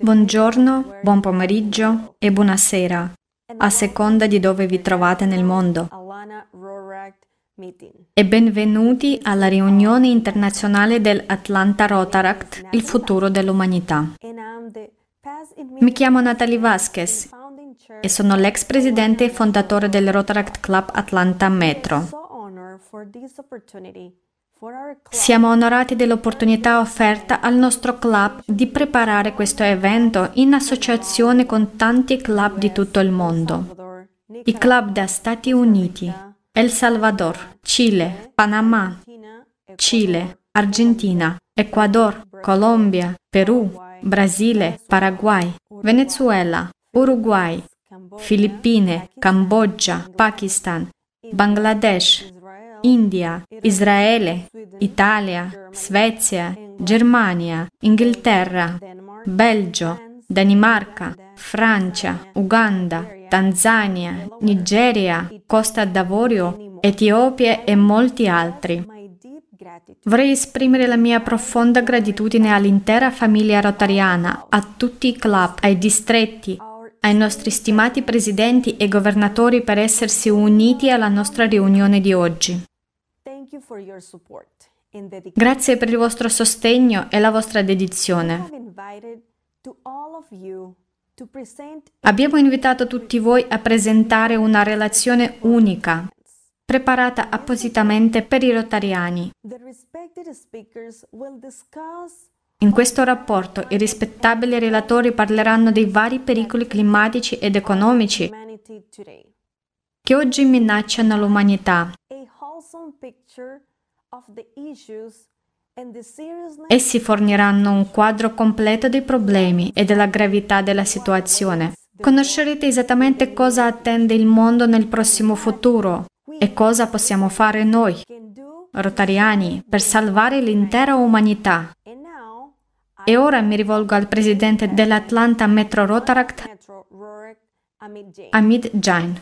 Buongiorno, buon pomeriggio e buonasera, a seconda di dove vi trovate nel mondo. E benvenuti alla riunione internazionale dell'Atlanta Rotaract, il futuro dell'umanità. Mi chiamo Natalie Vasquez e sono l'ex presidente e fondatore del Rotaract Club Atlanta Metro. Siamo onorati dell'opportunità offerta al nostro club di preparare questo evento in associazione con tanti club di tutto il mondo. I club da Stati Uniti, El Salvador, Cile, Panama, Cile, Argentina, Ecuador, Colombia, Perù, Brasile, Paraguay, Venezuela, Uruguay, Filippine, Cambogia, Pakistan, Bangladesh, India, Israele, Italia, Svezia, Germania, Inghilterra, Belgio, Danimarca, Francia, Uganda, Tanzania, Nigeria, Costa d'Avorio, Etiopia e molti altri. Vorrei esprimere la mia profonda gratitudine all'intera famiglia rotariana, a tutti i club, ai distretti, ai nostri stimati presidenti e governatori per essersi uniti alla nostra riunione di oggi. Grazie per il vostro sostegno e la vostra dedizione. Abbiamo invitato tutti voi a presentare una relazione unica, preparata appositamente per i rotariani. In questo rapporto i rispettabili relatori parleranno dei vari pericoli climatici ed economici che oggi minacciano l'umanità. Essi forniranno un quadro completo dei problemi e della gravità della situazione. Conoscerete esattamente cosa attende il mondo nel prossimo futuro e cosa possiamo fare noi, rotariani, per salvare l'intera umanità. E ora mi rivolgo al presidente dell'Atlanta Metro Rotaract, Amit Jain.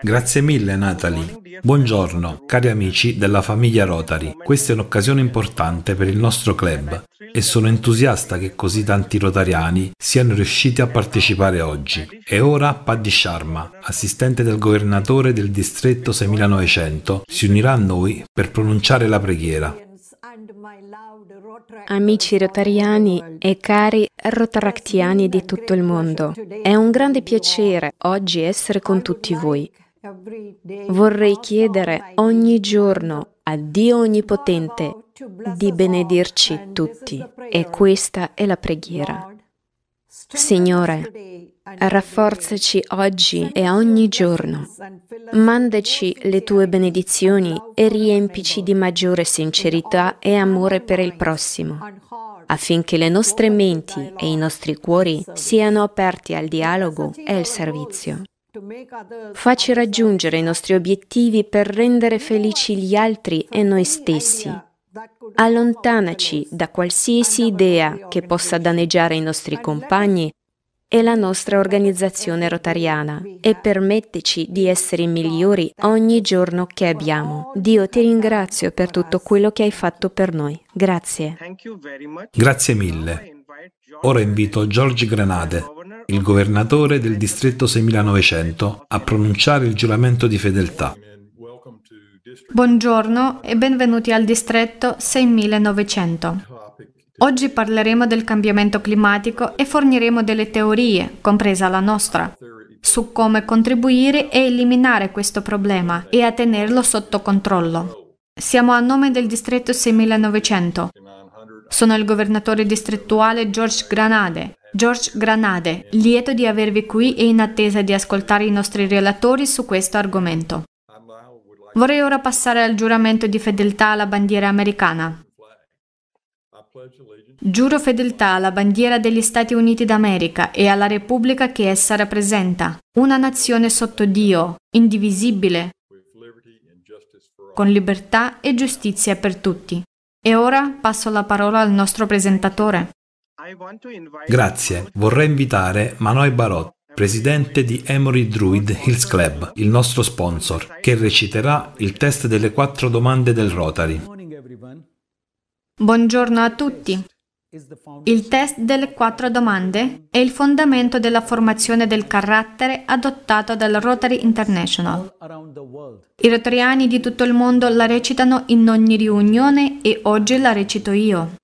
Grazie mille Natalie. Buongiorno, cari amici della famiglia Rotary. Questa è un'occasione importante per il nostro club e sono entusiasta che così tanti rotariani siano riusciti a partecipare oggi. E ora Paddy Sharma, assistente del governatore del distretto 6900, si unirà a noi per pronunciare la preghiera. Amici rotariani e cari rotaractiani di tutto il mondo, è un grande piacere oggi essere con tutti voi. Vorrei chiedere ogni giorno a Dio Onnipotente di benedirci tutti e questa è la preghiera. Signore, rafforzaci oggi e ogni giorno. Mandaci le tue benedizioni e riempici di maggiore sincerità e amore per il prossimo, affinché le nostre menti e i nostri cuori siano aperti al dialogo e al servizio. Facci raggiungere i nostri obiettivi per rendere felici gli altri e noi stessi. Allontanaci da qualsiasi idea che possa danneggiare i nostri compagni e la nostra organizzazione rotariana e permetteci di essere migliori ogni giorno che abbiamo. Dio ti ringrazio per tutto quello che hai fatto per noi. Grazie. Grazie mille. Ora invito George Granade, il governatore del distretto 6900, a pronunciare il giuramento di fedeltà. Buongiorno e benvenuti al distretto 6900. Oggi parleremo del cambiamento climatico e forniremo delle teorie, compresa la nostra, su come contribuire e eliminare questo problema e a tenerlo sotto controllo. Siamo a nome del distretto 6900. Sono il governatore distrettuale George Granade. George Granade, lieto di avervi qui e in attesa di ascoltare i nostri relatori su questo argomento. Vorrei ora passare al giuramento di fedeltà alla bandiera americana. Giuro fedeltà alla bandiera degli Stati Uniti d'America e alla Repubblica che essa rappresenta, una nazione sotto Dio, indivisibile, con libertà e giustizia per tutti. E ora passo la parola al nostro presentatore. Grazie. Vorrei invitare Manoy Barot, presidente di Emory Druid Hills Club, il nostro sponsor, che reciterà il test delle quattro domande del Rotary. Buongiorno a tutti. Il test delle quattro domande è il fondamento della formazione del carattere adottato dal Rotary International. I rotariani di tutto il mondo la recitano in ogni riunione e oggi la recito io.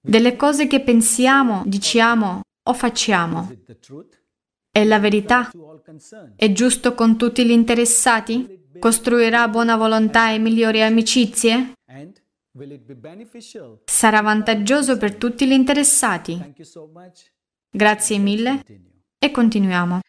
Delle cose che pensiamo, diciamo o facciamo. È la verità? È giusto con tutti gli interessati? Costruirà buona volontà e migliori amicizie? Sarà vantaggioso per tutti gli interessati. Grazie mille e continuiamo.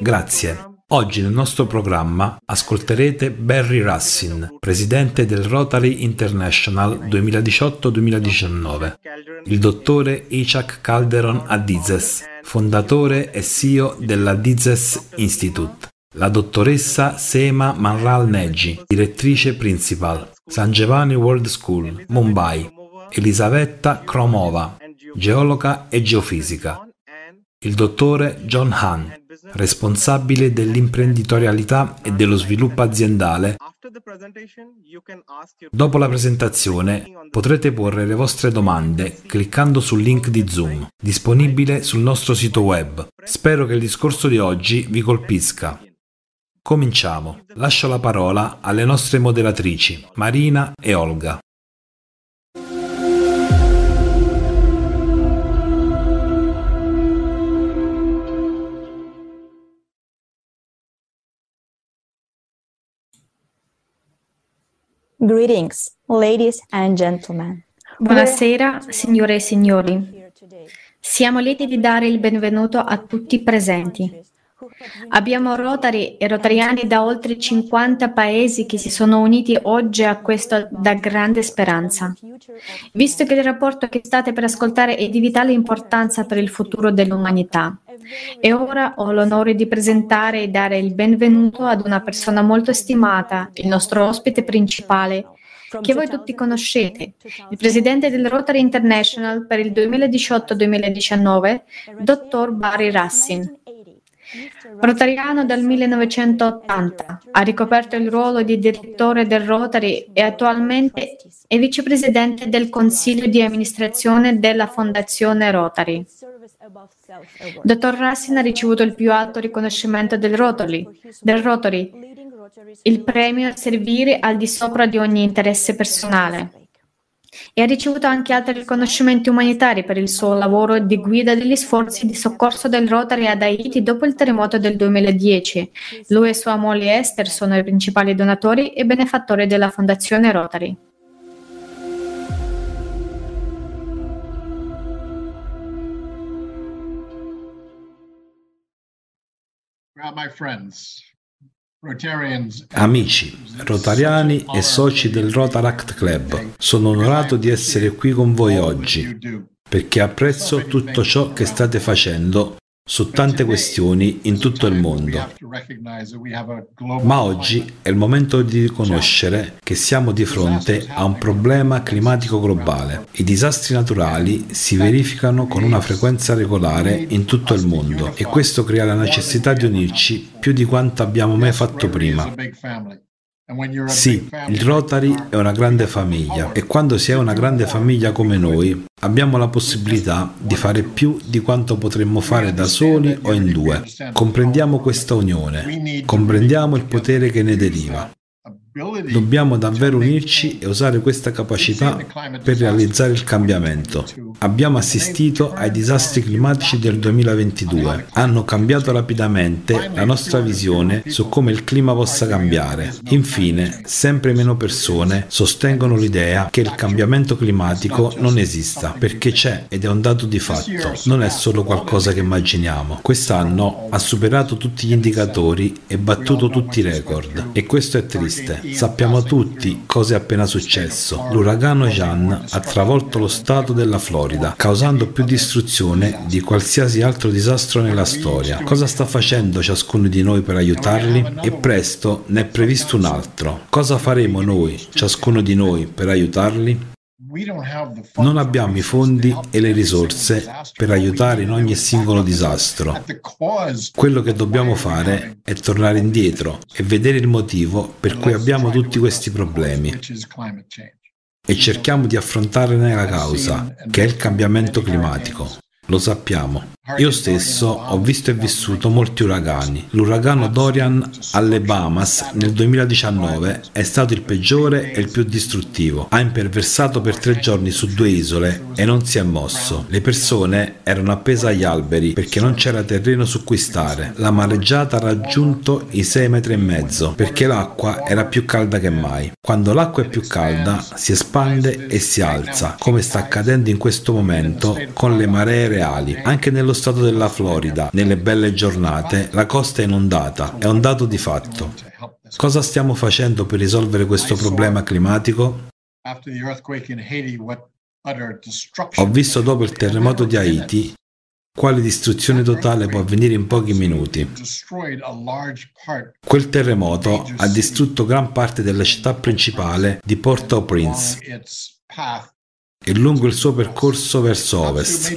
Grazie. Oggi nel nostro programma ascolterete Barry Rassin, presidente del Rotary International 2018-2019, il dottore Ishak Calderon Adizes, fondatore e CEO della Dizes Institute, la dottoressa Sema Manral Neggi, direttrice principal, San Giovanni World School, Mumbai, Elisavetta Kromova, geologa e geofisica, il dottore John Hahn, responsabile dell'imprenditorialità e dello sviluppo aziendale. Dopo la presentazione potrete porre le vostre domande cliccando sul link di Zoom, disponibile sul nostro sito web. Spero che il discorso di oggi vi colpisca. Cominciamo. Lascio la parola alle nostre moderatrici, Marina e Olga. Greetings, ladies and gentlemen. Buonasera, signore e signori. Siamo lieti di dare il benvenuto a tutti i presenti. Abbiamo Rotary e Rotariani da oltre 50 paesi che si sono uniti oggi a questo da grande speranza. Visto che il rapporto che state per ascoltare è di vitale importanza per il futuro dell'umanità, e ora ho l'onore di presentare e dare il benvenuto ad una persona molto stimata, il nostro ospite principale, che voi tutti conoscete, il presidente del Rotary International per il 2018-2019, dottor Barry Rassin. Rotariano dal 1980, ha ricoperto il ruolo di direttore del Rotary e attualmente è vicepresidente del consiglio di amministrazione della Fondazione Rotary. Dottor Rassin ha ricevuto il più alto riconoscimento del Rotary, del Rotary il premio Servire al di sopra di ogni interesse personale e ha ricevuto anche altri riconoscimenti umanitari per il suo lavoro di guida degli sforzi di soccorso del Rotary ad Haiti dopo il terremoto del 2010. Lui e sua moglie Esther sono i principali donatori e benefattori della Fondazione Rotary. my friends, Amici, rotariani e soci del Rotaract Club, sono onorato di essere qui con voi oggi perché apprezzo tutto ciò che state facendo su tante questioni in tutto il mondo. Ma oggi è il momento di riconoscere che siamo di fronte a un problema climatico globale. I disastri naturali si verificano con una frequenza regolare in tutto il mondo e questo crea la necessità di unirci più di quanto abbiamo mai fatto prima. Sì, il Rotary è una grande famiglia e quando si è una grande famiglia come noi abbiamo la possibilità di fare più di quanto potremmo fare da soli o in due. Comprendiamo questa unione, comprendiamo il potere che ne deriva. Dobbiamo davvero unirci e usare questa capacità per realizzare il cambiamento. Abbiamo assistito ai disastri climatici del 2022. Hanno cambiato rapidamente la nostra visione su come il clima possa cambiare. Infine, sempre meno persone sostengono l'idea che il cambiamento climatico non esista, perché c'è ed è un dato di fatto, non è solo qualcosa che immaginiamo. Quest'anno ha superato tutti gli indicatori e battuto tutti i record. E questo è triste. Sappiamo tutti cosa è appena successo. L'uragano Jan ha travolto lo stato della Florida causando più distruzione di qualsiasi altro disastro nella storia. Cosa sta facendo ciascuno di noi per aiutarli? E presto ne è previsto un altro. Cosa faremo noi, ciascuno di noi, per aiutarli? Non abbiamo i fondi e le risorse per aiutare in ogni singolo disastro. Quello che dobbiamo fare è tornare indietro e vedere il motivo per cui abbiamo tutti questi problemi. e cerchiamo di affrontarne la causa, che è il cambiamento climatico. Lo sappiamo. Io stesso ho visto e vissuto molti uragani. L'uragano Dorian alle Bahamas nel 2019 è stato il peggiore e il più distruttivo. Ha imperversato per tre giorni su due isole e non si è mosso. Le persone erano appese agli alberi perché non c'era terreno su cui stare. La mareggiata ha raggiunto i 6 metri e mezzo perché l'acqua era più calda che mai. Quando l'acqua è più calda si espande e si alza, come sta accadendo in questo momento con le maree reali. Anche nello stato della Florida, nelle belle giornate, la costa è inondata, è un dato di fatto. Cosa stiamo facendo per risolvere questo problema climatico? Ho visto dopo il terremoto di Haiti quale distruzione totale può avvenire in pochi minuti. Quel terremoto ha distrutto gran parte della città principale di Port-au-Prince e lungo il suo percorso verso ovest.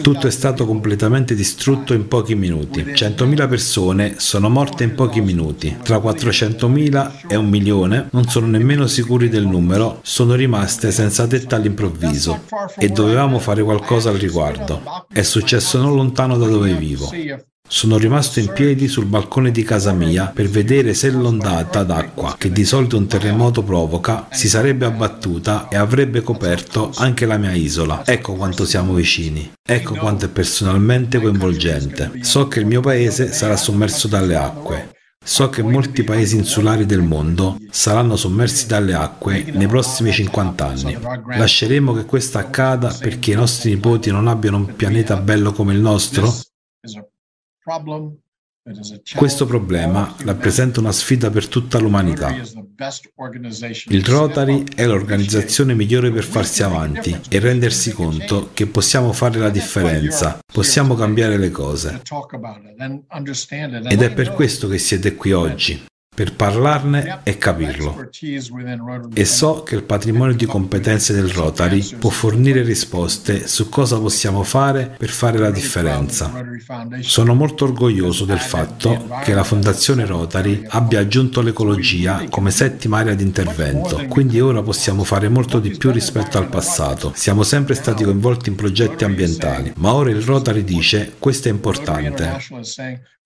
Tutto è stato completamente distrutto in pochi minuti. 100.000 persone sono morte in pochi minuti. Tra 400.000 e un milione, non sono nemmeno sicuri del numero, sono rimaste senza tetta all'improvviso e dovevamo fare qualcosa al riguardo. È successo non lontano da dove vivo. Sono rimasto in piedi sul balcone di casa mia per vedere se l'ondata d'acqua, che di solito un terremoto provoca, si sarebbe abbattuta e avrebbe coperto anche la mia isola. Ecco quanto siamo vicini. Ecco quanto è personalmente coinvolgente. So che il mio paese sarà sommerso dalle acque. So che molti paesi insulari del mondo saranno sommersi dalle acque nei prossimi 50 anni. Lasceremo che questo accada perché i nostri nipoti non abbiano un pianeta bello come il nostro? Questo problema rappresenta una sfida per tutta l'umanità. Il Rotary è l'organizzazione migliore per farsi avanti e rendersi conto che possiamo fare la differenza, possiamo cambiare le cose. Ed è per questo che siete qui oggi, per parlarne e capirlo. E so che il patrimonio di competenze del Rotary può fornire risposte su cosa possiamo fare per fare la differenza. Sono molto orgoglioso del fatto che la Fondazione Rotary abbia aggiunto l'ecologia come settima area di intervento, quindi ora possiamo fare molto di più rispetto al passato. Siamo sempre stati coinvolti in progetti ambientali, ma ora il Rotary dice questo è importante.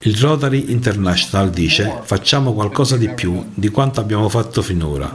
Il Rotary International dice facciamo qualcosa di più di quanto abbiamo fatto finora.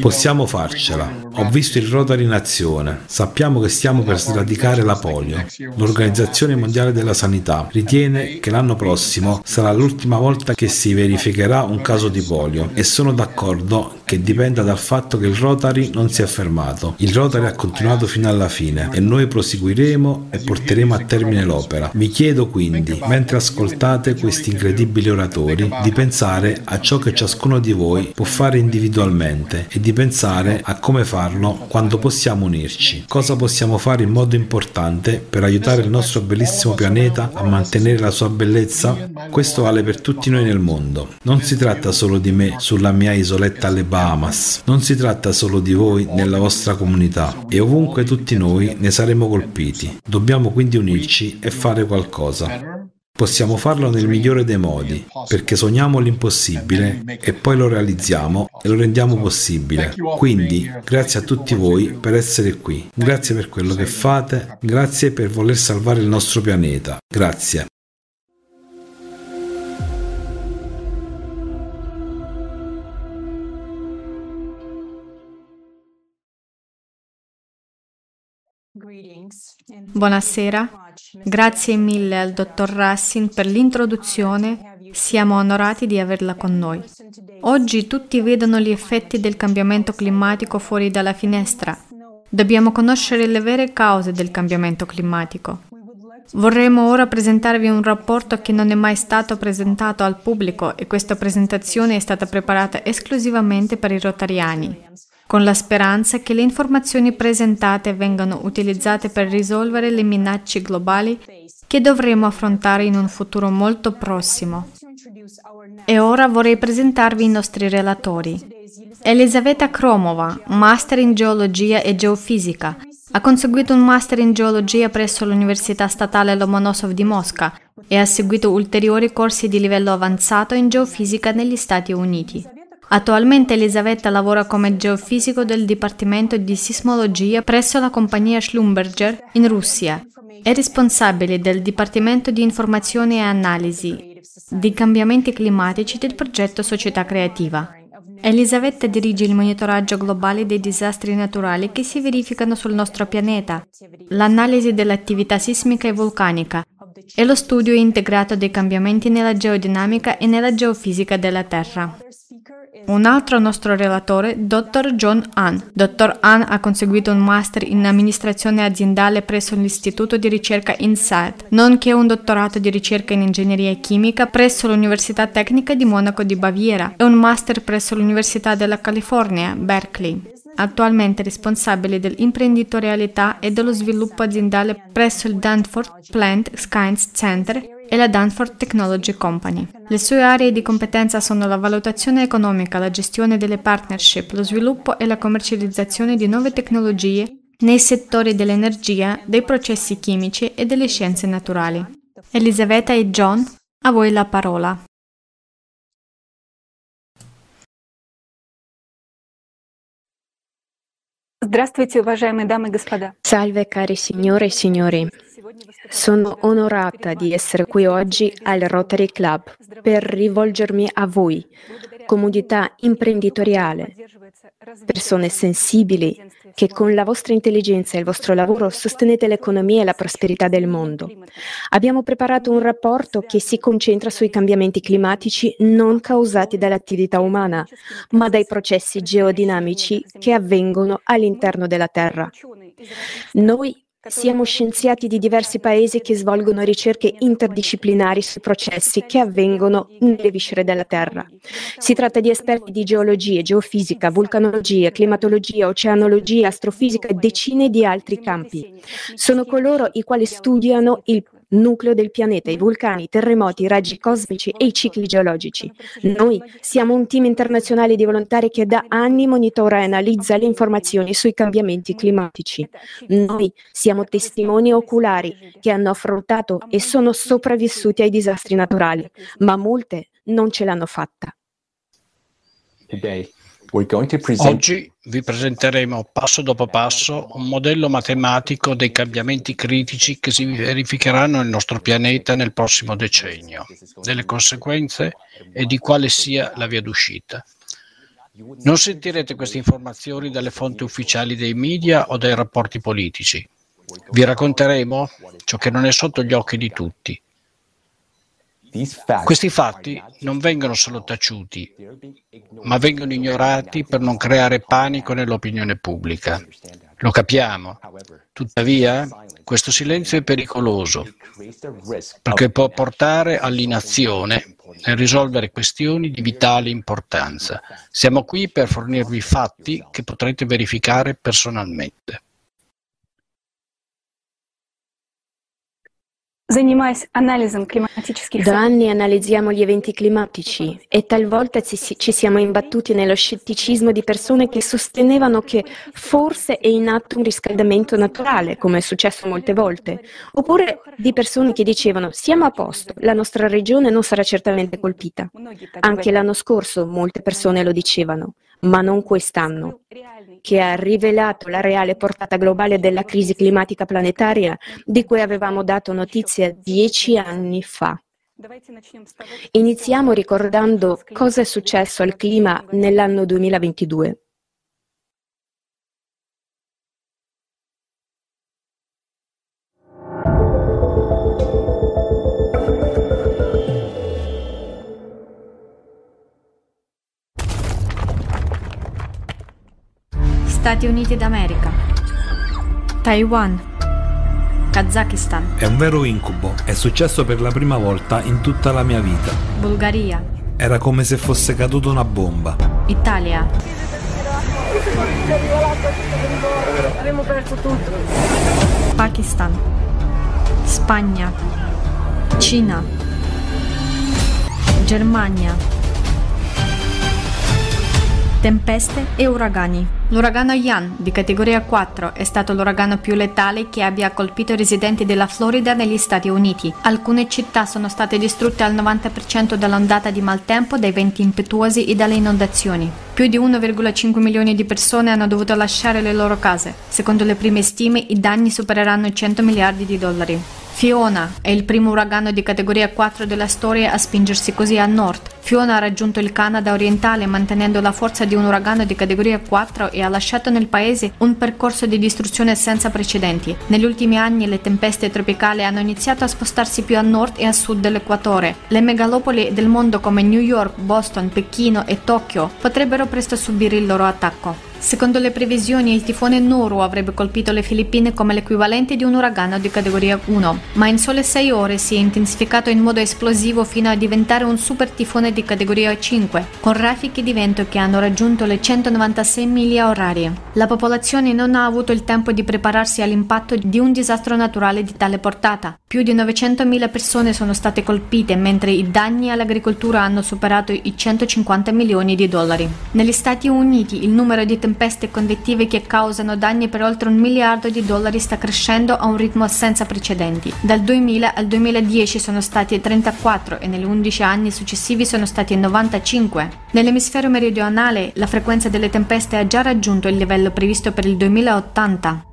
Possiamo farcela. Ho visto il Rotary in azione. Sappiamo che stiamo per sradicare la polio. L'Organizzazione Mondiale della Sanità ritiene che l'anno prossimo sarà l'ultima volta che si verificherà un caso di polio e sono d'accordo che dipenda dal fatto che il Rotary non si è fermato. Il Rotary ha continuato fino alla fine e noi proseguiremo e porteremo a termine l'opera. Vi chiedo quindi, mentre ascoltate questi incredibili oratori, di pensare a ciò che ciascuno di voi può fare fare individualmente e di pensare a come farlo quando possiamo unirci. Cosa possiamo fare in modo importante per aiutare il nostro bellissimo pianeta a mantenere la sua bellezza? Questo vale per tutti noi nel mondo. Non si tratta solo di me sulla mia isoletta alle Bahamas, non si tratta solo di voi nella vostra comunità e ovunque tutti noi ne saremo colpiti. Dobbiamo quindi unirci e fare qualcosa. Possiamo farlo nel migliore dei modi, perché sogniamo l'impossibile e poi lo realizziamo e lo rendiamo possibile. Quindi, grazie a tutti voi per essere qui, grazie per quello che fate, grazie per voler salvare il nostro pianeta. Grazie. Buonasera, grazie mille al dottor Rassin per l'introduzione, siamo onorati di averla con noi. Oggi tutti vedono gli effetti del cambiamento climatico fuori dalla finestra. Dobbiamo conoscere le vere cause del cambiamento climatico. Vorremmo ora presentarvi un rapporto che non è mai stato presentato al pubblico e questa presentazione è stata preparata esclusivamente per i rotariani con la speranza che le informazioni presentate vengano utilizzate per risolvere le minacce globali che dovremo affrontare in un futuro molto prossimo. E ora vorrei presentarvi i nostri relatori. Elisaveta Kromova, Master in Geologia e Geofisica, ha conseguito un Master in Geologia presso l'Università Statale Lomonosov di Mosca e ha seguito ulteriori corsi di livello avanzato in Geofisica negli Stati Uniti. Attualmente Elisabetta lavora come geofisico del Dipartimento di Sismologia presso la compagnia Schlumberger in Russia. È responsabile del Dipartimento di Informazione e Analisi di cambiamenti climatici del progetto Società Creativa. Elisabetta dirige il monitoraggio globale dei disastri naturali che si verificano sul nostro pianeta, l'analisi dell'attività sismica e vulcanica e lo studio integrato dei cambiamenti nella geodinamica e nella geofisica della Terra. Un altro nostro relatore, Dr. John Hahn. Dr. Hahn ha conseguito un master in amministrazione aziendale presso l'Istituto di ricerca INSAT, nonché un dottorato di ricerca in ingegneria chimica presso l'Università Tecnica di Monaco di Baviera e un master presso l'Università della California, Berkeley. Attualmente responsabile dell'imprenditorialità e dello sviluppo aziendale presso il Danforth Plant Science Center e la Danforth Technology Company. Le sue aree di competenza sono la valutazione economica, la gestione delle partnership, lo sviluppo e la commercializzazione di nuove tecnologie nei settori dell'energia, dei processi chimici e delle scienze naturali. Elisabetta e John, a voi la parola. Salve cari signore e signori. Sono onorata di essere qui oggi al Rotary Club per rivolgermi a voi, comunità imprenditoriale, persone sensibili che con la vostra intelligenza e il vostro lavoro sostenete l'economia e la prosperità del mondo. Abbiamo preparato un rapporto che si concentra sui cambiamenti climatici non causati dall'attività umana, ma dai processi geodinamici che avvengono all'interno della Terra. Noi siamo scienziati di diversi paesi che svolgono ricerche interdisciplinari sui processi che avvengono nelle viscere della Terra. Si tratta di esperti di geologia, geofisica, vulcanologia, climatologia, oceanologia, astrofisica e decine di altri campi. Sono coloro i quali studiano il nucleo del pianeta, i vulcani, i terremoti, i raggi cosmici e i cicli geologici. Noi siamo un team internazionale di volontari che da anni monitora e analizza le informazioni sui cambiamenti climatici. Noi siamo testimoni oculari che hanno affrontato e sono sopravvissuti ai disastri naturali, ma molte non ce l'hanno fatta. Today. Oggi vi presenteremo passo dopo passo un modello matematico dei cambiamenti critici che si verificheranno nel nostro pianeta nel prossimo decennio, delle conseguenze e di quale sia la via d'uscita. Non sentirete queste informazioni dalle fonti ufficiali dei media o dai rapporti politici. Vi racconteremo ciò che non è sotto gli occhi di tutti, questi fatti non vengono solo taciuti, ma vengono ignorati per non creare panico nell'opinione pubblica. Lo capiamo. Tuttavia, questo silenzio è pericoloso perché può portare all'inazione nel risolvere questioni di vitale importanza. Siamo qui per fornirvi fatti che potrete verificare personalmente. Da anni analizziamo gli eventi climatici. E talvolta ci, ci, siamo imbattuti nello scetticismo di persone che sostenevano che forse è in atto un riscaldamento naturale, come è successo molte volte, oppure di persone che dicevano siamo a posto, la nostra regione non sarà certamente colpita. Anche l'anno scorso molte persone lo dicevano, ma non quest'anno che ha rivelato la reale portata globale della crisi climatica planetaria di cui avevamo dato notizia dieci anni fa. Iniziamo ricordando cosa è successo al clima nell'anno 2022. Stati Uniti d'America, Taiwan, Kazakistan. È un vero incubo, è successo per la prima volta in tutta la mia vita. Bulgaria. Era come se fosse caduta una bomba. Italia. Abbiamo perso tutto. Pakistan. Spagna. Cina. Germania. Tempeste e uragani. L'uragano Ian, di categoria 4, è stato l'uragano più letale che abbia colpito i residenti della Florida negli Stati Uniti. Alcune città sono state distrutte al 90% dall'ondata di maltempo, dai venti impetuosi e dalle inondazioni. Più di 1,5 milioni di persone hanno dovuto lasciare le loro case. Secondo le prime stime, i danni supereranno i 100 miliardi di dollari. Fiona è il primo uragano di categoria 4 della storia a spingersi così a nord. Fiona ha raggiunto il Canada orientale mantenendo la forza di un uragano di categoria 4 e ha lasciato nel paese un percorso di distruzione senza precedenti. Negli ultimi anni le tempeste tropicali hanno iniziato a spostarsi più a nord e a sud dell'equatore. Le megalopoli del mondo come New York, Boston, Pechino e Tokyo potrebbero presto subire il loro attacco. Secondo le previsioni, il tifone Noru avrebbe colpito le Filippine come l'equivalente di un uragano di categoria 1, ma in sole 6 ore si è intensificato in modo esplosivo fino a diventare un super tifone di categoria 5, con raffiche di vento che hanno raggiunto le 196 miglia orarie. La popolazione non ha avuto il tempo di prepararsi all'impatto di un disastro naturale di tale portata. Più di 900.000 persone sono state colpite, mentre i danni all'agricoltura hanno superato i 150 milioni di dollari. Negli Stati Uniti il numero di tempeste convettive che causano danni per oltre un miliardo di dollari sta crescendo a un ritmo senza precedenti. Dal 2000 al 2010 sono stati 34 e negli 11 anni successivi sono stati 95. Nell'emisfero meridionale la frequenza delle tempeste ha già raggiunto il livello previsto per il 2080.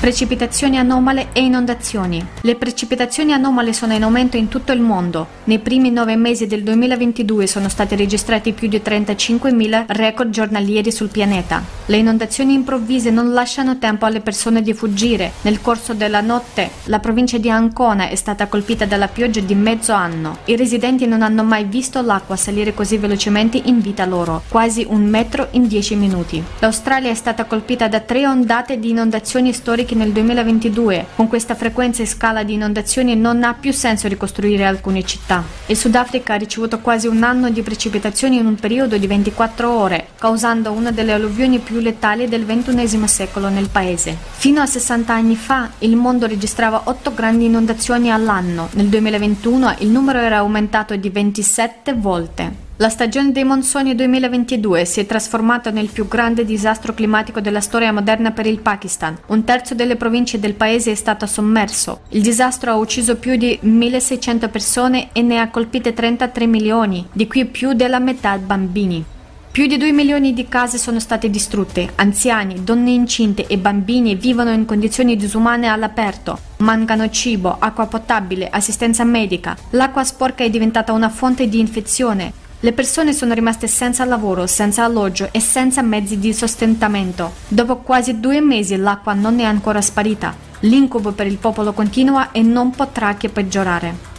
Precipitazioni anomale e inondazioni. Le precipitazioni anomale sono in aumento in tutto il mondo. Nei primi nove mesi del 2022 sono stati registrati più di 35.000 record giornalieri sul pianeta. Le inondazioni improvvise non lasciano tempo alle persone di fuggire. Nel corso della notte la provincia di Ancona è stata colpita dalla pioggia di mezzo anno. I residenti non hanno mai visto l'acqua salire così velocemente in vita loro, quasi un metro in dieci minuti. L'Australia è stata colpita da tre ondate di inondazioni storiche nel 2022. Con questa frequenza e scala di inondazioni non ha più senso ricostruire alcune città. Il Sudafrica ha ricevuto quasi un anno di precipitazioni in un periodo di 24 ore, causando una delle alluvioni più letali del XXI secolo nel paese. Fino a 60 anni fa il mondo registrava 8 grandi inondazioni all'anno. Nel 2021 il numero era aumentato di 27 volte. La stagione dei monsoni 2022 si è trasformata nel più grande disastro climatico della storia moderna per il Pakistan. Un terzo delle province del paese è stato sommerso. Il disastro ha ucciso più di 1600 persone e ne ha colpite 33 milioni, di cui più della metà bambini. Più di 2 milioni di case sono state distrutte, anziani, donne incinte e bambini vivono in condizioni disumane all'aperto, mancano cibo, acqua potabile, assistenza medica, l'acqua sporca è diventata una fonte di infezione, le persone sono rimaste senza lavoro, senza alloggio e senza mezzi di sostentamento. Dopo quasi due mesi l'acqua non è ancora sparita. L'incubo per il popolo continua e non potrà che peggiorare.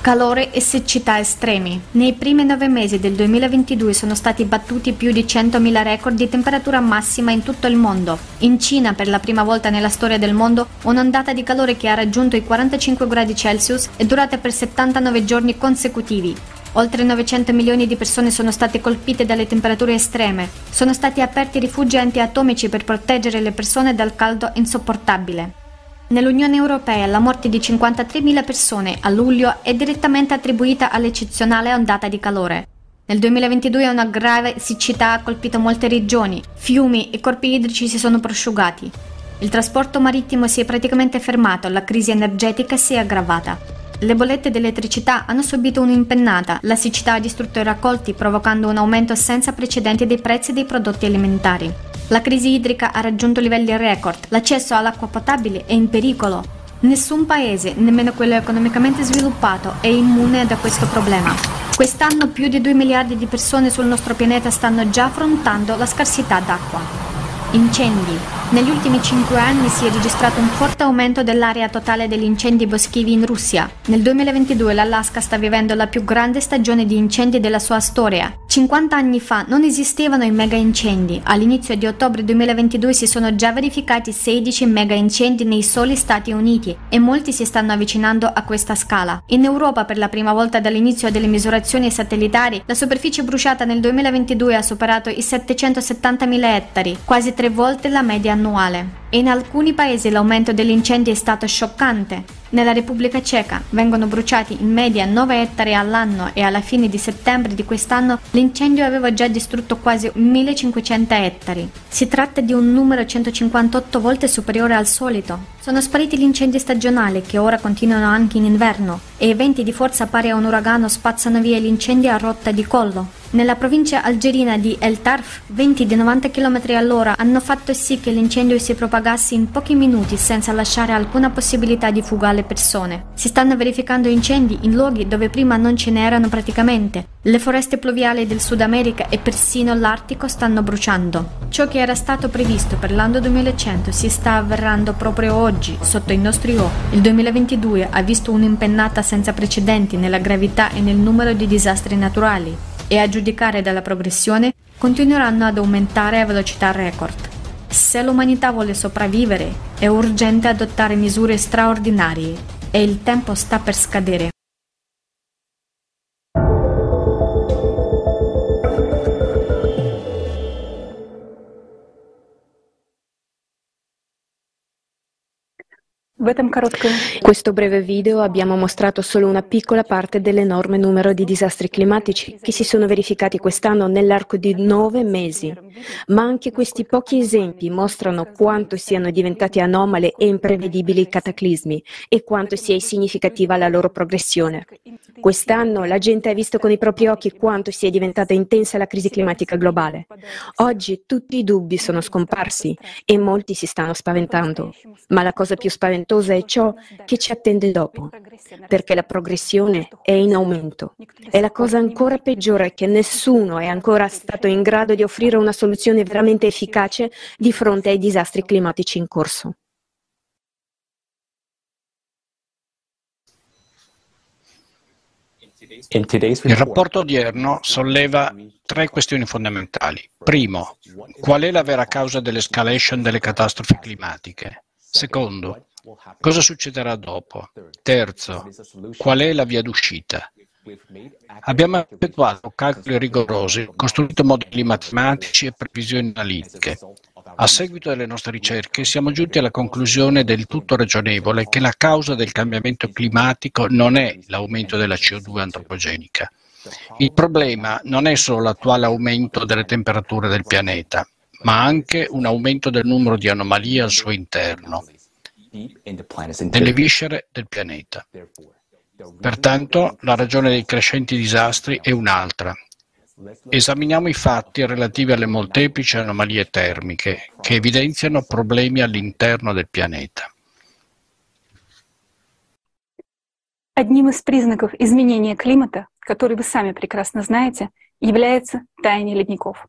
Calore e siccità estremi. Nei primi nove mesi del 2022 sono stati battuti più di 100.000 record di temperatura massima in tutto il mondo. In Cina, per la prima volta nella storia del mondo, un'ondata di calore che ha raggiunto i 45 gradi Celsius è durata per 79 giorni consecutivi. Oltre 900 milioni di persone sono state colpite dalle temperature estreme. Sono stati aperti rifugi antiatomici per proteggere le persone dal caldo insopportabile. Nell'Unione Europea la morte di 53.000 persone a luglio è direttamente attribuita all'eccezionale ondata di calore. Nel 2022 una grave siccità ha colpito molte regioni, fiumi e corpi idrici si sono prosciugati. Il trasporto marittimo si è praticamente fermato, la crisi energetica si è aggravata. Le bollette dell'elettricità hanno subito un'impennata, la siccità ha distrutto i raccolti provocando un aumento senza precedenti dei prezzi dei prodotti alimentari. La crisi idrica ha raggiunto livelli record, l'accesso all'acqua potabile è in pericolo. Nessun paese, nemmeno quello economicamente sviluppato, è immune da questo problema. Quest'anno più di 2 miliardi di persone sul nostro pianeta stanno già affrontando la scarsità d'acqua. Incendi. Negli ultimi cinque anni si è registrato un forte aumento dell'area totale degli incendi boschivi in Russia. Nel 2022 l'Alaska sta vivendo la più grande stagione di incendi della sua storia. 50 anni fa non esistevano i mega incendi. All'inizio di ottobre 2022 si sono già verificati 16 mega incendi nei soli Stati Uniti e molti si stanno avvicinando a questa scala. In Europa per la prima volta dall'inizio delle misurazioni satellitari la superficie bruciata nel 2022 ha superato i 770.000 ettari, quasi tre volte la media annuale. In alcuni paesi l'aumento degli incendi è stato scioccante. Nella Repubblica Ceca vengono bruciati in media 9 ettari all'anno e alla fine di settembre di quest'anno l'incendio aveva già distrutto quasi 1500 ettari. Si tratta di un numero 158 volte superiore al solito. Sono spariti gli incendi stagionali che ora continuano anche in inverno e eventi di forza pari a un uragano spazzano via gli incendi a rotta di collo. Nella provincia algerina di El Tarf, venti di 90 km all'ora hanno fatto sì che l'incendio si propagasse in pochi minuti senza lasciare alcuna possibilità di fuga alle persone. Si stanno verificando incendi in luoghi dove prima non ce n'erano praticamente. Le foreste pluviali del Sud America e persino l'Artico stanno bruciando. Ciò che era stato previsto per l'anno 2100 si sta avverando proprio oggi, sotto i nostri occhi. Il 2022 ha visto un'impennata senza precedenti nella gravità e nel numero di disastri naturali e a giudicare dalla progressione continueranno ad aumentare a velocità record. Se l'umanità vuole sopravvivere, è urgente adottare misure straordinarie e il tempo sta per scadere. In questo breve video abbiamo mostrato solo una piccola parte dell'enorme numero di disastri climatici che si sono verificati quest'anno nell'arco di nove mesi, ma anche questi pochi esempi mostrano quanto siano diventati anomale e imprevedibili i cataclismi e quanto sia significativa la loro progressione. Quest'anno la gente ha visto con i propri occhi quanto sia diventata intensa la crisi climatica globale. Oggi tutti i dubbi sono scomparsi e molti si stanno spaventando, ma la cosa più spaventosa spaventosa è ciò che ci attende dopo, perché la progressione è in aumento. E la cosa ancora peggiore è che nessuno è ancora stato in grado di offrire una soluzione veramente efficace di fronte ai disastri climatici in corso. Il rapporto odierno solleva tre questioni fondamentali. Primo, qual è la vera causa dell'escalation delle catastrofi climatiche? Secondo, Cosa succederà dopo? Terzo, qual è la via d'uscita? Abbiamo effettuato calcoli rigorosi, costruito modelli matematici e previsioni analitiche. A seguito delle nostre ricerche siamo giunti alla conclusione del tutto ragionevole che la causa del cambiamento climatico non è l'aumento della CO2 antropogenica. Il problema non è solo l'attuale aumento delle temperature del pianeta, ma anche un aumento del numero di anomalie al suo interno nelle viscere del pianeta. Pertanto la ragione dei crescenti disastri è un'altra. Esaminiamo i fatti relativi alle molteplici anomalie termiche che evidenziano problemi all'interno del pianeta. Одним из признаков изменения климата, который вы сами прекрасно знаете, является таяние ледников.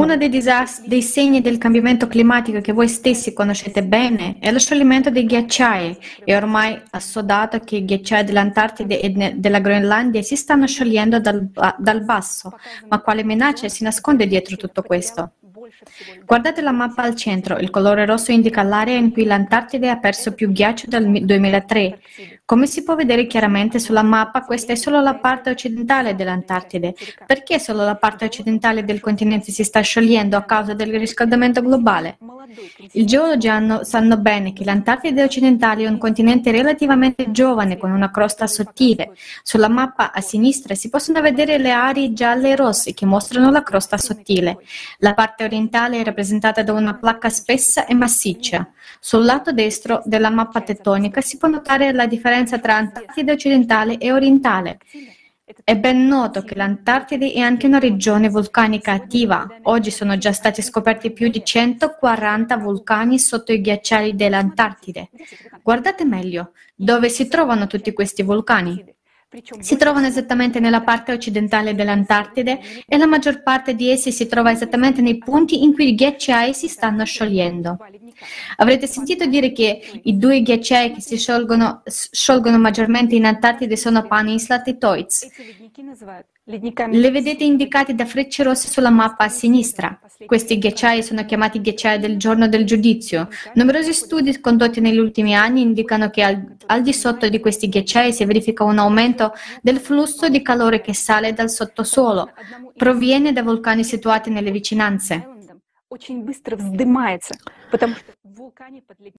Uno dei, disastri, dei segni del cambiamento climatico che voi stessi conoscete bene è lo scioglimento dei ghiacciai. È ormai assodato che i ghiacciai dell'Antartide e della Groenlandia si stanno sciogliendo dal, dal basso. Ma quale minaccia si nasconde dietro tutto questo? Guardate la mappa al centro, il colore rosso indica l'area in cui l'Antartide ha perso più ghiaccio dal 2003. Come si può vedere chiaramente sulla mappa, questa è solo la parte occidentale dell'Antartide. Perché solo la parte occidentale del continente si sta sciogliendo a causa del riscaldamento globale? I geologi sanno bene che l'Antartide occidentale è un continente relativamente giovane con una crosta sottile. Sulla mappa a sinistra si possono vedere le aree gialle e rosse che mostrano la crosta sottile. La parte orientale è rappresentata da una placca spessa e massiccia. Sul lato destro della mappa tettonica si può notare la differenza tra Antartide occidentale e orientale. È ben noto che l'Antartide è anche una regione vulcanica attiva. Oggi sono già stati scoperti più di 140 vulcani sotto i ghiacciai dell'Antartide. Guardate meglio, dove si trovano tutti questi vulcani? Si trovano esattamente nella parte occidentale dell'Antartide e la maggior parte di essi si trova esattamente nei punti in cui i ghiacciai si stanno sciogliendo. Avrete sentito dire che i due ghiacciai che si sciolgono, sciolgono maggiormente in Antartide sono Peninsula e Toits. Le vedete indicati da frecce rosse sulla mappa a sinistra. Questi ghiacciai sono chiamati ghiacciai del giorno del giudizio. Numerosi studi condotti negli ultimi anni indicano che al, al di sotto di questi ghiacciai si verifica un aumento del flusso di calore che sale dal sottosuolo. Proviene da vulcani situati nelle vicinanze.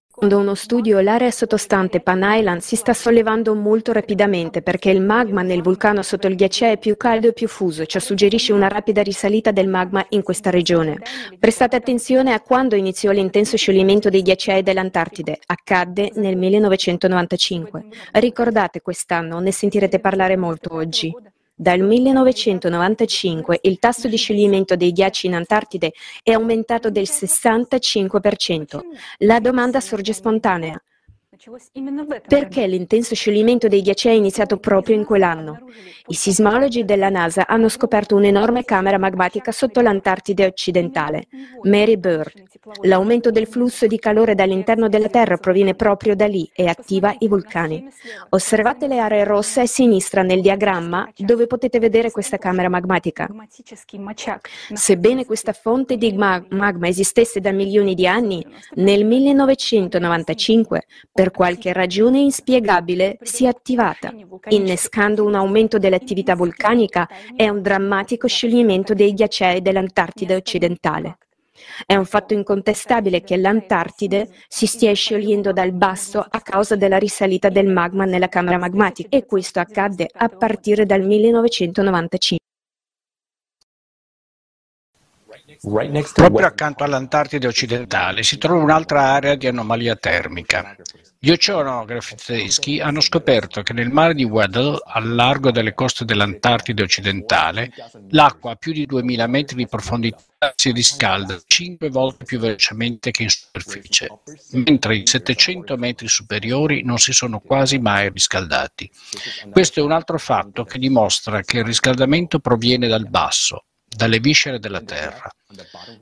Secondo uno studio, l'area sottostante Pan Island si sta sollevando molto rapidamente perché il magma nel vulcano sotto il ghiacciaio è più caldo e più fuso, ciò suggerisce una rapida risalita del magma in questa regione. Prestate attenzione a quando iniziò l'intenso scioglimento dei ghiacciai dell'Antartide. Accadde nel 1995. Ricordate quest'anno, ne sentirete parlare molto oggi. Dal 1995 il tasso di scioglimento dei ghiacci in Antartide è aumentato del 65%. La domanda sorge spontanea. Perché l'intenso scioglimento dei ghiacciai è iniziato proprio in quell'anno? I sismologi della NASA hanno scoperto un'enorme camera magmatica sotto l'Antartide occidentale, Mary Bird. L'aumento del flusso di calore dall'interno della Terra proviene proprio da lì e attiva i vulcani. Osservate le aree rosse a sinistra nel diagramma dove potete vedere questa camera magmatica. Sebbene questa fonte di magma esistesse da milioni di anni, nel 1995, per qualche ragione inspiegabile, si è attivata, innescando un aumento dell'attività vulcanica e un drammatico scioglimento dei ghiacciai dell'Antartide occidentale. È un fatto incontestabile che l'Antartide si stia sciogliendo dal basso a causa della risalita del magma nella camera magmatica e questo accadde a partire dal 1995. Proprio accanto all'Antartide occidentale si trova un'altra area di anomalia termica. Gli oceanografi tedeschi hanno scoperto che nel mare di Weddell, al largo delle coste dell'Antartide occidentale, l'acqua a più di 2000 metri di profondità si riscalda 5 volte più velocemente che in superficie, mentre i 700 metri superiori non si sono quasi mai riscaldati. Questo è un altro fatto che dimostra che il riscaldamento proviene dal basso, dalle viscere della Terra.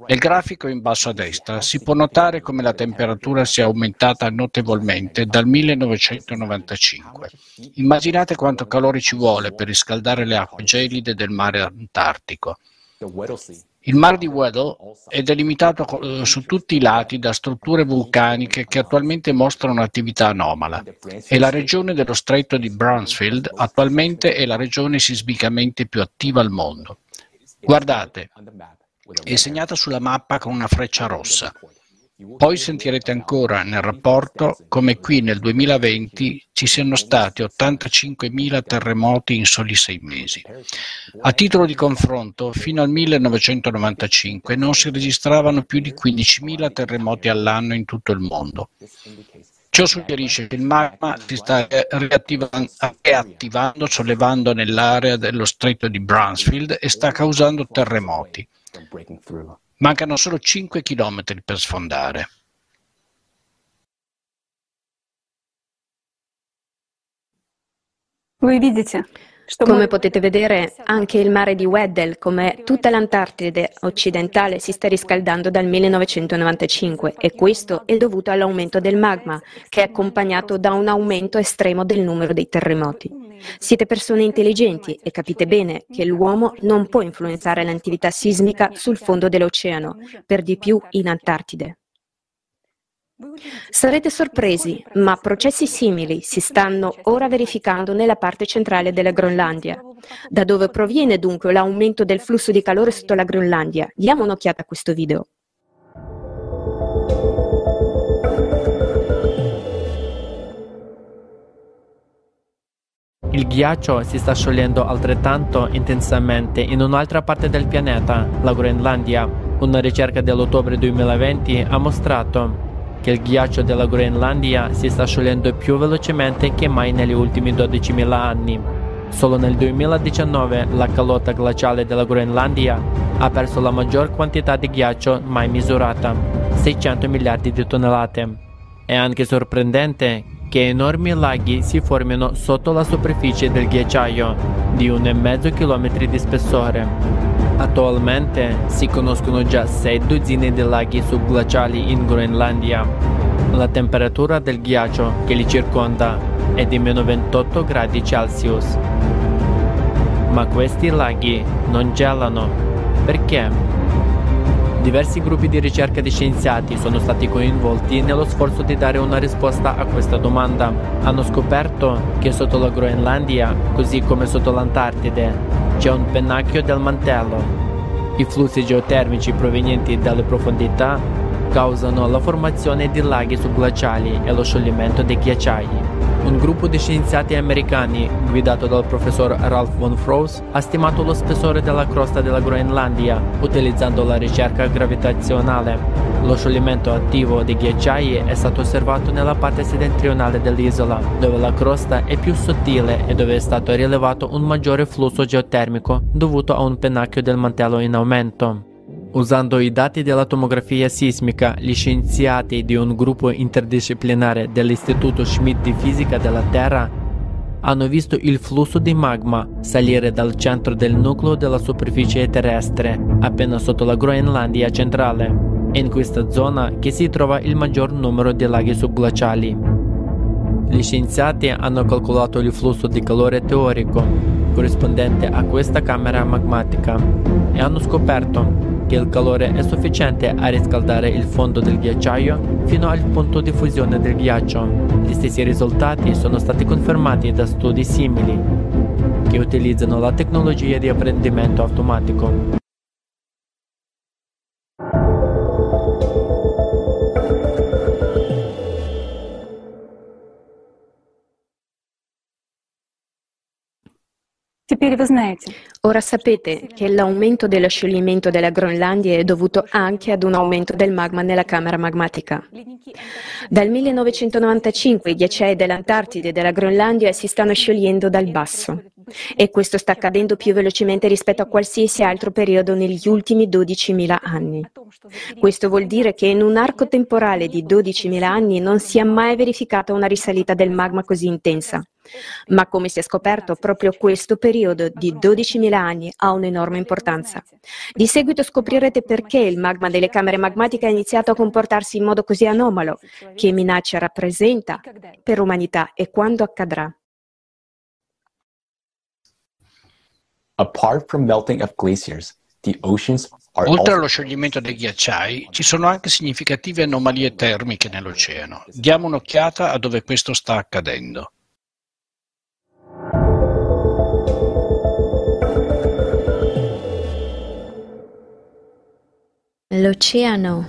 Nel grafico in basso a destra si può notare come la temperatura sia aumentata notevolmente dal 1995. Immaginate quanto calore ci vuole per riscaldare le acque gelide del mare Antartico. Il Mar di Weddell è delimitato eh, su tutti i lati da strutture vulcaniche che attualmente mostrano un'attività anomala e la regione dello stretto di Bransfield attualmente è la regione sismicamente più attiva al mondo. Guardate, è segnata sulla mappa con una freccia rossa. Poi sentirete ancora nel rapporto come qui nel 2020 ci siano stati 85.000 terremoti in soli sei mesi. A titolo di confronto, fino al 1995 non si registravano più di 15.000 terremoti all'anno in tutto il mondo. Ciò suggerisce che il magma si sta riattivando, sollevando nell'area dello stretto di Bransfield e sta causando terremoti. Mancano solo 5 km per sfondare. Voi vedete? Come potete vedere, anche il mare di Weddell, come tutta l'Antartide occidentale, si sta riscaldando dal 1995 e questo è dovuto all'aumento del magma, che è accompagnato da un aumento estremo del numero dei terremoti. Siete persone intelligenti e capite bene che l'uomo non può influenzare l'attività sismica sul fondo dell'oceano, per di più in Antartide. Sarete sorpresi, ma processi simili si stanno ora verificando nella parte centrale della Groenlandia. Da dove proviene dunque l'aumento del flusso di calore sotto la Groenlandia? Diamo un'occhiata a questo video. Il ghiaccio si sta sciogliendo altrettanto intensamente in un'altra parte del pianeta, la Groenlandia. Una ricerca dell'ottobre 2020 ha mostrato che il ghiaccio della Groenlandia si sta sciogliendo più velocemente che mai negli ultimi 12.000 anni. Solo nel 2019 la calotta glaciale della Groenlandia ha perso la maggior quantità di ghiaccio mai misurata, 600 miliardi di tonnellate. È anche sorprendente che enormi laghi si formino sotto la superficie del ghiacciaio di 1,5 km di spessore. Attualmente si conoscono già sei dozzine di laghi subglaciali in Groenlandia. La temperatura del ghiaccio che li circonda è di meno 28 gradi Celsius. Ma questi laghi non gelano. Perché? Diversi gruppi di ricerca di scienziati sono stati coinvolti nello sforzo di dare una risposta a questa domanda. Hanno scoperto che sotto la Groenlandia, così come sotto l'Antartide, c'è un pennacchio del mantello. I flussi geotermici provenienti dalle profondità causano la formazione di laghi subglaciali e lo scioglimento dei ghiacciai. Un gruppo di scienziati americani, guidato dal professor Ralph von Froese, ha stimato lo spessore della crosta della Groenlandia utilizzando la ricerca gravitazionale. Lo scioglimento attivo dei ghiacciai è stato osservato nella parte settentrionale dell'isola, dove la crosta è più sottile e dove è stato rilevato un maggiore flusso geotermico dovuto a un pennacchio del mantello in aumento. Usando i dati della tomografia sismica, gli scienziati di un gruppo interdisciplinare dell'Istituto Schmidt di Fisica della Terra hanno visto il flusso di magma salire dal centro del nucleo della superficie terrestre, appena sotto la Groenlandia centrale. In questa zona che si trova il maggior numero di laghi subglaciali. Gli scienziati hanno calcolato il flusso di calore teorico corrispondente a questa camera magmatica e hanno scoperto che il calore è sufficiente a riscaldare il fondo del ghiacciaio fino al punto di fusione del ghiaccio. Gli stessi risultati sono stati confermati da studi simili che utilizzano la tecnologia di apprendimento automatico. Ora sapete che l'aumento dello scioglimento della Groenlandia è dovuto anche ad un aumento del magma nella camera magmatica. Dal 1995 i ghiacciai dell'Antartide e della Groenlandia si stanno sciogliendo dal basso e questo sta accadendo più velocemente rispetto a qualsiasi altro periodo negli ultimi 12.000 anni. Questo vuol dire che in un arco temporale di 12.000 anni non si è mai verificata una risalita del magma così intensa. Ma come si è scoperto, proprio questo periodo di 12.000 anni ha un'enorme importanza. Di seguito scoprirete perché il magma delle camere magmatiche ha iniziato a comportarsi in modo così anomalo, che minaccia rappresenta per l'umanità e quando accadrà. Apart from melting of glaciers, the oceans Oltre allo scioglimento dei ghiacciai, ci sono anche significative anomalie termiche nell'oceano. Diamo un'occhiata a dove questo sta accadendo. L'oceano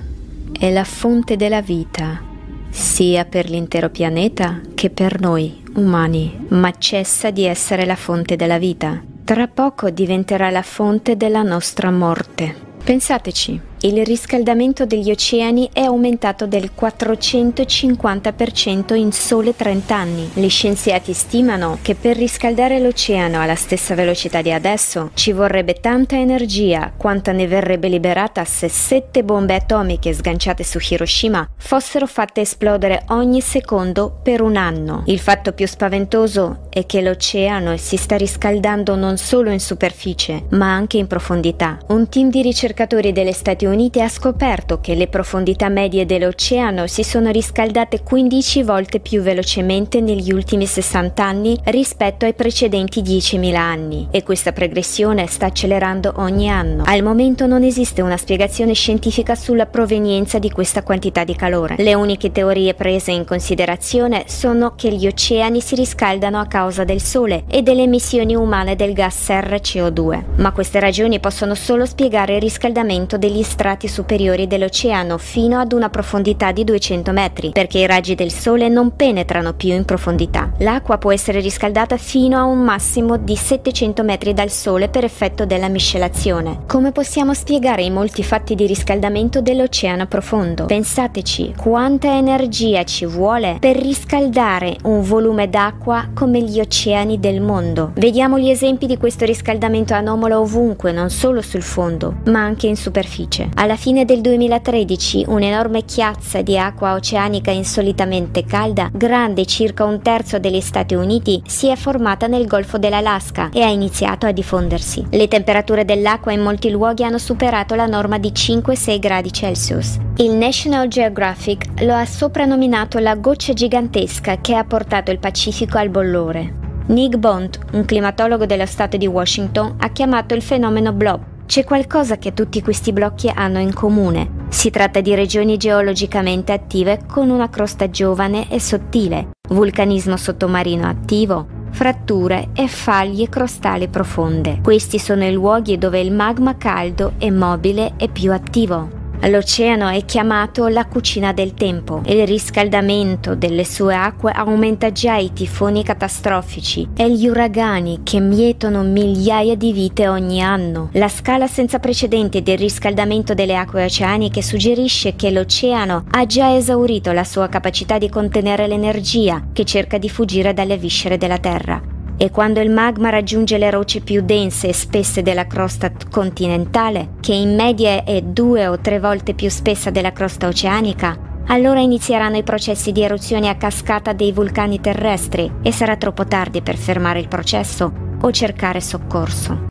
è la fonte della vita, sia per l'intero pianeta che per noi umani, ma cessa di essere la fonte della vita. Tra poco diventerà la fonte della nostra morte. Pensateci, il riscaldamento degli oceani è aumentato del 450% in sole 30 anni. Gli scienziati stimano che per riscaldare l'oceano alla stessa velocità di adesso ci vorrebbe tanta energia quanta ne verrebbe liberata se sette bombe atomiche sganciate su Hiroshima fossero fatte esplodere ogni secondo per un anno. Il fatto più spaventoso è che l'oceano si sta riscaldando non solo in superficie, ma anche in profondità. Un team di ricercatori delle Stati Uniti Unite ha scoperto che le profondità medie dell'oceano si sono riscaldate 15 volte più velocemente negli ultimi 60 anni rispetto ai precedenti 10.000 anni e questa progressione sta accelerando ogni anno. Al momento non esiste una spiegazione scientifica sulla provenienza di questa quantità di calore. Le uniche teorie prese in considerazione sono che gli oceani si riscaldano a causa del Sole e delle emissioni umane del gas RCO2, ma queste ragioni possono solo spiegare il riscaldamento degli strati strati superiori dell'oceano fino ad una profondità di 200 metri, perché i raggi del Sole non penetrano più in profondità. L'acqua può essere riscaldata fino a un massimo di 700 metri dal Sole per effetto della miscelazione. Come possiamo spiegare i molti fatti di riscaldamento dell'oceano profondo? Pensateci, quanta energia ci vuole per riscaldare un volume d'acqua come gli oceani del mondo. Vediamo gli esempi di questo riscaldamento anomalo ovunque, non solo sul fondo, ma anche in superficie. Alla fine del 2013 un'enorme chiazza di acqua oceanica insolitamente calda, grande circa un terzo degli Stati Uniti, si è formata nel Golfo dell'Alaska e ha iniziato a diffondersi. Le temperature dell'acqua in molti luoghi hanno superato la norma di 5-6 gradi Celsius. Il National Geographic lo ha soprannominato la goccia gigantesca che ha portato il Pacifico al bollore. Nick Bond, un climatologo dello stato di Washington, ha chiamato il fenomeno blob c'è qualcosa che tutti questi blocchi hanno in comune. Si tratta di regioni geologicamente attive con una crosta giovane e sottile, vulcanismo sottomarino attivo, fratture e faglie crostali profonde. Questi sono i luoghi dove il magma caldo è mobile e più attivo. L'oceano è chiamato la cucina del tempo. Il riscaldamento delle sue acque aumenta già i tifoni catastrofici e gli uragani che mietono migliaia di vite ogni anno. La scala senza precedenti del riscaldamento delle acque oceaniche suggerisce che l'oceano ha già esaurito la sua capacità di contenere l'energia che cerca di fuggire dalle viscere della Terra e quando il magma raggiunge le rocce più dense e spesse della crosta continentale, che in media è due o tre volte più spessa della crosta oceanica, allora inizieranno i processi di eruzione a cascata dei vulcani terrestri e sarà troppo tardi per fermare il processo o cercare soccorso.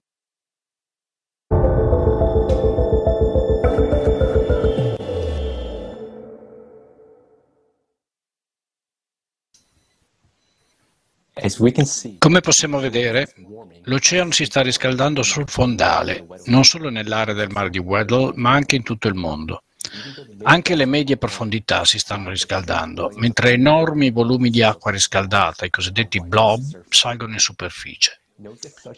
Come possiamo vedere, l'oceano si sta riscaldando sul fondale, non solo nell'area del mare di Weddell, ma anche in tutto il mondo. Anche le medie profondità si stanno riscaldando, mentre enormi volumi di acqua riscaldata, i cosiddetti blob, salgono in superficie.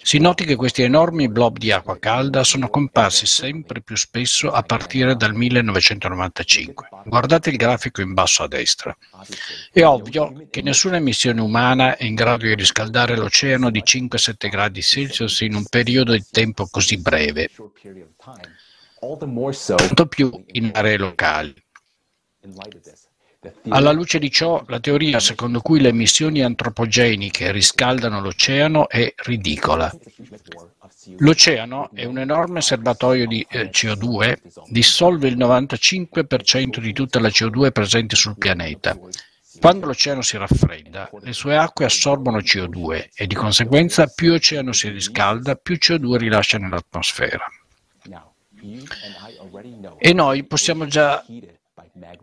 Si noti che questi enormi blob di acqua calda sono comparsi sempre più spesso a partire dal 1995. Guardate il grafico in basso a destra. È ovvio che nessuna emissione umana è in grado di riscaldare l'oceano di 5-7 gradi Celsius in un periodo di tempo così breve, tanto più in aree locali. Alla luce di ciò, la teoria secondo cui le emissioni antropogeniche riscaldano l'oceano è ridicola. L'oceano è un enorme serbatoio di eh, CO2, dissolve il 95% di tutta la CO2 presente sul pianeta. Quando l'oceano si raffredda, le sue acque assorbono CO2 e di conseguenza più l'oceano si riscalda, più CO2 rilascia nell'atmosfera. E noi possiamo già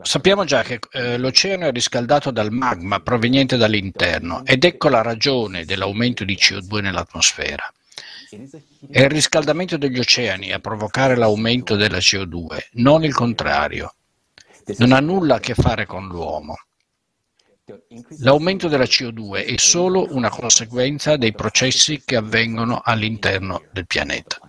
Sappiamo già che eh, l'oceano è riscaldato dal magma proveniente dall'interno ed ecco la ragione dell'aumento di CO2 nell'atmosfera. È il riscaldamento degli oceani a provocare l'aumento della CO2, non il contrario. Non ha nulla a che fare con l'uomo. L'aumento della CO2 è solo una conseguenza dei processi che avvengono all'interno del pianeta.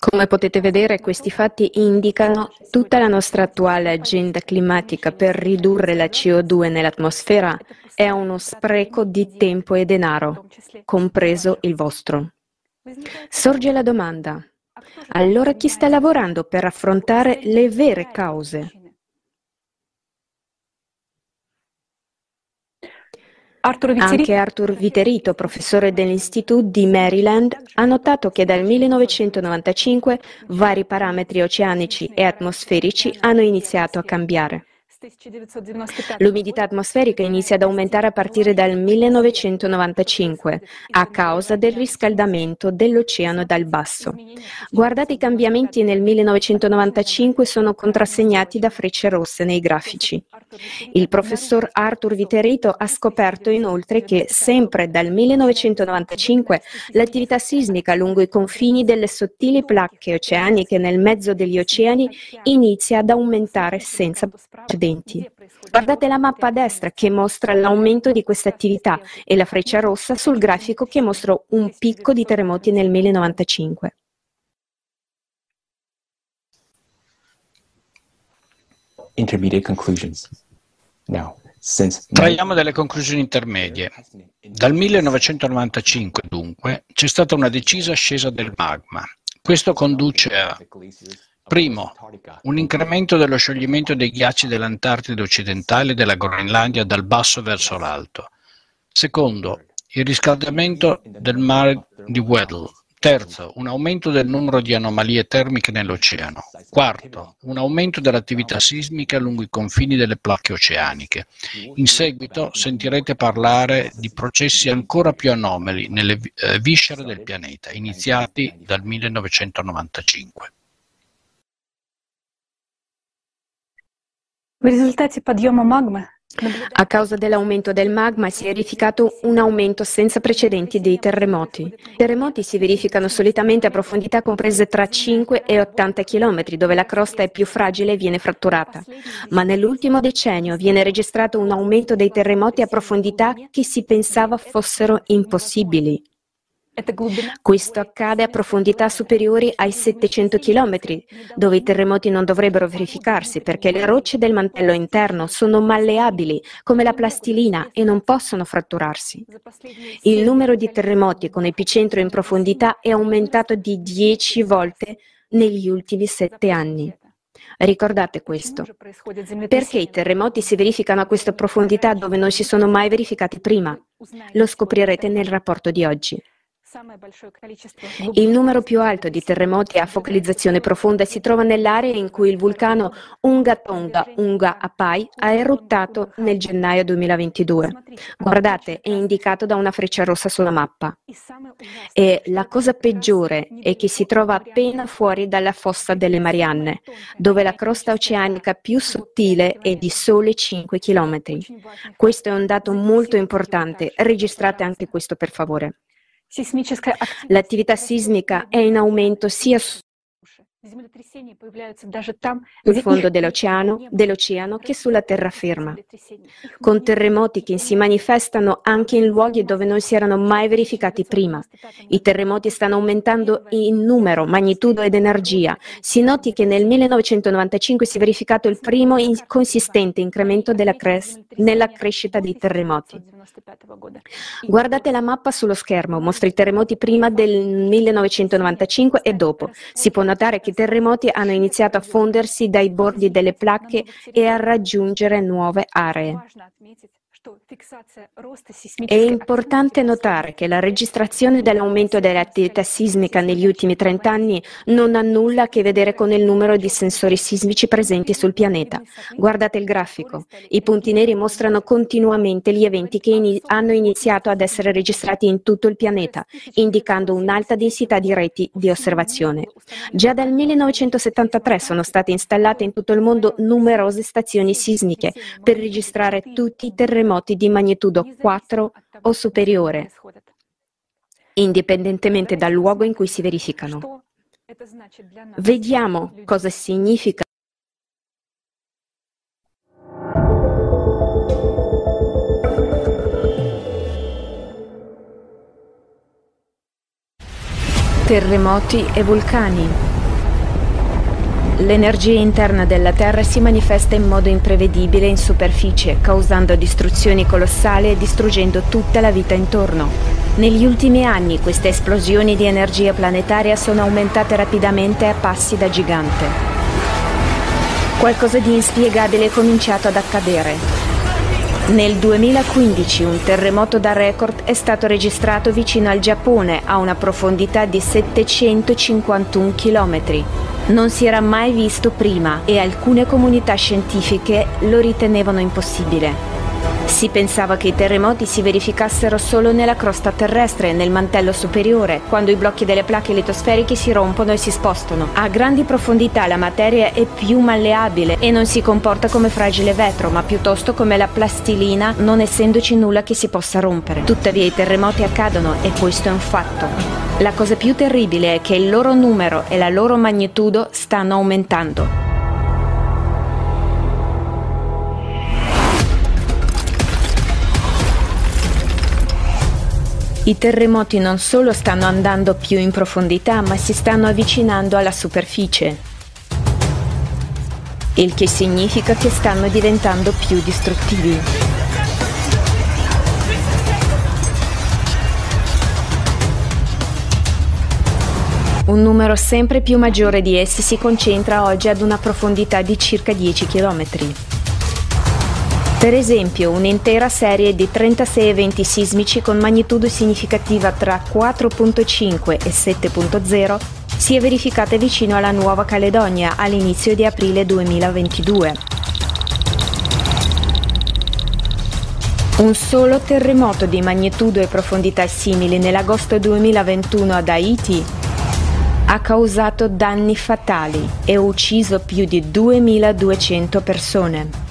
Come potete vedere, questi fatti indicano tutta la nostra attuale agenda climatica per ridurre la CO2 nell'atmosfera è uno spreco di tempo e denaro, compreso il vostro. Sorge la domanda, allora chi sta lavorando per affrontare le vere cause? Anche Arthur Viterito, professore dell'Institute di Maryland, ha notato che dal 1995 vari parametri oceanici e atmosferici hanno iniziato a cambiare. L'umidità atmosferica inizia ad aumentare a partire dal 1995 a causa del riscaldamento dell'oceano dal basso. Guardate i cambiamenti nel 1995 sono contrassegnati da frecce rosse nei grafici. Il professor Arthur Viterito ha scoperto inoltre che sempre dal 1995 l'attività sismica lungo i confini delle sottili placche oceaniche nel mezzo degli oceani inizia ad aumentare senza precedenti precedenti. Guardate la mappa a destra che mostra l'aumento di questa attività e la freccia rossa sul grafico che mostra un picco di terremoti nel 1095. Intermediate conclusions. Now, Traiamo delle conclusioni intermedie. Dal 1995, dunque, c'è stata una decisa ascesa del magma. Questo conduce a Primo, un incremento dello scioglimento dei ghiacci dell'Antartide occidentale e della Groenlandia dal basso verso l'alto. Secondo, il riscaldamento del mare di Weddell. Terzo, un aumento del numero di anomalie termiche nell'oceano. Quarto, un aumento dell'attività sismica lungo i confini delle placche oceaniche. In seguito sentirete parlare di processi ancora più anomali nelle eh, viscere del pianeta, iniziati dal 1995. В результате подъема магмы A causa dell'aumento del magma si è verificato un aumento senza precedenti dei terremoti. I terremoti si verificano solitamente a profondità comprese tra 5 e 80 km, dove la crosta è più fragile e viene fratturata. Ma nell'ultimo decennio viene registrato un aumento dei terremoti a profondità che si pensava fossero impossibili. Questo accade a profondità superiori ai 700 km, dove i terremoti non dovrebbero verificarsi perché le rocce del mantello interno sono malleabili come la plastilina e non possono fratturarsi. Il numero di terremoti con epicentro in profondità è aumentato di 10 volte negli ultimi sette anni. Ricordate questo. Perché i terremoti si verificano a questa profondità dove non si sono mai verificati prima? Lo scoprirete nel rapporto di oggi. Il numero più alto di terremoti a focalizzazione profonda si trova nell'area in cui il vulcano Unga Tonga Unga Apai ha eruttato nel gennaio 2022. Guardate, è indicato da una freccia rossa sulla mappa. E la cosa peggiore è che si trova appena fuori dalla fossa delle Marianne, dove la crosta oceanica più sottile è di sole 5 km. Questo è un dato molto importante, registrate anche questo per favore. L'attività sismica è in aumento sia sul fondo dell'oceano, dell'oceano che sulla terraferma, con terremoti che si manifestano anche in luoghi dove non si erano mai verificati prima. I terremoti stanno aumentando in numero, magnitudo ed energia. Si noti che nel 1995 si è verificato il primo consistente incremento cres- nella crescita dei terremoti. Guardate la mappa sullo schermo, mostra i terremoti prima del 1995 e dopo. Si può notare che i terremoti hanno iniziato a fondersi dai bordi delle placche e a raggiungere nuove aree. È importante notare che la registrazione dell'aumento dell'attività sismica negli ultimi 30 anni non ha nulla a che vedere con il numero di sensori sismici presenti sul pianeta. Guardate il grafico. I punti neri mostrano continuamente gli eventi che in- hanno iniziato ad essere registrati in tutto il pianeta, indicando un'alta densità di reti di osservazione. Già dal 1973 sono state installate in tutto il mondo numerose stazioni sismiche per registrare tutti i terremoti terremoti di magnitudo 4 o superiore, indipendentemente dal luogo in cui si verificano. Vediamo cosa significa terremoti e vulcani. L'energia interna della Terra si manifesta in modo imprevedibile in superficie, causando distruzioni colossali e distruggendo tutta la vita intorno. Negli ultimi anni queste esplosioni di energia planetaria sono aumentate rapidamente a passi da gigante. Qualcosa di inspiegabile è cominciato ad accadere. Nel 2015 un terremoto da record è stato registrato vicino al Giappone a una profondità di 751 km non si era mai visto prima e alcune comunità scientifiche lo ritenevano impossibile. Si pensava che i terremoti si verificassero solo nella crosta terrestre, nel mantello superiore, quando i blocchi delle placche litosferiche si rompono e si spostano. A grandi profondità la materia è più malleabile e non si comporta come fragile vetro, ma piuttosto come la plastilina, non essendoci nulla che si possa rompere. Tuttavia i terremoti accadono e questo è un fatto. La cosa più terribile è che il loro numero e la loro magnitudo stanno aumentando. I terremoti non solo stanno andando più in profondità, ma si stanno avvicinando alla superficie, il che significa che stanno diventando più distruttivi. Un numero sempre più maggiore di essi si concentra oggi ad una profondità di circa 10 km. Per esempio, un'intera serie di 36 eventi sismici con magnitudo significativa tra 4.5 e 7.0 si è verificata vicino alla Nuova Caledonia all'inizio di aprile 2022. Un solo terremoto di magnitudo e profondità simili nell'agosto 2021 ad Haiti ha causato danni fatali e ucciso più di 2200 persone.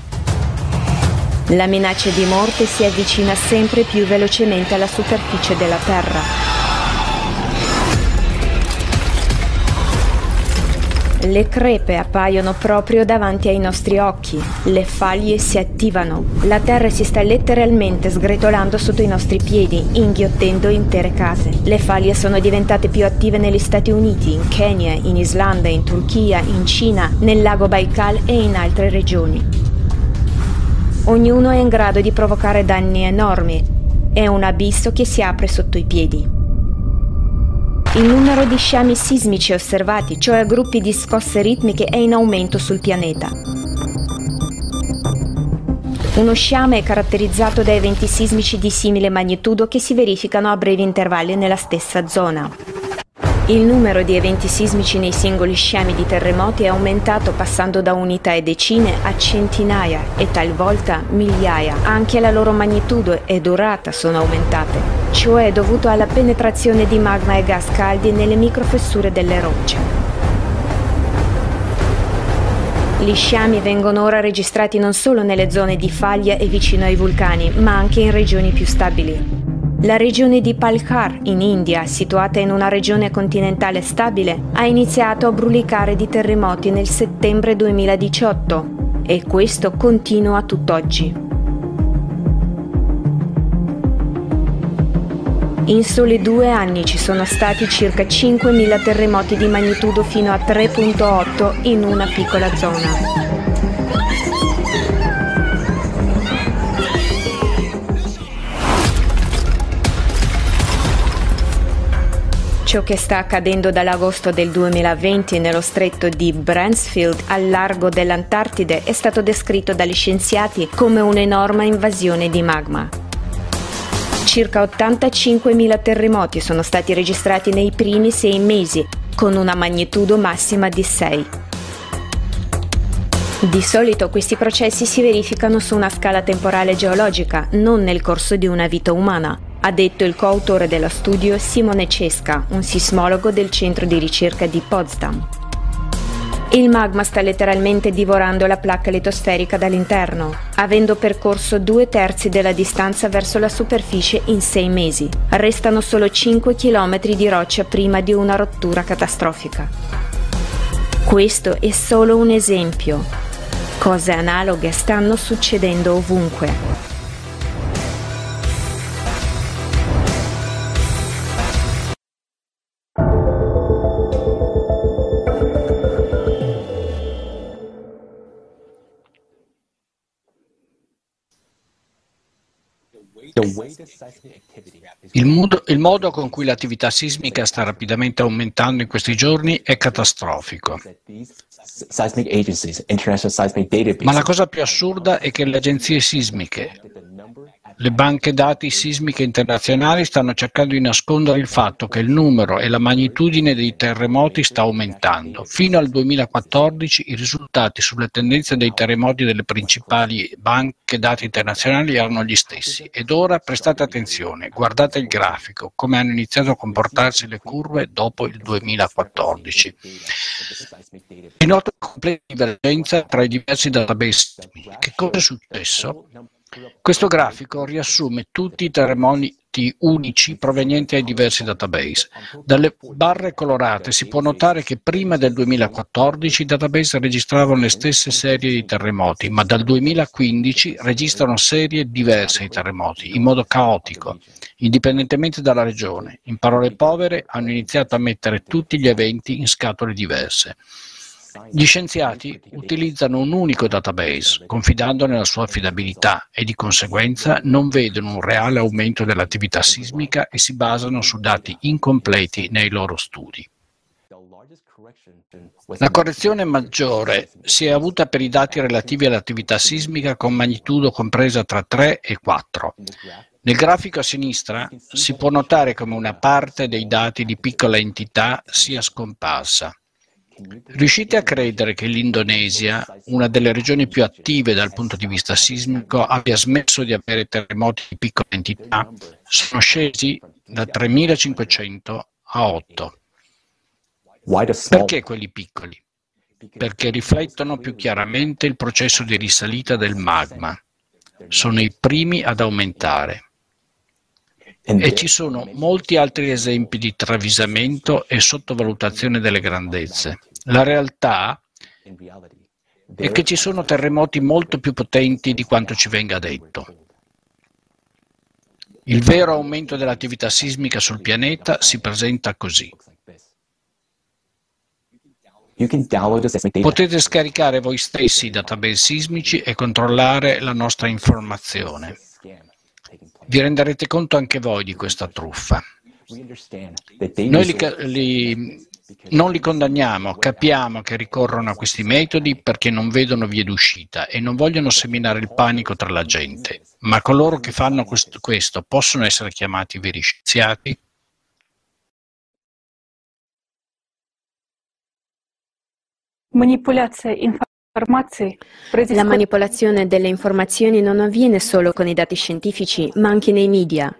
La minaccia di morte si avvicina sempre più velocemente alla superficie della Terra. Le crepe appaiono proprio davanti ai nostri occhi, le faglie si attivano, la terra si sta letteralmente sgretolando sotto i nostri piedi, inghiottendo intere case. Le faglie sono diventate più attive negli Stati Uniti, in Kenya, in Islanda, in Turchia, in Cina, nel lago Baikal e in altre regioni. Ognuno è in grado di provocare danni enormi. È un abisso che si apre sotto i piedi. Il numero di sciami sismici osservati, cioè gruppi di scosse ritmiche, è in aumento sul pianeta. Uno sciame è caratterizzato da eventi sismici di simile magnitudo che si verificano a brevi intervalli nella stessa zona. Il numero di eventi sismici nei singoli sciami di terremoti è aumentato passando da unità e decine a centinaia e talvolta migliaia. Anche la loro magnitudo e durata sono aumentate. Ciò è dovuto alla penetrazione di magma e gas caldi nelle microfessure delle rocce. Gli sciami vengono ora registrati non solo nelle zone di faglia e vicino ai vulcani, ma anche in regioni più stabili. La regione di Palkar, in India, situata in una regione continentale stabile, ha iniziato a brulicare di terremoti nel settembre 2018 e questo continua tutt'oggi. In soli due anni ci sono stati circa 5.000 terremoti di magnitudo fino a 3.8 in una piccola zona. Ciò che sta accadendo dall'agosto del 2020 nello stretto di Bransfield al largo dell'Antartide è stato descritto dagli scienziati come un'enorme invasione di magma. Circa 85.000 terremoti sono stati registrati nei primi sei mesi, con una magnitudo massima di 6. Di solito questi processi si verificano su una scala temporale geologica, non nel corso di una vita umana ha detto il coautore dello studio Simone Cesca, un sismologo del centro di ricerca di Potsdam. Il magma sta letteralmente divorando la placca litosferica dall'interno, avendo percorso due terzi della distanza verso la superficie in sei mesi. Restano solo 5 km di roccia prima di una rottura catastrofica. Questo è solo un esempio. Cose analoghe stanno succedendo ovunque. Il modo, il modo, con cui l'attività sismica sta rapidamente aumentando in questi giorni è catastrofico. Ma la cosa più assurda è che le agenzie sismiche, le banche dati sismiche internazionali stanno cercando di nascondere il fatto che il numero e la magnitudine dei terremoti sta aumentando. Fino al 2014 i risultati sulle tendenze dei terremoti delle principali banche dati internazionali erano gli stessi. Ed ora prestate attenzione, guardate il grafico, come hanno iniziato a comportarsi le curve dopo il 2014. È nota completa divergenza tra i diversi database. Che cosa è successo? Questo grafico riassume tutti i terremoti unici provenienti dai diversi database. Dalle barre colorate si può notare che prima del 2014 i database registravano le stesse serie di terremoti, ma dal 2015 registrano serie diverse di terremoti, in modo caotico, indipendentemente dalla regione. In parole povere, hanno iniziato a mettere tutti gli eventi in scatole diverse. Gli scienziati utilizzano un unico database, confidando nella sua affidabilità e di conseguenza non vedono un reale aumento dell'attività sismica e si basano su dati incompleti nei loro studi. La correzione maggiore si è avuta per i dati relativi all'attività sismica con magnitudo compresa tra 3 e 4. Nel grafico a sinistra si può notare come una parte dei dati di piccola entità sia scomparsa. Riuscite a credere che l'Indonesia, una delle regioni più attive dal punto di vista sismico, abbia smesso di avere terremoti di piccola entità? Sono scesi da 3.500 a 8. Perché quelli piccoli? Perché riflettono più chiaramente il processo di risalita del magma. sono i primi ad aumentare. E ci sono molti altri esempi di travisamento e sottovalutazione delle grandezze. La realtà è che ci sono terremoti molto più potenti di quanto ci venga detto. Il vero aumento dell'attività sismica sul pianeta si presenta così. Potete scaricare voi stessi i database sismici e controllare la nostra informazione. Vi renderete conto anche voi di questa truffa. Noi li, li, non li condanniamo, capiamo che ricorrono a questi metodi perché non vedono vie d'uscita e non vogliono seminare il panico tra la gente, ma coloro che fanno questo, questo possono essere chiamati veri scienziati? Manipolazione la manipolazione delle informazioni non avviene solo con i dati scientifici, ma anche nei media.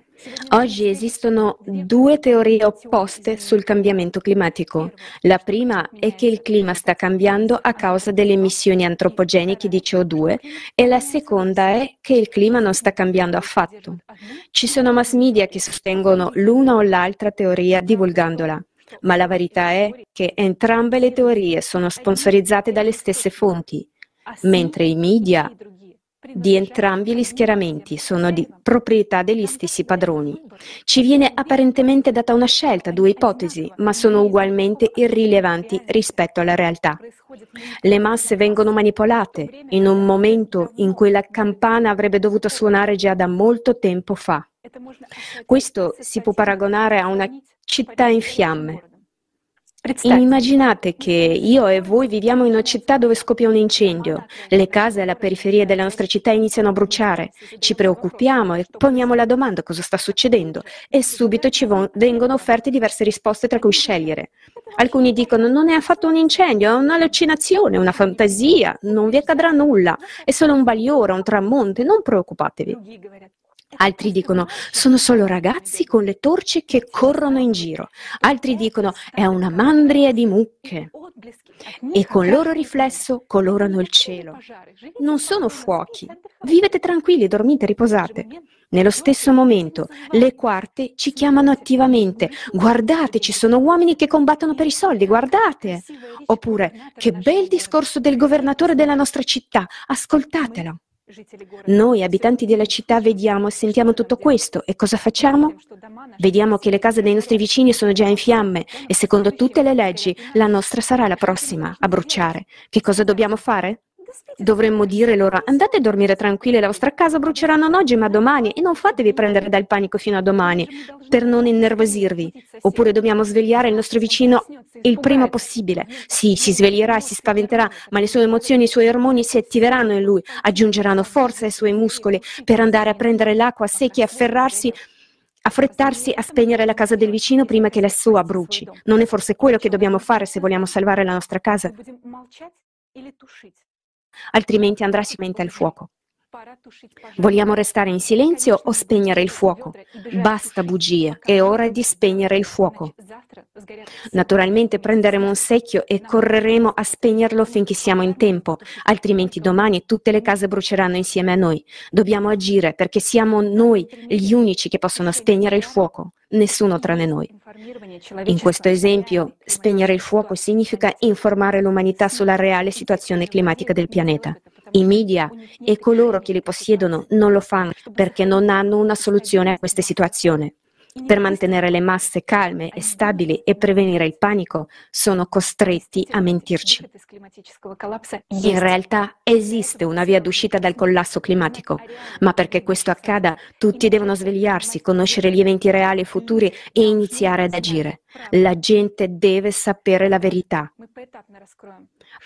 Oggi esistono due teorie opposte sul cambiamento climatico. La prima è che il clima sta cambiando a causa delle emissioni antropogeniche di CO2 e la seconda è che il clima non sta cambiando affatto. Ci sono mass media che sostengono l'una o l'altra teoria divulgandola ma la verità è che entrambe le teorie sono sponsorizzate dalle stesse fonti, mentre i media di entrambi gli schieramenti sono di proprietà degli stessi padroni. Ci viene apparentemente data una scelta, due ipotesi, ma sono ugualmente irrilevanti rispetto alla realtà. Le masse vengono manipolate in un momento in cui la campana avrebbe dovuto suonare già da molto tempo fa. Questo si può paragonare a una città in fiamme. Immaginate che io e voi viviamo in una città dove scoppia un incendio, le case alla periferia della nostra città iniziano a bruciare, ci preoccupiamo e poniamo la domanda cosa sta succedendo e subito ci vengono offerte diverse risposte tra cui scegliere. Alcuni dicono non è affatto un incendio, è un'allucinazione, una fantasia, non vi accadrà nulla, è solo un bagliore, un tramonte, non preoccupatevi. Altri dicono sono solo ragazzi con le torce che corrono in giro. Altri dicono è una mandria di mucche e con loro riflesso colorano il cielo. Non sono fuochi. Vivete tranquilli, dormite, riposate. Nello stesso momento, le quarte ci chiamano attivamente. Guardate, ci sono uomini che combattono per i soldi, guardate. Oppure, che bel discorso del governatore della nostra città, ascoltatelo. Noi, abitanti della città, vediamo e sentiamo tutto questo e cosa facciamo? Vediamo che le case dei nostri vicini sono già in fiamme e secondo tutte le leggi la nostra sarà la prossima a bruciare. Che cosa dobbiamo fare? Dovremmo dire loro andate a dormire tranquilli, la vostra casa brucerà non oggi ma domani e non fatevi prendere dal panico fino a domani per non innervosirvi. Oppure dobbiamo svegliare il nostro vicino il prima possibile. Sì, si sveglierà, si spaventerà, ma le sue emozioni, i suoi ormoni si attiveranno in lui, aggiungeranno forza ai suoi muscoli per andare a prendere l'acqua secca e afferrarsi affrettarsi a spegnere la casa del vicino prima che la sua bruci. Non è forse quello che dobbiamo fare se vogliamo salvare la nostra casa? Altrimenti andrà sicuramente al fuoco. Vogliamo restare in silenzio o spegnere il fuoco? Basta bugie, è ora di spegnere il fuoco. Naturalmente prenderemo un secchio e correremo a spegnerlo finché siamo in tempo, altrimenti domani tutte le case bruceranno insieme a noi. Dobbiamo agire perché siamo noi gli unici che possono spegnere il fuoco, nessuno tranne noi. In questo esempio, spegnere il fuoco significa informare l'umanità sulla reale situazione climatica del pianeta. I media e coloro che li possiedono non lo fanno perché non hanno una soluzione a questa situazione. Per mantenere le masse calme e stabili e prevenire il panico, sono costretti a mentirci. In realtà esiste una via d'uscita dal collasso climatico, ma perché questo accada, tutti devono svegliarsi, conoscere gli eventi reali e futuri e iniziare ad agire. La gente deve sapere la verità.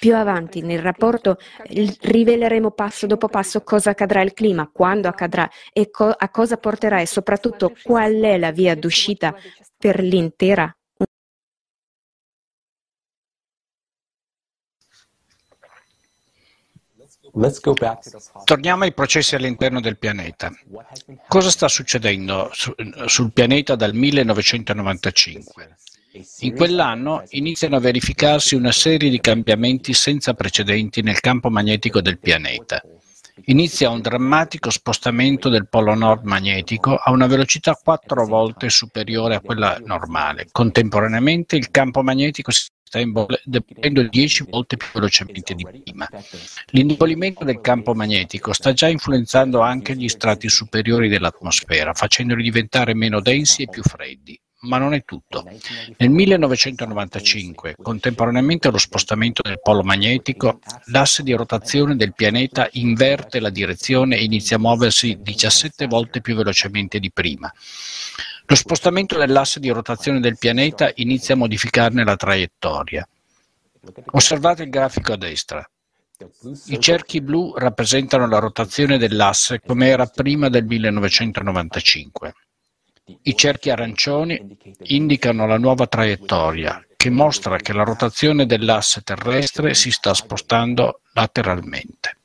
Più avanti nel rapporto riveleremo passo dopo passo cosa accadrà al clima, quando accadrà e co- a cosa porterà e soprattutto qual è la via d'uscita per l'intera Torniamo ai processi all'interno del pianeta. Cosa sta succedendo su, sul pianeta dal 1995? In quell'anno iniziano a verificarsi una serie di cambiamenti senza precedenti nel campo magnetico del pianeta. Inizia un drammatico spostamento del polo nord magnetico a una velocità quattro volte superiore a quella normale. Contemporaneamente il campo magnetico si sta indebolendo 10 volte più velocemente di prima. L'indebolimento del campo magnetico sta già influenzando anche gli strati superiori dell'atmosfera, facendoli diventare meno densi e più freddi. Ma non è tutto. Nel 1995, contemporaneamente allo spostamento del polo magnetico, l'asse di rotazione del pianeta inverte la direzione e inizia a muoversi 17 volte più velocemente di prima. Lo spostamento dell'asse di rotazione del pianeta inizia a modificarne la traiettoria. Osservate il grafico a destra. I cerchi blu rappresentano la rotazione dell'asse come era prima del 1995. I cerchi arancioni indicano la nuova traiettoria, che mostra che la rotazione dell'asse terrestre si sta spostando lateralmente.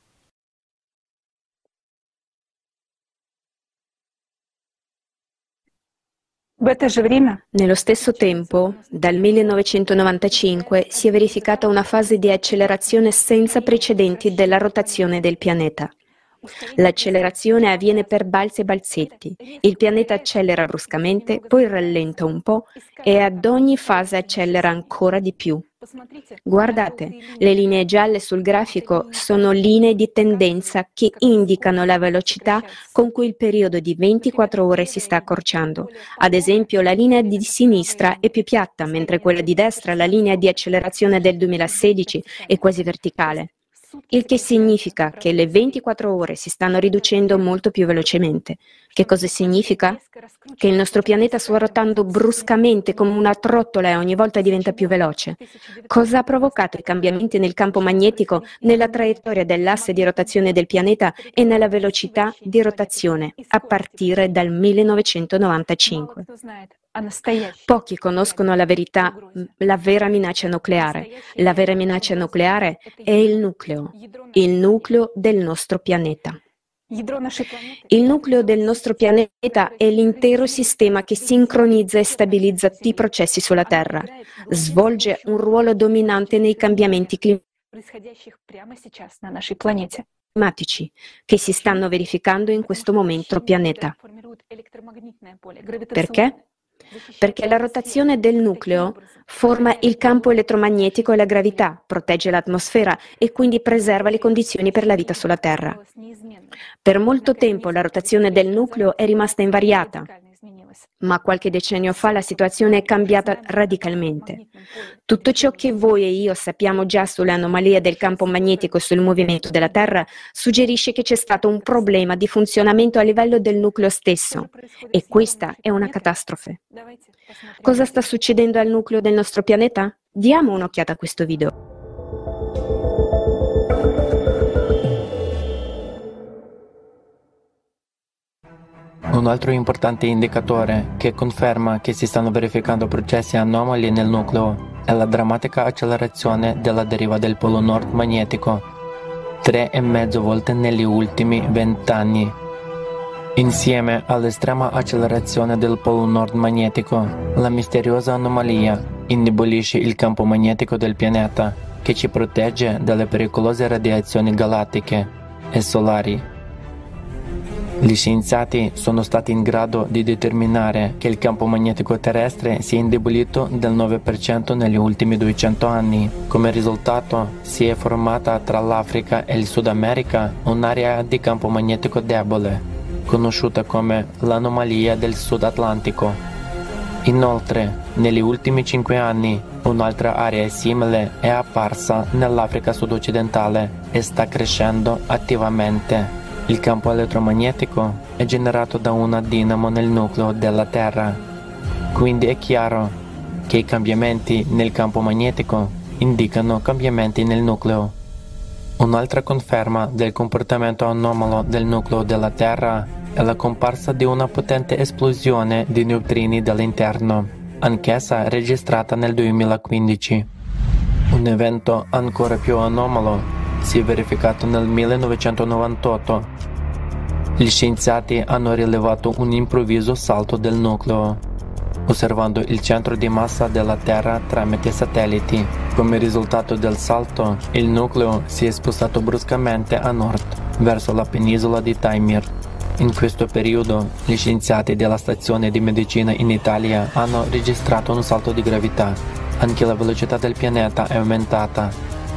Nello stesso tempo, dal 1995 si è verificata una fase di accelerazione senza precedenti della rotazione del pianeta. L'accelerazione avviene per balzi e balzetti. Il pianeta accelera bruscamente, poi rallenta un po' e ad ogni fase accelera ancora di più. Guardate, le linee gialle sul grafico sono linee di tendenza che indicano la velocità con cui il periodo di 24 ore si sta accorciando. Ad esempio, la linea di sinistra è più piatta, mentre quella di destra, la linea di accelerazione del 2016, è quasi verticale il che significa che le 24 ore si stanno riducendo molto più velocemente. Che cosa significa? Che il nostro pianeta sta ruotando bruscamente come una trottola e ogni volta diventa più veloce. Cosa ha provocato i cambiamenti nel campo magnetico, nella traiettoria dell'asse di rotazione del pianeta e nella velocità di rotazione a partire dal 1995? Pochi conoscono la verità, la vera minaccia nucleare. La vera minaccia nucleare è il nucleo, il nucleo del nostro pianeta. Il nucleo del nostro pianeta è l'intero sistema che sincronizza e stabilizza i processi sulla Terra. Svolge un ruolo dominante nei cambiamenti climatici che si stanno verificando in questo momento pianeta. Perché? Perché la rotazione del nucleo forma il campo elettromagnetico e la gravità, protegge l'atmosfera e quindi preserva le condizioni per la vita sulla Terra. Per molto tempo la rotazione del nucleo è rimasta invariata, ma qualche decennio fa la situazione è cambiata radicalmente. Tutto ciò che voi e io sappiamo già sulle anomalie del campo magnetico e sul movimento della Terra suggerisce che c'è stato un problema di funzionamento a livello del nucleo stesso e questa è una catastrofe. Cosa sta succedendo al nucleo del nostro pianeta? Diamo un'occhiata a questo video. Un altro importante indicatore che conferma che si stanno verificando processi anomali nel nucleo è la drammatica accelerazione della deriva del polo nord magnetico, tre e mezzo volte negli ultimi vent'anni. Insieme all'estrema accelerazione del polo nord magnetico, la misteriosa anomalia indebolisce il campo magnetico del pianeta che ci protegge dalle pericolose radiazioni galattiche e solari. Gli scienziati sono stati in grado di determinare che il campo magnetico terrestre si è indebolito del 9% negli ultimi 200 anni. Come risultato si è formata tra l'Africa e il Sud America un'area di campo magnetico debole, conosciuta come l'anomalia del Sud Atlantico. Inoltre, negli ultimi 5 anni, un'altra area simile è apparsa nell'Africa sud-occidentale e sta crescendo attivamente. Il campo elettromagnetico è generato da una dinamo nel nucleo della Terra, quindi è chiaro che i cambiamenti nel campo magnetico indicano cambiamenti nel nucleo. Un'altra conferma del comportamento anomalo del nucleo della Terra è la comparsa di una potente esplosione di neutrini dall'interno, anch'essa registrata nel 2015. Un evento ancora più anomalo si è verificato nel 1998. Gli scienziati hanno rilevato un improvviso salto del nucleo, osservando il centro di massa della Terra tramite satelliti. Come risultato del salto, il nucleo si è spostato bruscamente a nord. verso la penisola di Taimir. In questo periodo, gli scienziati della stazione di medicina in Italia hanno registrato un salto di gravità. Anche la velocità del pianeta è aumentata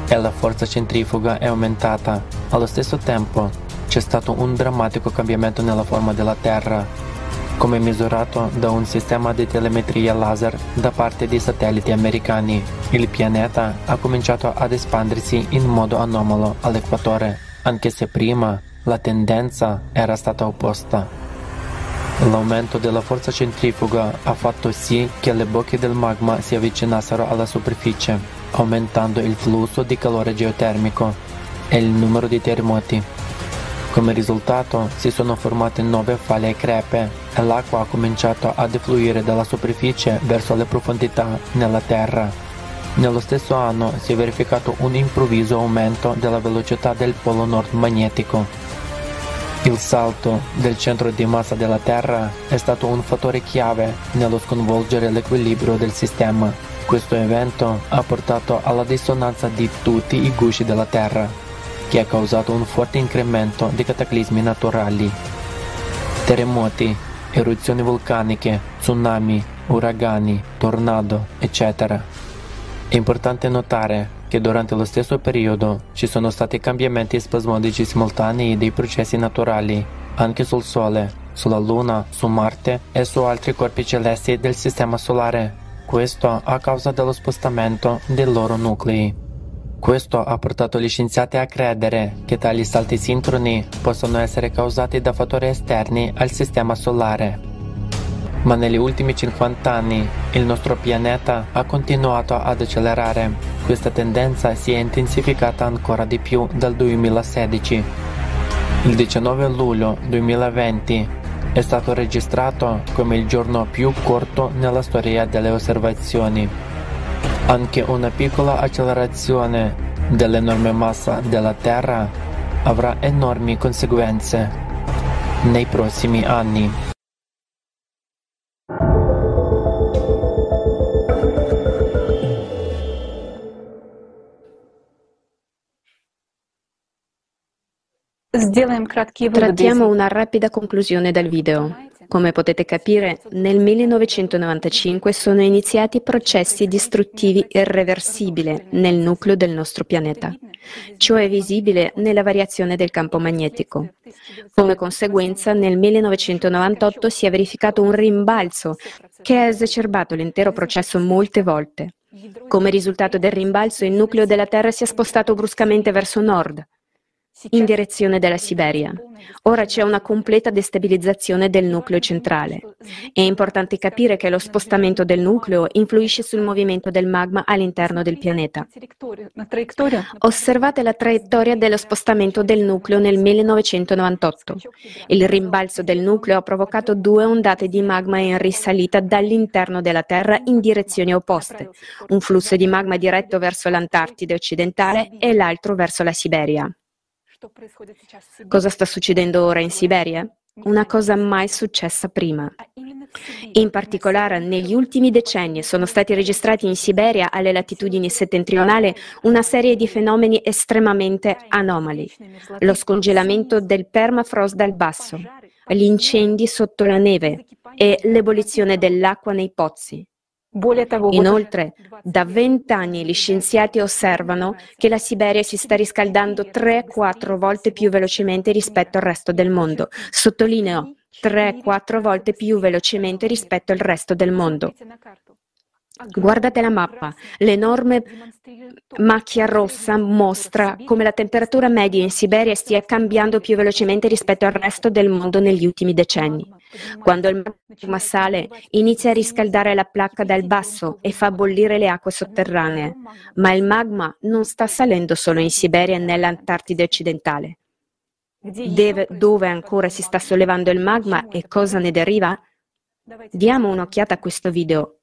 e la forza centrifuga è aumentata. Allo stesso tempo, c'è stato un drammatico cambiamento nella forma della Terra, come misurato da un sistema di telemetria laser da parte dei satelliti americani. Il pianeta ha cominciato ad espandersi in modo anomalo all'equatore, anche se prima la tendenza era stata opposta. L'aumento della forza centrifuga ha fatto sì che le bocche del magma si avvicinassero alla superficie, aumentando il flusso di calore geotermico e il numero di terremoti. Come risultato si sono formate nuove falle e crepe e l'acqua ha cominciato a defluire dalla superficie verso le profondità nella Terra. Nello stesso anno si è verificato un improvviso aumento della velocità del polo nord magnetico. Il salto del centro di massa della Terra è stato un fattore chiave nello sconvolgere l'equilibrio del sistema. Questo evento ha portato alla dissonanza di tutti i gusci della Terra, che ha causato un forte incremento di cataclismi naturali. Terremoti, eruzioni vulcaniche, tsunami, uragani, tornado, eccetera. È importante notare che durante lo stesso periodo ci sono stati cambiamenti spasmodici simultanei dei processi naturali, anche sul Sole, sulla Luna, su Marte e su altri corpi celesti del Sistema Solare. Questo a causa dello spostamento dei loro nuclei. Questo ha portato gli scienziati a credere che tali salti sincroni possono essere causati da fattori esterni al Sistema Solare ma negli ultimi 50 anni il nostro pianeta ha continuato ad accelerare. Questa tendenza si è intensificata ancora di più dal 2016. Il 19 luglio 2020 è stato registrato come il giorno più corto nella storia delle osservazioni. Anche una piccola accelerazione dell'enorme massa della Terra avrà enormi conseguenze nei prossimi anni. Trattiamo una rapida conclusione del video. Come potete capire, nel 1995 sono iniziati processi distruttivi irreversibili nel nucleo del nostro pianeta. Ciò è visibile nella variazione del campo magnetico. Come conseguenza, nel 1998 si è verificato un rimbalzo che ha esacerbato l'intero processo molte volte. Come risultato del rimbalzo, il nucleo della Terra si è spostato bruscamente verso nord in direzione della Siberia. Ora c'è una completa destabilizzazione del nucleo centrale. È importante capire che lo spostamento del nucleo influisce sul movimento del magma all'interno del pianeta. Osservate la traiettoria dello spostamento del nucleo nel 1998. Il rimbalzo del nucleo ha provocato due ondate di magma in risalita dall'interno della Terra in direzioni opposte, un flusso di magma diretto verso l'Antartide occidentale e l'altro verso la Siberia. Cosa sta succedendo ora in Siberia? Una cosa mai successa prima. In particolare, negli ultimi decenni sono stati registrati in Siberia, alle latitudini settentrionali, una serie di fenomeni estremamente anomali. Lo scongelamento del permafrost dal basso, gli incendi sotto la neve e l'ebollizione dell'acqua nei pozzi. Inoltre, da vent'anni gli scienziati osservano che la Siberia si sta riscaldando 3-4 volte più velocemente rispetto al resto del mondo. Sottolineo 3-4 volte più velocemente rispetto al resto del mondo. Guardate la mappa, l'enorme macchia rossa mostra come la temperatura media in Siberia stia cambiando più velocemente rispetto al resto del mondo negli ultimi decenni. Quando il magma sale, inizia a riscaldare la placca dal basso e fa bollire le acque sotterranee, ma il magma non sta salendo solo in Siberia e nell'Antartide occidentale. Deve, dove ancora si sta sollevando il magma e cosa ne deriva? Diamo un'occhiata a questo video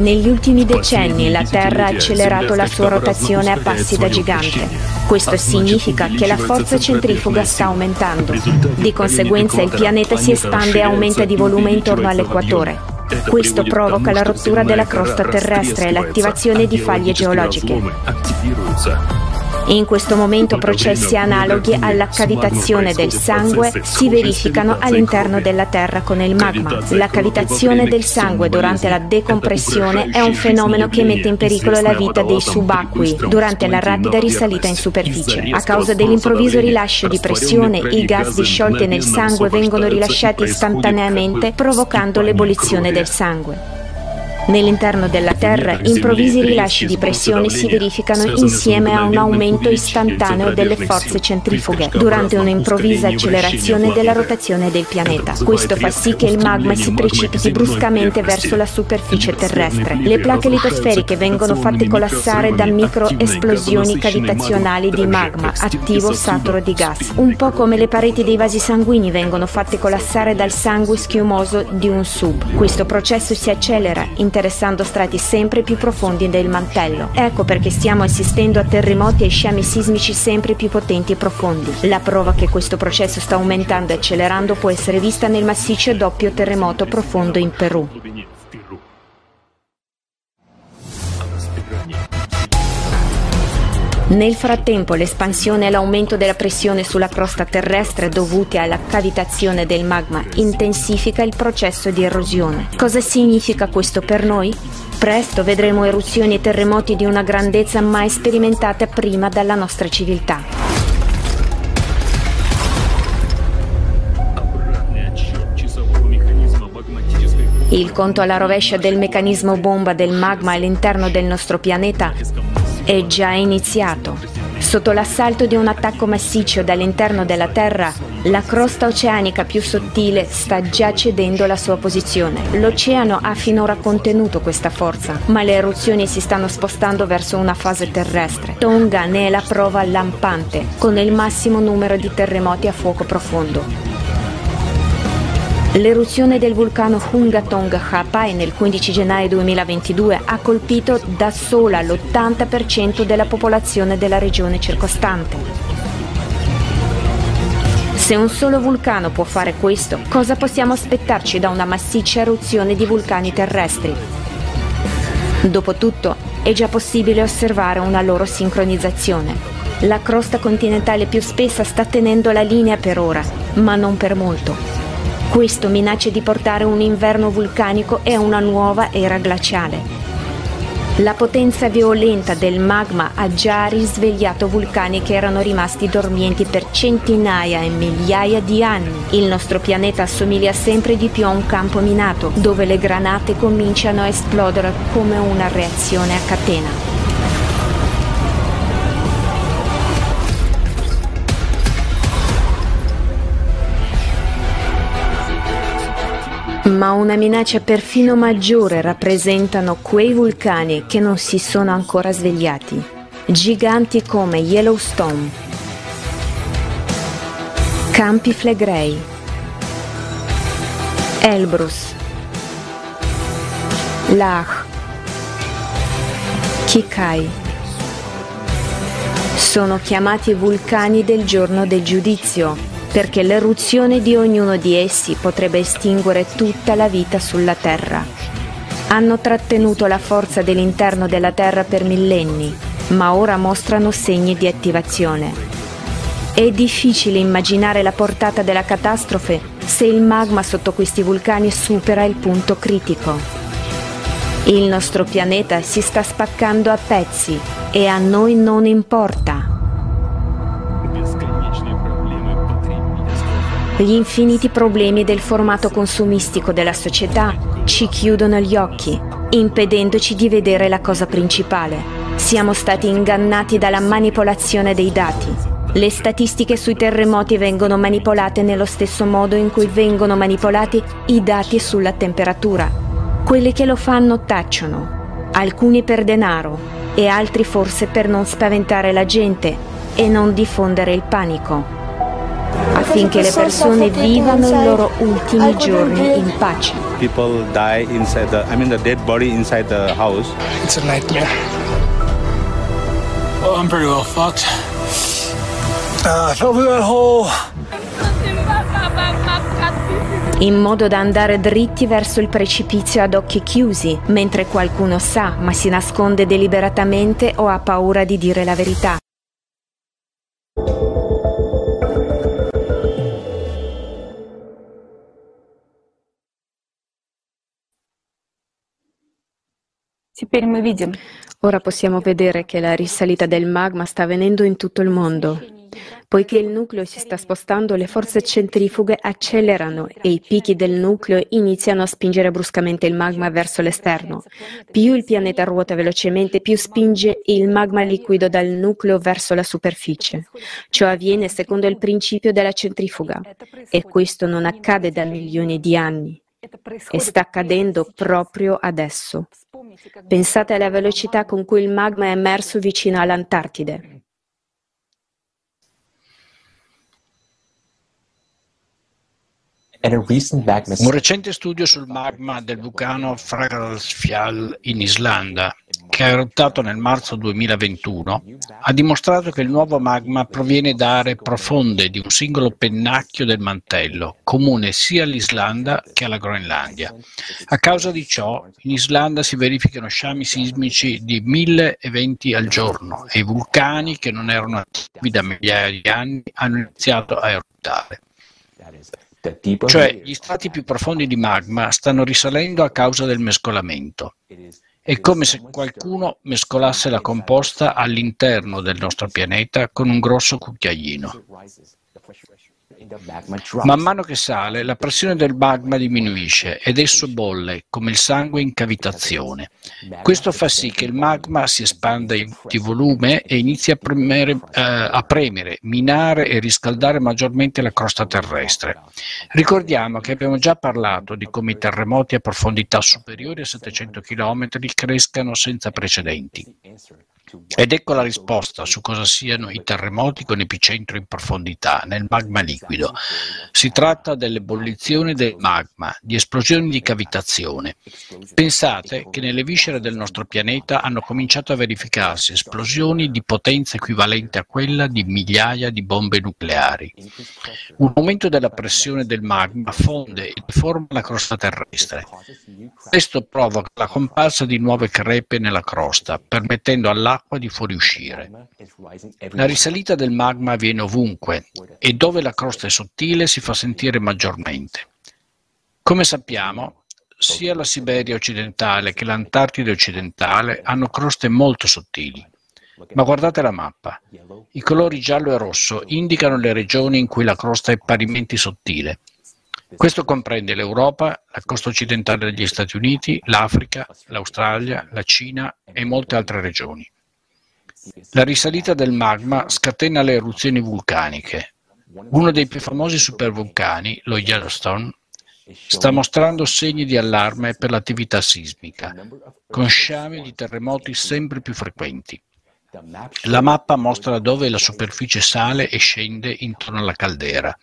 Negli ultimi decenni la Terra ha accelerato la sua rotazione a passi da gigante. Questo significa che la forza centrifuga sta aumentando. Di conseguenza il pianeta si espande e aumenta di volume intorno all'equatore. Questo provoca la rottura della crosta terrestre e l'attivazione di faglie geologiche. In questo momento processi analoghi alla cavitazione del sangue si verificano all'interno della Terra con il magma. La cavitazione del sangue durante la decompressione è un fenomeno che mette in pericolo la vita dei subacquei durante la rapida risalita in superficie. A causa dell'improvviso rilascio di pressione, i gas disciolti nel sangue vengono rilasciati istantaneamente provocando l'ebollizione del sangue. Nell'interno della Terra improvvisi rilasci di pressione si verificano insieme a un aumento istantaneo delle forze centrifughe durante un'improvvisa accelerazione della rotazione del pianeta. Questo fa sì che il magma si precipiti bruscamente verso la superficie terrestre. Le placche litosferiche vengono fatte collassare da microesplosioni cavitazionali di magma attivo saturo di gas, un po' come le pareti dei vasi sanguigni vengono fatte collassare dal sangue schiumoso di un sub. Questo processo si accelera in interessando strati sempre più profondi del mantello. Ecco perché stiamo assistendo a terremoti e sciami sismici sempre più potenti e profondi. La prova che questo processo sta aumentando e accelerando può essere vista nel massiccio doppio terremoto profondo in Perù. Nel frattempo l'espansione e l'aumento della pressione sulla crosta terrestre dovuti alla cavitazione del magma intensifica il processo di erosione. Cosa significa questo per noi? Presto vedremo eruzioni e terremoti di una grandezza mai sperimentata prima dalla nostra civiltà. Il conto alla rovescia del meccanismo bomba del magma all'interno del nostro pianeta è già iniziato. Sotto l'assalto di un attacco massiccio dall'interno della Terra, la crosta oceanica più sottile sta già cedendo la sua posizione. L'oceano ha finora contenuto questa forza, ma le eruzioni si stanno spostando verso una fase terrestre. Tonga ne è la prova lampante, con il massimo numero di terremoti a fuoco profondo. L'eruzione del vulcano Hungatong Hapai nel 15 gennaio 2022 ha colpito da sola l'80% della popolazione della regione circostante. Se un solo vulcano può fare questo, cosa possiamo aspettarci da una massiccia eruzione di vulcani terrestri? Dopotutto, è già possibile osservare una loro sincronizzazione. La crosta continentale più spessa sta tenendo la linea per ora, ma non per molto. Questo minaccia di portare un inverno vulcanico e una nuova era glaciale. La potenza violenta del magma ha già risvegliato vulcani che erano rimasti dormienti per centinaia e migliaia di anni. Il nostro pianeta assomiglia sempre di più a un campo minato, dove le granate cominciano a esplodere come una reazione a catena. Ma una minaccia perfino maggiore rappresentano quei vulcani che non si sono ancora svegliati. Giganti come Yellowstone, Campi Flegrei, Elbrus, Lach, Kikai. Sono chiamati vulcani del giorno del giudizio perché l'eruzione di ognuno di essi potrebbe estinguere tutta la vita sulla Terra. Hanno trattenuto la forza dell'interno della Terra per millenni, ma ora mostrano segni di attivazione. È difficile immaginare la portata della catastrofe se il magma sotto questi vulcani supera il punto critico. Il nostro pianeta si sta spaccando a pezzi e a noi non importa. Gli infiniti problemi del formato consumistico della società ci chiudono gli occhi, impedendoci di vedere la cosa principale. Siamo stati ingannati dalla manipolazione dei dati. Le statistiche sui terremoti vengono manipolate nello stesso modo in cui vengono manipolati i dati sulla temperatura. Quelli che lo fanno tacciono, alcuni per denaro e altri forse per non spaventare la gente e non diffondere il panico affinché le persone vivano i loro ultimi giorni in pace. People die inside the, I mean the dead body inside the house. It's a nightmare. Oh, I'm pretty well fucked. Uh, I fell through that hole. in modo da andare dritti verso il precipizio ad occhi chiusi, mentre qualcuno sa ma si nasconde deliberatamente o ha paura di dire la verità. Ora possiamo vedere che la risalita del magma sta avvenendo in tutto il mondo. Poiché il nucleo si sta spostando, le forze centrifughe accelerano e i picchi del nucleo iniziano a spingere bruscamente il magma verso l'esterno. Più il pianeta ruota velocemente, più spinge il magma liquido dal nucleo verso la superficie. Ciò avviene secondo il principio della centrifuga e questo non accade da milioni di anni e sta accadendo proprio adesso. Pensate alla velocità con cui il magma è emerso vicino all'Antartide. Un recente studio sul magma del vulcano Fraglalsfjall in Islanda, che ha eruttato nel marzo 2021, ha dimostrato che il nuovo magma proviene da aree profonde di un singolo pennacchio del mantello, comune sia all'Islanda che alla Groenlandia. A causa di ciò, in Islanda si verificano sciami sismici di mille eventi al giorno e i vulcani, che non erano attivi da migliaia di anni, hanno iniziato a eruttare. Cioè gli strati più profondi di magma stanno risalendo a causa del mescolamento. È come se qualcuno mescolasse la composta all'interno del nostro pianeta con un grosso cucchiaino. Man mano che sale, la pressione del magma diminuisce ed esso bolle come il sangue in cavitazione. Questo fa sì che il magma si espanda di volume e inizi a premere, eh, a premere, minare e riscaldare maggiormente la crosta terrestre. Ricordiamo che abbiamo già parlato di come i terremoti a profondità superiori a 700 km crescano senza precedenti. Ed ecco la risposta su cosa siano i terremoti con epicentro in profondità, nel magma liquido. Si tratta dell'ebollizione del magma, di esplosioni di cavitazione. Pensate che nelle viscere del nostro pianeta hanno cominciato a verificarsi esplosioni di potenza equivalente a quella di migliaia di bombe nucleari. Un aumento della pressione del magma fonde e deforma la crosta terrestre. Questo provoca la comparsa di nuove crepe nella crosta, permettendo all'acqua l'acqua di fuoriuscire. La risalita del magma avviene ovunque e dove la crosta è sottile si fa sentire maggiormente. Come sappiamo, sia la Siberia occidentale che l'Antartide occidentale hanno croste molto sottili. Ma guardate la mappa. I colori giallo e rosso indicano le regioni in cui la crosta è parimenti sottile. Questo comprende l'Europa, la costa occidentale degli Stati Uniti, l'Africa, l'Australia, la Cina e molte altre regioni. La risalita del magma scatena le eruzioni vulcaniche. Uno dei più famosi supervulcani, lo Yellowstone, sta mostrando segni di allarme per l'attività sismica, con sciami di terremoti sempre più frequenti. La mappa mostra dove la superficie sale e scende intorno alla caldera.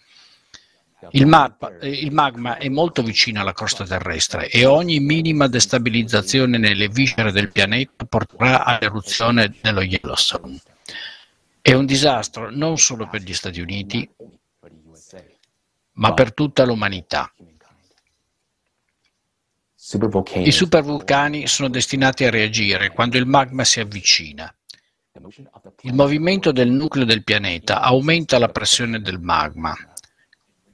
Il, mappa, eh, il, magma è molto vicino alla crosta terrestre e ogni minima destabilizzazione nelle viscere del pianeta porterà all'eruzione dello Yellowstone. È un disastro non solo per gli Stati Uniti, ma per tutta l'umanità. I supervulcani sono destinati a reagire quando il magma si avvicina. Il movimento del nucleo del pianeta aumenta la pressione del magma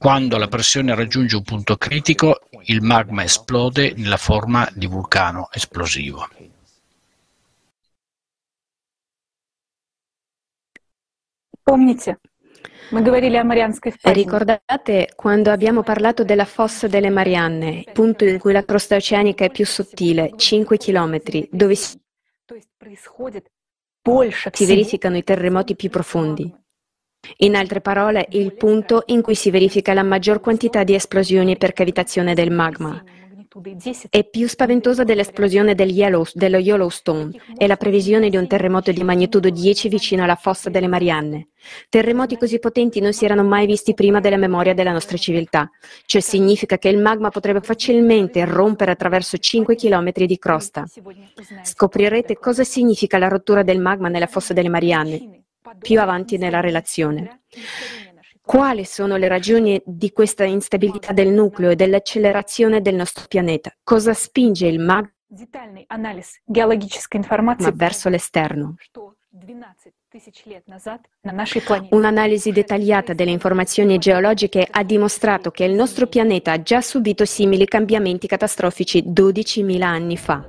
quando la pressione raggiunge un punto critico, il magma esplode nella forma di vulcano esplosivo. Ricordate quando abbiamo parlato della fossa delle Marianne, punto in cui la crosta oceanica è più sottile, 5 km, dove si verificano i terremoti più profondi. In altre parole, il punto in cui si verifica la maggior quantità di esplosioni per cavitazione del magma. È più spaventosa dell'esplosione del Yellow, dello Yellowstone e la previsione di un terremoto di magnitudo 10 vicino alla fossa delle Marianne. Terremoti così potenti non si erano mai visti prima della memoria della nostra civiltà. Ciò significa che il magma potrebbe facilmente rompere attraverso 5 km di crosta. Scoprirete cosa significa la rottura del magma nella fossa delle Marianne più avanti nella relazione. Quali sono le ragioni di questa instabilità del nucleo e dell'accelerazione del nostro pianeta? Cosa spinge il magma verso l'esterno? Un'analisi dettagliata delle informazioni geologiche ha dimostrato che il nostro pianeta ha già subito simili cambiamenti catastrofici 12.000 anni fa.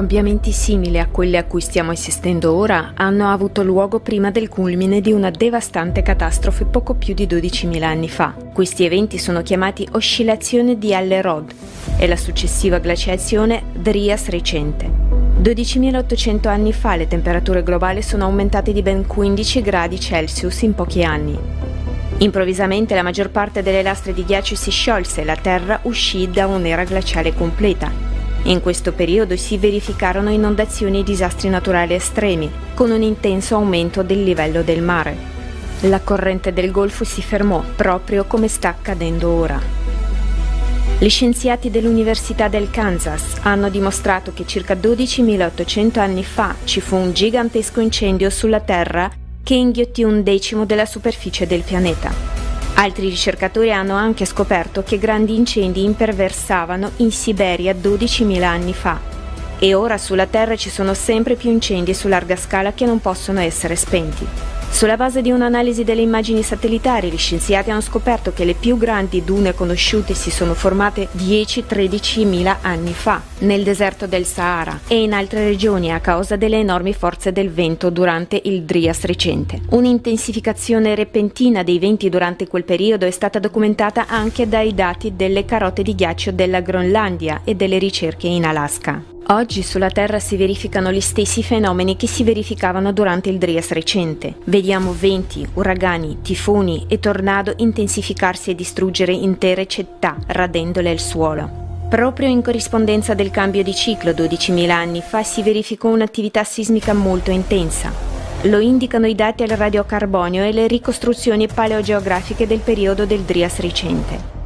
Cambiamenti simili a quelli a cui stiamo assistendo ora hanno avuto luogo prima del culmine di una devastante catastrofe poco più di 12.000 anni fa. Questi eventi sono chiamati oscillazione di Allerod e la successiva glaciazione Drias recente. 12.800 anni fa le temperature globali sono aumentate di ben 15 gradi Celsius in pochi anni. Improvvisamente la maggior parte delle lastre di ghiaccio si sciolse e la Terra uscì da un'era glaciale completa. In questo periodo si verificarono inondazioni e disastri naturali estremi, con un intenso aumento del livello del mare. La corrente del Golfo si fermò, proprio come sta accadendo ora. Gli scienziati dell'Università del Kansas hanno dimostrato che circa 12.800 anni fa ci fu un gigantesco incendio sulla Terra che inghiottì un decimo della superficie del pianeta. Altri ricercatori hanno anche scoperto che grandi incendi imperversavano in Siberia 12.000 anni fa e ora sulla Terra ci sono sempre più incendi su larga scala che non possono essere spenti. Sulla base di un'analisi delle immagini satellitari, gli scienziati hanno scoperto che le più grandi dune conosciute si sono formate 10-13 mila anni fa nel deserto del Sahara e in altre regioni a causa delle enormi forze del vento durante il Drias recente. Un'intensificazione repentina dei venti durante quel periodo è stata documentata anche dai dati delle carote di ghiaccio della Groenlandia e delle ricerche in Alaska. Oggi sulla Terra si verificano gli stessi fenomeni che si verificavano durante il Drias recente. Vediamo venti, uragani, tifoni e tornado intensificarsi e distruggere intere città, radendole al suolo. Proprio in corrispondenza del cambio di ciclo 12.000 anni fa si verificò un'attività sismica molto intensa. Lo indicano i dati al radiocarbonio e le ricostruzioni paleogeografiche del periodo del Drias recente.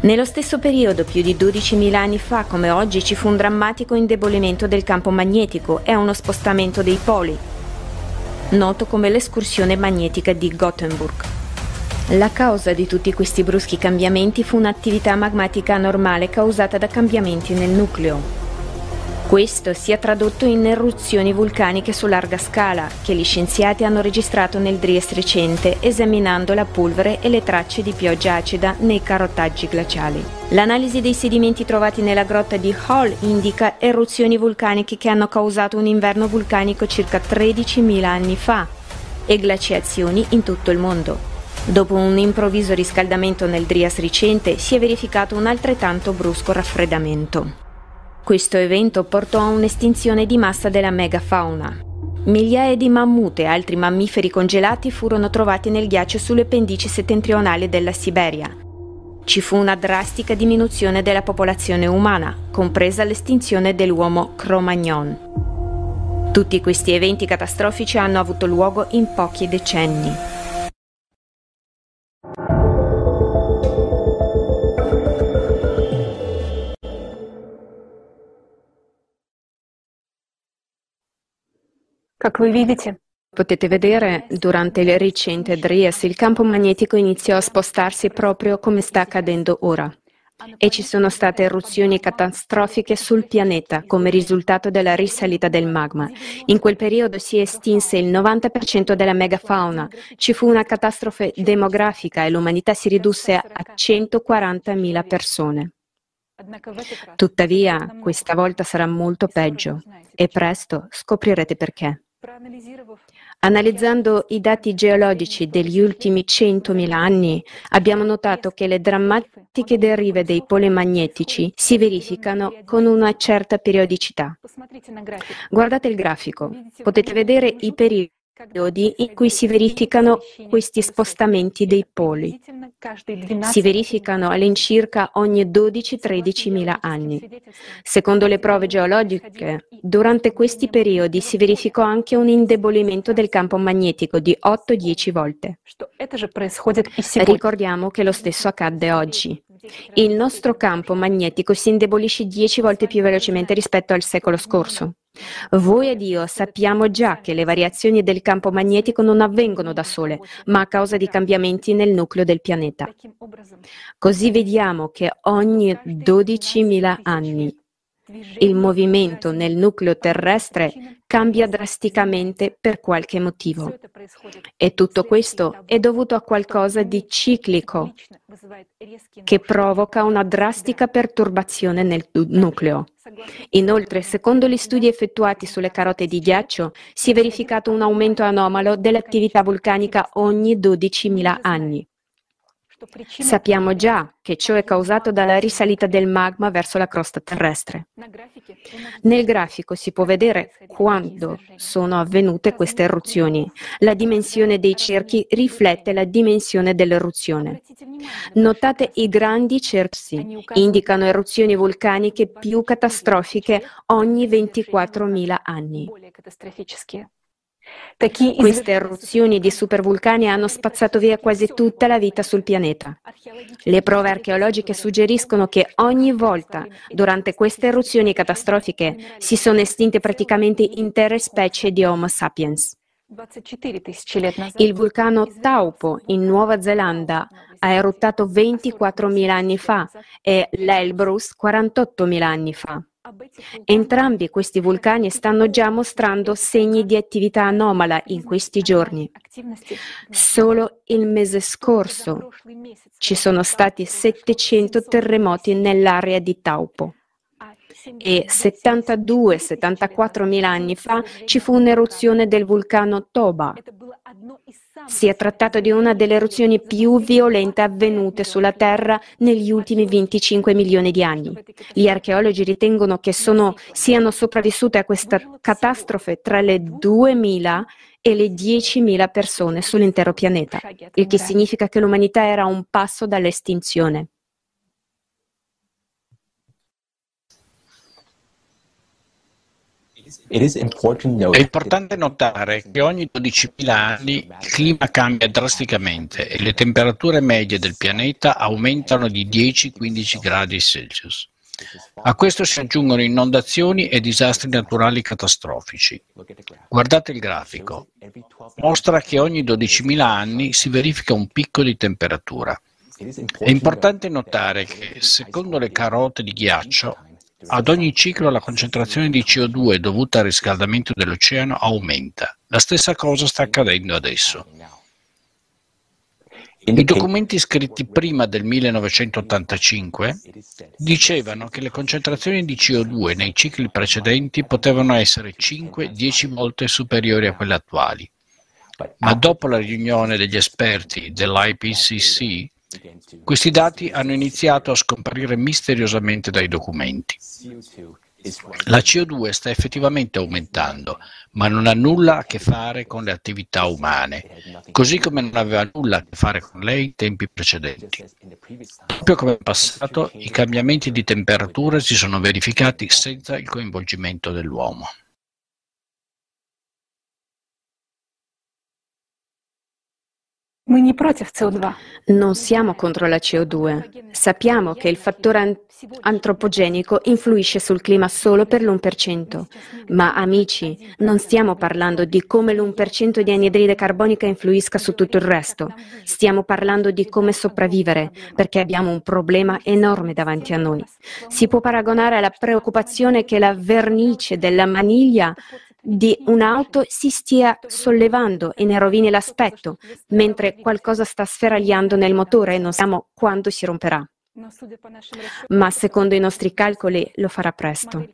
Nello stesso periodo, più di 12.000 anni fa come oggi, ci fu un drammatico indebolimento del campo magnetico e uno spostamento dei poli, noto come l'escursione magnetica di Gothenburg. La causa di tutti questi bruschi cambiamenti fu un'attività magmatica anormale causata da cambiamenti nel nucleo, questo si è tradotto in eruzioni vulcaniche su larga scala, che gli scienziati hanno registrato nel Dries recente, esaminando la polvere e le tracce di pioggia acida nei carottaggi glaciali. L'analisi dei sedimenti trovati nella grotta di Hall indica eruzioni vulcaniche che hanno causato un inverno vulcanico circa 13.000 anni fa e glaciazioni in tutto il mondo. Dopo un improvviso riscaldamento nel Drias recente si è verificato un altrettanto brusco raffreddamento. Questo evento portò a un'estinzione di massa della megafauna. Migliaia di mammut e altri mammiferi congelati furono trovati nel ghiaccio sulle pendici settentrionali della Siberia. Ci fu una drastica diminuzione della popolazione umana, compresa l'estinzione dell'uomo Cro-Magnon. Tutti questi eventi catastrofici hanno avuto luogo in pochi decenni. Potete vedere, durante il recente Dries il campo magnetico iniziò a spostarsi proprio come sta accadendo ora e ci sono state eruzioni catastrofiche sul pianeta come risultato della risalita del magma. In quel periodo si estinse il 90% della megafauna, ci fu una catastrofe demografica e l'umanità si ridusse a 140.000 persone. Tuttavia, questa volta sarà molto peggio e presto scoprirete perché. Analizzando i dati geologici degli ultimi 100.000 anni, abbiamo notato che le drammatiche derive dei poli magnetici si verificano con una certa periodicità. Guardate il grafico, potete vedere i periodi periodi in cui si verificano questi spostamenti dei poli. Si verificano all'incirca ogni 12-13 mila anni. Secondo le prove geologiche, durante questi periodi si verificò anche un indebolimento del campo magnetico di 8-10 volte. Ricordiamo che lo stesso accadde oggi. Il nostro campo magnetico si indebolisce dieci volte più velocemente rispetto al secolo scorso. Voi ed io sappiamo già che le variazioni del campo magnetico non avvengono da sole, ma a causa di cambiamenti nel nucleo del pianeta. Così vediamo che ogni 12.000 anni il movimento nel nucleo terrestre cambia drasticamente per qualche motivo. E tutto questo è dovuto a qualcosa di ciclico che provoca una drastica perturbazione nel nucleo. Inoltre, secondo gli studi effettuati sulle carote di ghiaccio, si è verificato un aumento anomalo dell'attività vulcanica ogni 12.000 anni. Sappiamo già che ciò è causato dalla risalita del magma verso la crosta terrestre. Nel grafico si può vedere quando sono avvenute queste eruzioni. La dimensione dei cerchi riflette la dimensione dell'eruzione. Notate i grandi cerchi, indicano eruzioni vulcaniche più catastrofiche ogni 24.000 anni. Queste eruzioni di supervulcani hanno spazzato via quasi tutta la vita sul pianeta. Le prove archeologiche suggeriscono che ogni volta durante queste eruzioni catastrofiche si sono estinte praticamente intere specie di Homo sapiens. Il vulcano Taupo in Nuova Zelanda ha eruttato 24.000 anni fa e l'Elbrus 48.000 anni fa. Entrambi questi vulcani stanno già mostrando segni di attività anomala in questi giorni. Solo il mese scorso ci sono stati 700 terremoti nell'area di Taupo e 72-74 mila anni fa ci fu un'eruzione del vulcano Toba. Si è trattato di una delle eruzioni più violente avvenute sulla Terra negli ultimi 25 milioni di anni. Gli archeologi ritengono che sono, siano sopravvissute a questa catastrofe tra le 2000 e le 10.000 persone sull'intero pianeta, il che significa che l'umanità era a un passo dall'estinzione. È importante notare che ogni 12.000 anni il clima cambia drasticamente e le temperature medie del pianeta aumentano di 10-15 gradi Celsius. A questo si aggiungono inondazioni e disastri naturali catastrofici. Guardate il grafico. Mostra che ogni 12.000 anni si verifica un picco di temperatura. È importante notare che, secondo le carote di ghiaccio, ad ogni ciclo la concentrazione di CO2 dovuta al riscaldamento dell'oceano aumenta. La stessa cosa sta accadendo adesso. I documenti scritti prima del 1985 dicevano che le concentrazioni di CO2 nei cicli precedenti potevano essere 5-10 volte superiori a quelle attuali. Ma dopo la riunione degli esperti dell'IPCC, questi dati hanno iniziato a scomparire misteriosamente dai documenti. La CO2 sta effettivamente aumentando, ma non ha nulla a che fare con le attività umane, così come non aveva nulla a che fare con lei in tempi precedenti. Proprio come in passato, i cambiamenti di temperatura si sono verificati senza il coinvolgimento dell'uomo. Non siamo contro la CO2. Sappiamo che il fattore antropogenico influisce sul clima solo per l'1%. Ma amici, non stiamo parlando di come l'1% di anidride carbonica influisca su tutto il resto. Stiamo parlando di come sopravvivere, perché abbiamo un problema enorme davanti a noi. Si può paragonare alla preoccupazione che la vernice della maniglia di un'auto si stia sollevando e ne rovini l'aspetto, mentre qualcosa sta sferagliando nel motore e non sappiamo quando si romperà. Ma secondo i nostri calcoli lo farà presto.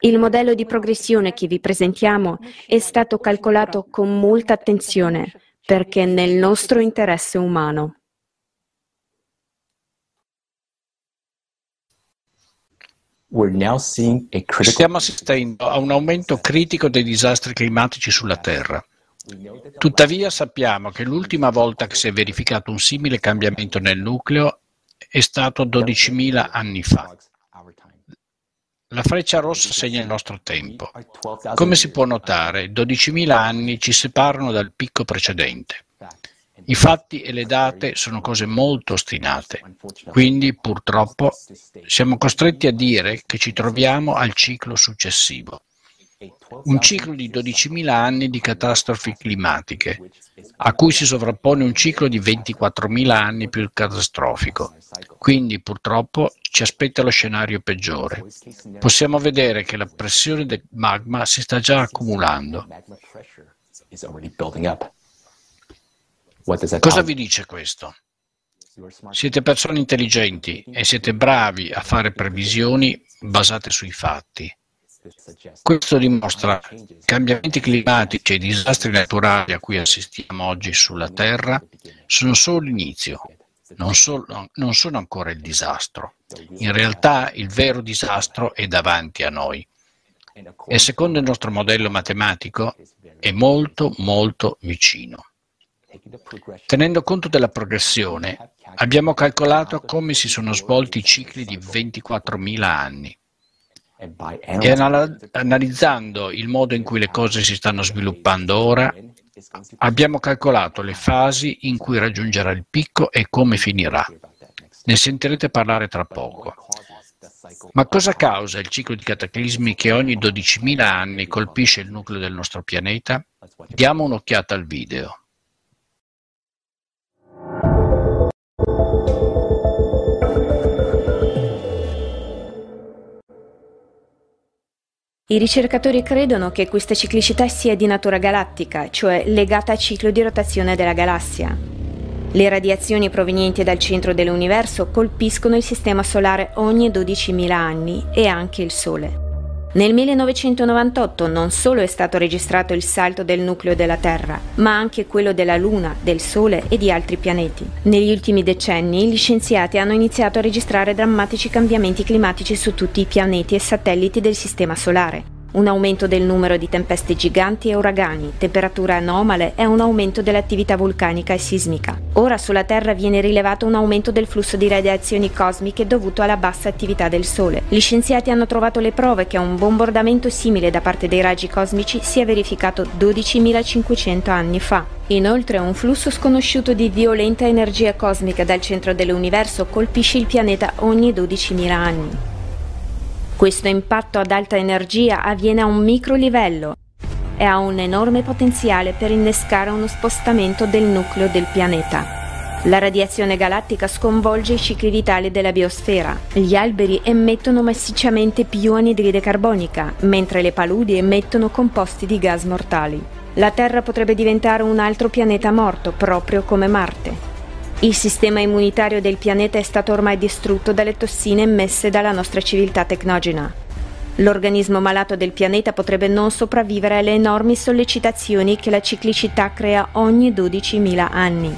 Il modello di progressione che vi presentiamo è stato calcolato con molta attenzione perché è nel nostro interesse umano. Stiamo assistendo a un aumento critico dei disastri climatici sulla Terra. Tuttavia sappiamo che l'ultima volta che si è verificato un simile cambiamento nel nucleo è stato 12.000 anni fa. La freccia rossa segna il nostro tempo. Come si può notare, 12.000 anni ci separano dal picco precedente. I fatti e le date sono cose molto ostinate, quindi purtroppo siamo costretti a dire che ci troviamo al ciclo successivo. Un ciclo di 12.000 anni di catastrofi climatiche, a cui si sovrappone un ciclo di 24.000 anni più catastrofico. Quindi purtroppo ci aspetta lo scenario peggiore. Possiamo vedere che la pressione del magma si sta già accumulando. Cosa vi dice questo? Siete persone intelligenti e siete bravi a fare previsioni basate sui fatti. Questo dimostra che i cambiamenti climatici e i disastri naturali a cui assistiamo oggi sulla Terra sono solo l'inizio, non, solo, non sono ancora il disastro. In realtà il vero disastro è davanti a noi e secondo il nostro modello matematico è molto molto vicino. Tenendo conto della progressione, abbiamo calcolato come si sono svolti i cicli di 24.000 anni. E analizzando il modo in cui le cose si stanno sviluppando ora, abbiamo calcolato le fasi in cui raggiungerà il picco e come finirà. Ne sentirete parlare tra poco. Ma cosa causa il ciclo di cataclismi che ogni 12.000 anni colpisce il nucleo del nostro pianeta? Diamo un'occhiata al video. I ricercatori credono che questa ciclicità sia di natura galattica, cioè legata al ciclo di rotazione della galassia. Le radiazioni provenienti dal centro dell'universo colpiscono il Sistema Solare ogni 12.000 anni e anche il Sole. Nel 1998 non solo è stato registrato il salto del nucleo della Terra, ma anche quello della Luna, del Sole e di altri pianeti. Negli ultimi decenni gli scienziati hanno iniziato a registrare drammatici cambiamenti climatici su tutti i pianeti e satelliti del Sistema Solare un aumento del numero di tempeste giganti e uragani, temperature anomale e un aumento dell'attività vulcanica e sismica. Ora sulla Terra viene rilevato un aumento del flusso di radiazioni cosmiche dovuto alla bassa attività del Sole. Gli scienziati hanno trovato le prove che un bombardamento simile da parte dei raggi cosmici si è verificato 12.500 anni fa. Inoltre un flusso sconosciuto di violenta energia cosmica dal centro dell'universo colpisce il pianeta ogni 12.000 anni. Questo impatto ad alta energia avviene a un micro livello e ha un enorme potenziale per innescare uno spostamento del nucleo del pianeta. La radiazione galattica sconvolge i cicli vitali della biosfera. Gli alberi emettono massicciamente più anidride carbonica, mentre le paludi emettono composti di gas mortali. La Terra potrebbe diventare un altro pianeta morto, proprio come Marte. Il sistema immunitario del pianeta è stato ormai distrutto dalle tossine emesse dalla nostra civiltà tecnogena. L'organismo malato del pianeta potrebbe non sopravvivere alle enormi sollecitazioni che la ciclicità crea ogni 12.000 anni.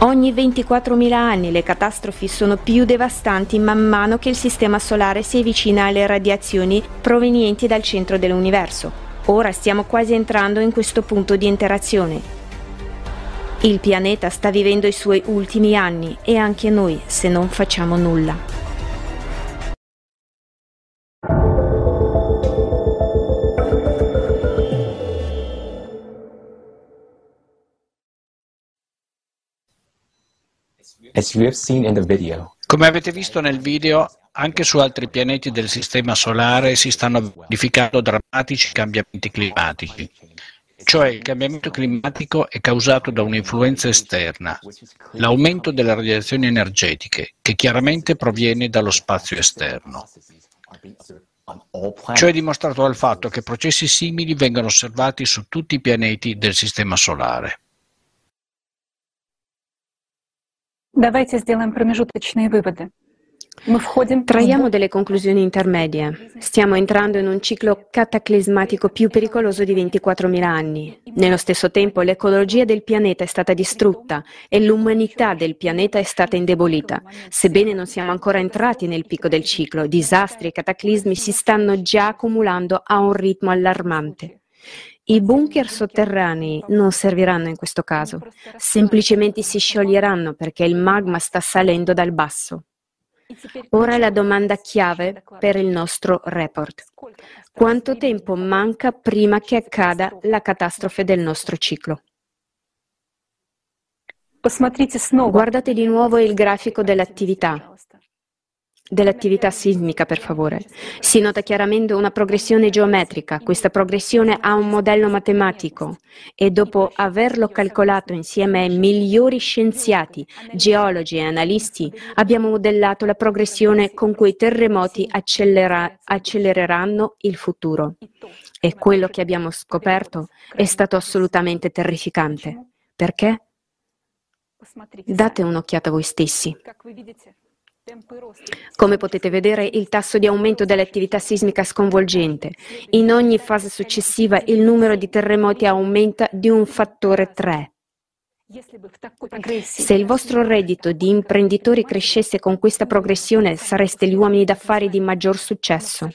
Ogni 24.000 anni le catastrofi sono più devastanti man mano che il sistema solare si avvicina alle radiazioni provenienti dal centro dell'universo. Ora stiamo quasi entrando in questo punto di interazione il pianeta sta vivendo i suoi ultimi anni e anche noi se non facciamo nulla. Come avete visto nel video, anche su altri pianeti del Sistema Solare si stanno verificando drammatici cambiamenti climatici Cioè il cambiamento climatico è causato da un'influenza esterna, l'aumento delle radiazioni energetiche, che chiaramente proviene dallo spazio esterno. Ciò è dimostrato dal fatto che processi simili vengono osservati su tutti i pianeti del Sistema Solare. Давайте сделаем промежуточные выводы. Traiamo delle conclusioni intermedie. Stiamo entrando in un ciclo cataclismatico più pericoloso di 24.000 anni. Nello stesso tempo l'ecologia del pianeta è stata distrutta e l'umanità del pianeta è stata indebolita. Sebbene non siamo ancora entrati nel picco del ciclo, disastri e cataclismi si stanno già accumulando a un ritmo allarmante. I bunker sotterranei non serviranno in questo caso, semplicemente si scioglieranno perché il magma sta salendo dal basso. Ora la domanda chiave per il nostro report. Quanto tempo manca prima che accada la catastrofe del nostro ciclo? Guardate di nuovo il grafico dell'attività dell'attività sismica, per favore. Si nota chiaramente una progressione geometrica. Questa progressione ha un modello matematico e dopo averlo calcolato insieme ai migliori scienziati, geologi e analisti, abbiamo modellato la progressione con cui i terremoti accelera- accelereranno il futuro. E quello che abbiamo scoperto è stato assolutamente terrificante. Perché? Date un'occhiata voi stessi. Come potete vedere, il tasso di aumento dell'attività sismica è sconvolgente. In ogni fase successiva il numero di terremoti aumenta di un fattore 3. Se il vostro reddito di imprenditori crescesse con questa progressione, sareste gli uomini d'affari di maggior successo.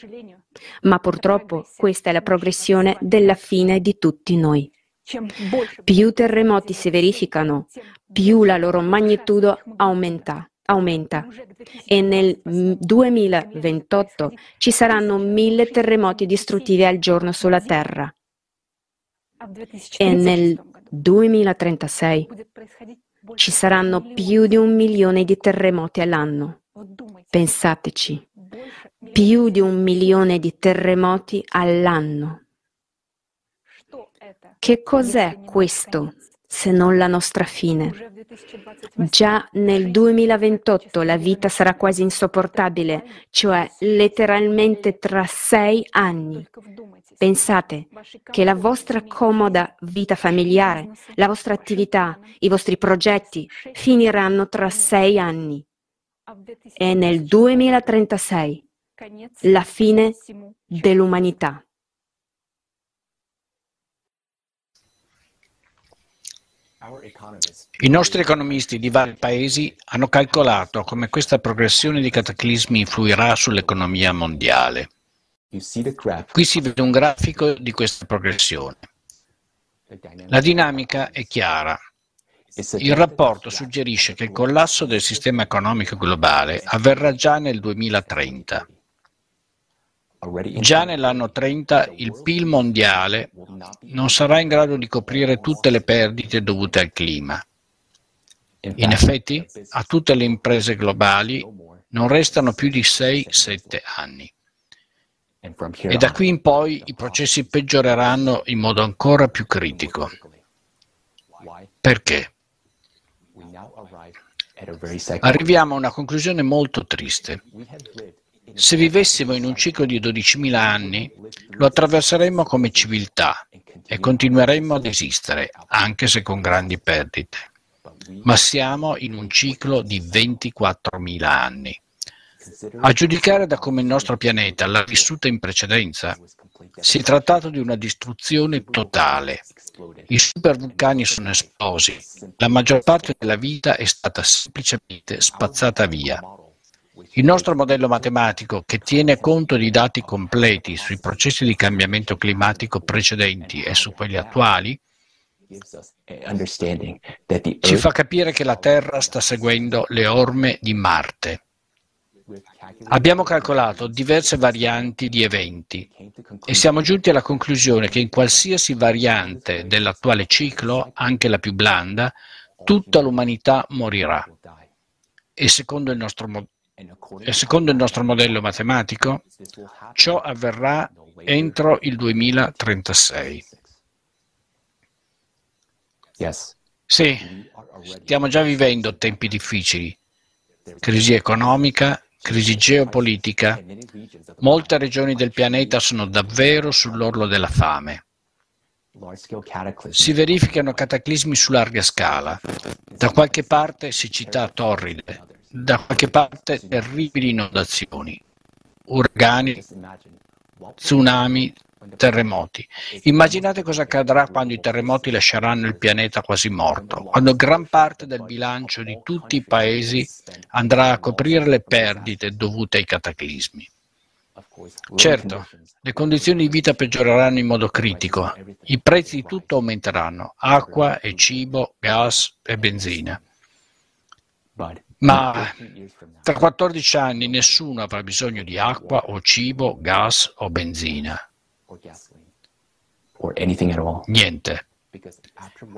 Ma purtroppo questa è la progressione della fine di tutti noi. Più terremoti si verificano, più la loro magnitudo aumenta aumenta e nel 2028 ci saranno mille terremoti distruttivi al giorno sulla Terra e nel 2036 ci saranno più di un milione di terremoti all'anno. Pensateci, più di un milione di terremoti all'anno. Che cos'è questo se non la nostra fine? Già nel 2028 la vita sarà quasi insopportabile, cioè letteralmente tra sei anni. Pensate che la vostra comoda vita familiare, la vostra attività, i vostri progetti finiranno tra sei anni. E nel 2036 la fine dell'umanità. I nostri economisti di vari paesi hanno calcolato come questa progressione di cataclismi influirà sull'economia mondiale. Qui si vede un grafico di questa progressione. La dinamica è chiara. Il rapporto suggerisce che il collasso del sistema economico globale avverrà già nel 2030 Già nell'anno 30 il PIL mondiale non sarà in grado di coprire tutte le perdite dovute al clima. In effetti, a tutte le imprese globali non restano più di 6-7 anni. E da qui in poi i processi peggioreranno in modo ancora più critico. Perché? Arriviamo a una conclusione molto triste. Se vivessimo in un ciclo di 12.000 anni, lo attraverseremmo come civiltà e continueremmo ad esistere, anche se con grandi perdite. Ma siamo in un ciclo di 24.000 anni. A giudicare da come il nostro pianeta l'ha vissuta in precedenza, si è trattato di una distruzione totale. I supervulcani sono esplosi, la maggior parte della vita è stata semplicemente spazzata via. Il nostro modello matematico, che tiene conto di dati completi sui processi di cambiamento climatico precedenti e su quelli attuali, ci fa capire che la Terra sta seguendo le orme di Marte. Abbiamo calcolato diverse varianti di eventi e siamo giunti alla conclusione che in qualsiasi variante dell'attuale ciclo, anche la più blanda, tutta l'umanità morirà. E secondo il nostro modello secondo il nostro modello matematico, ciò avverrà entro il 2036. Sì, stiamo già vivendo tempi difficili, crisi economica, crisi geopolitica. Molte regioni del pianeta sono davvero sull'orlo della fame. Si verificano cataclismi su larga scala. Da qualche parte siccità torride, da qualche parte terribili inondazioni, uragani, tsunami, terremoti. Immaginate cosa accadrà quando i terremoti lasceranno il pianeta quasi morto, quando gran parte del bilancio di tutti i paesi andrà a coprire le perdite dovute ai cataclismi. Certo, le condizioni di vita peggioreranno in modo critico, i prezzi di tutto aumenteranno, acqua e cibo, gas e benzina. Ma tra 14 anni nessuno avrà bisogno di acqua o cibo, gas o benzina. Niente.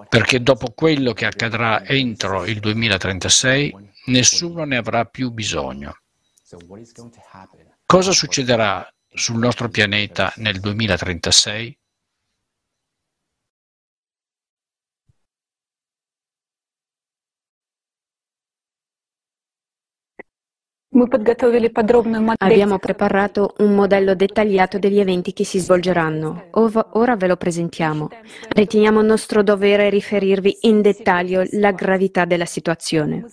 perché dopo quello che accadrà entro il 2036 nessuno ne avrà più bisogno. Cosa succederà sul nostro pianeta nel 2036? Abbiamo preparato un modello dettagliato degli eventi che si svolgeranno. Ora ve lo presentiamo. Riteniamo nostro dovere riferirvi in dettaglio la gravità della situazione.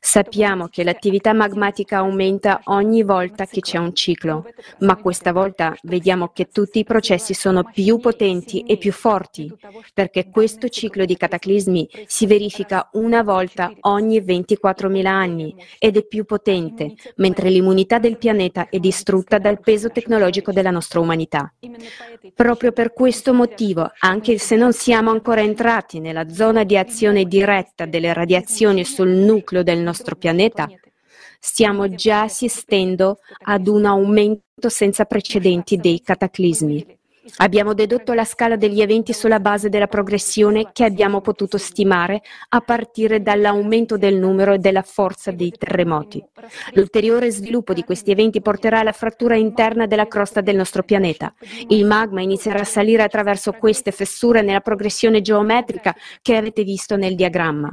Sappiamo che l'attività magmatica aumenta ogni volta che c'è un ciclo, ma questa volta vediamo che tutti i processi sono più potenti e più forti, perché questo ciclo di cataclismi si verifica una volta ogni 24.000 anni ed è più potente mentre l'immunità del pianeta è distrutta dal peso tecnologico della nostra umanità. Proprio per questo motivo, anche se non siamo ancora entrati nella zona di azione diretta delle radiazioni sul nucleo del nostro pianeta, stiamo già assistendo ad un aumento senza precedenti dei cataclismi. Abbiamo dedotto la scala degli eventi sulla base della progressione che abbiamo potuto stimare a partire dall'aumento del numero e della forza dei terremoti. L'ulteriore sviluppo di questi eventi porterà alla frattura interna della crosta del nostro pianeta. Il magma inizierà a salire attraverso queste fessure nella progressione geometrica che avete visto nel diagramma.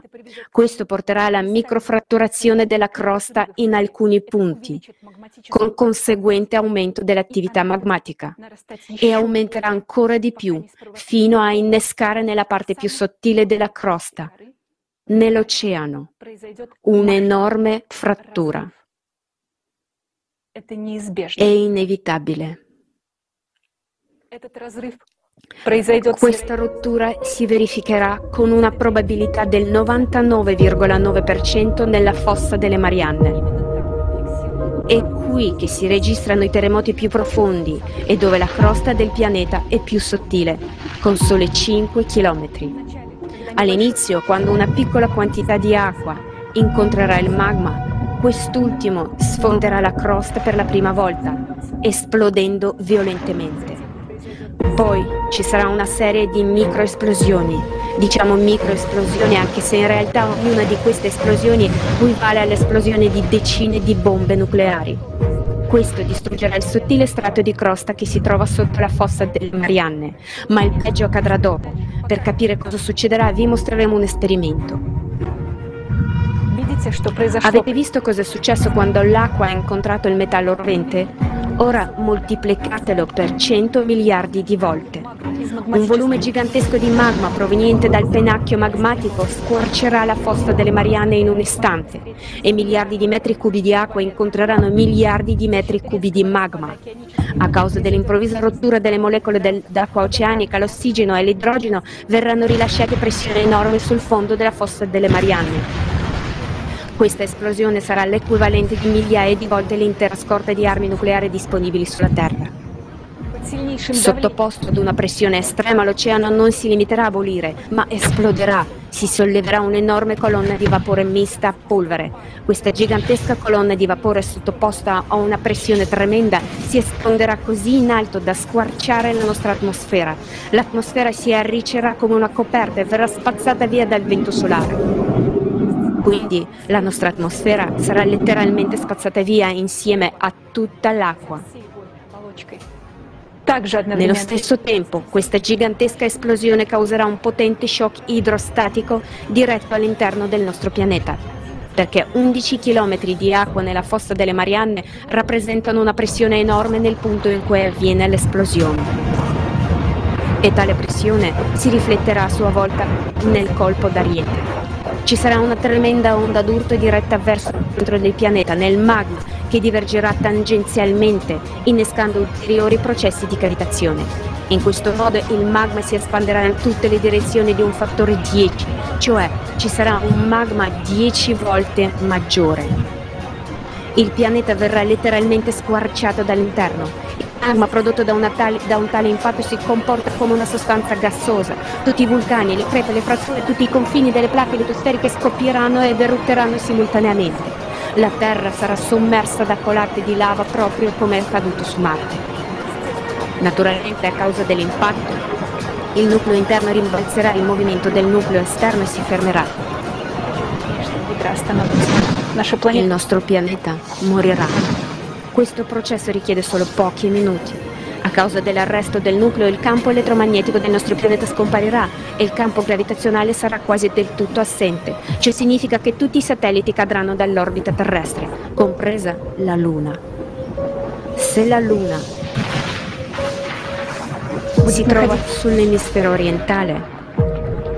Questo porterà alla microfratturazione della crosta in alcuni punti, con conseguente aumento dell'attività magmatica e aumento aumenterà ancora di più, fino a innescare nella parte più sottile della crosta, nell'oceano, un'enorme frattura. È inevitabile. Questa rottura si verificherà con una probabilità del 99,9% nella fossa delle Marianne. È qui che si registrano i terremoti più profondi e dove la crosta del pianeta è più sottile, con sole 5 km. All'inizio, quando una piccola quantità di acqua incontrerà il magma, quest'ultimo sfonderà la crosta per la prima volta, esplodendo violentemente. Poi ci sarà una serie di microesplosioni, diciamo microesplosioni anche se in realtà ognuna di queste esplosioni equivale all'esplosione di decine di bombe nucleari. Questo distruggerà il sottile strato di crosta che si trova sotto la fossa delle Marianne, ma il peggio accadrà dopo. Per capire cosa succederà vi mostreremo un esperimento. Avete visto cosa è successo quando l'acqua ha incontrato il metallo rovente? Ora moltiplicatelo per 100 miliardi di volte. Un volume gigantesco di magma proveniente dal penacchio magmatico squarcerà la fossa delle Marianne in un istante e miliardi di metri cubi di acqua incontreranno miliardi di metri cubi di magma. A causa dell'improvvisa rottura delle molecole del, d'acqua oceanica, l'ossigeno e l'idrogeno verranno rilasciati a pressione enorme sul fondo della fossa delle Marianne. Questa esplosione sarà l'equivalente di migliaia di volte l'intera scorta di armi nucleari disponibili sulla Terra. Sottoposto ad una pressione estrema, l'oceano non si limiterà a bolire, ma esploderà. Si solleverà un'enorme colonna di vapore mista a polvere. Questa gigantesca colonna di vapore sottoposta a una pressione tremenda si espanderà così in alto da squarciare la nostra atmosfera. L'atmosfera si arriccerà come una coperta e verrà spazzata via dal vento solare. Quindi la nostra atmosfera sarà letteralmente spazzata via insieme a tutta l'acqua. Nello stesso tempo, questa gigantesca esplosione causerà un potente shock idrostatico diretto all'interno del nostro pianeta, perché 11 km di acqua nella fossa delle Marianne rappresentano una pressione enorme nel punto in cui avviene l'esplosione. E tale pressione si rifletterà a sua volta nel colpo d'ariete. Ci sarà una tremenda onda d'urto diretta verso il centro del pianeta, nel magma, che divergerà tangenzialmente, innescando ulteriori processi di cavitazione. In questo modo il magma si espanderà in tutte le direzioni di un fattore 10, cioè ci sarà un magma 10 volte maggiore. Il pianeta verrà letteralmente squarciato dall'interno magma prodotto da, tale, da, un tale impatto si comporta come una sostanza gassosa. Tutti i vulcani, le crepe, le fratture, tutti i confini delle placche litosferiche scoppieranno ed erutteranno simultaneamente. La Terra sarà sommersa da colate di lava proprio come è accaduto su Marte. Naturalmente a causa dell'impatto Il nucleo interno rimbalzerà, il movimento del nucleo esterno si fermerà. Il nostro pianeta morirà. Questo processo richiede solo pochi minuti. A causa dell'arresto del nucleo il campo elettromagnetico del nostro pianeta scomparirà e il campo gravitazionale sarà quasi del tutto assente. Ciò significa che tutti i satelliti cadranno dall'orbita terrestre, compresa la Luna. Se la Luna si trova sull'emisfero orientale,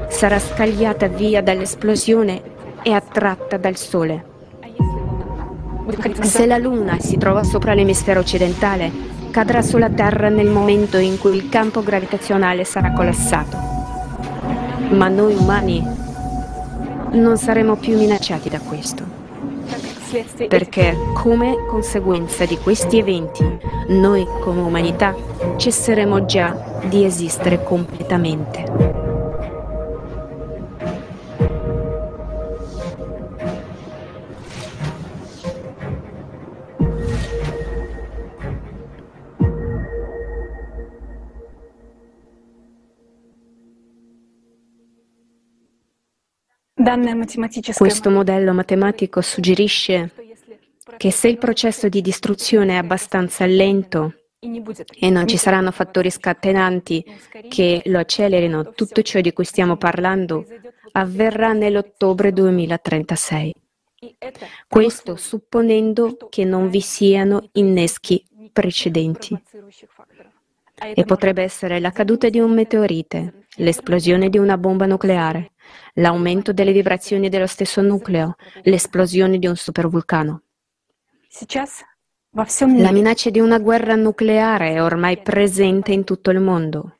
sarà scagliata via dall'esplosione e attratta dal Sole. Se la Luna si trova sopra l'emisfero occidentale, cadrà sulla Terra nel momento in cui il campo gravitazionale sarà collassato. Ma noi umani non saremo più minacciati da questo. Perché come conseguenza di questi eventi, noi come umanità cesseremo già di esistere completamente. Questo modello matematico suggerisce che se il processo di distruzione è abbastanza lento e non ci saranno fattori scatenanti che lo accelerino, tutto ciò di cui stiamo parlando avverrà nell'ottobre 2036. Questo supponendo che non vi siano inneschi precedenti. E potrebbe essere la caduta di un meteorite, l'esplosione di una bomba nucleare, l'aumento delle vibrazioni dello stesso nucleo, l'esplosione di un supervulcano. La minaccia di una guerra nucleare è ormai presente in tutto il mondo.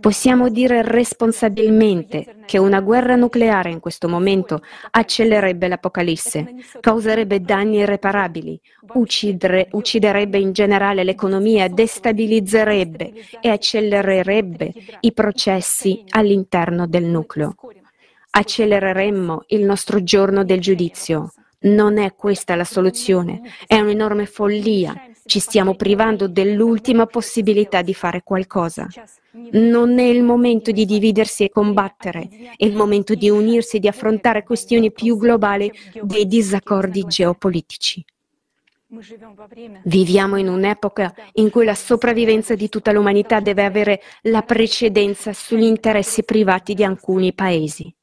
Possiamo dire responsabilmente che una guerra nucleare in questo momento accelererebbe l'apocalisse, causerebbe danni irreparabili, uccidere, ucciderebbe in generale l'economia, destabilizzerebbe e accelererebbe i processi all'interno del nucleo. Accelereremmo il nostro giorno del giudizio. Non è questa la soluzione, è un'enorme follia. Ci stiamo privando dell'ultima possibilità di fare qualcosa. Non è il momento di dividersi e combattere, è il momento di unirsi e di affrontare questioni più globali dei disaccordi geopolitici. Viviamo in un'epoca in cui la sopravvivenza di tutta l'umanità deve avere la precedenza sugli interessi privati di alcuni paesi.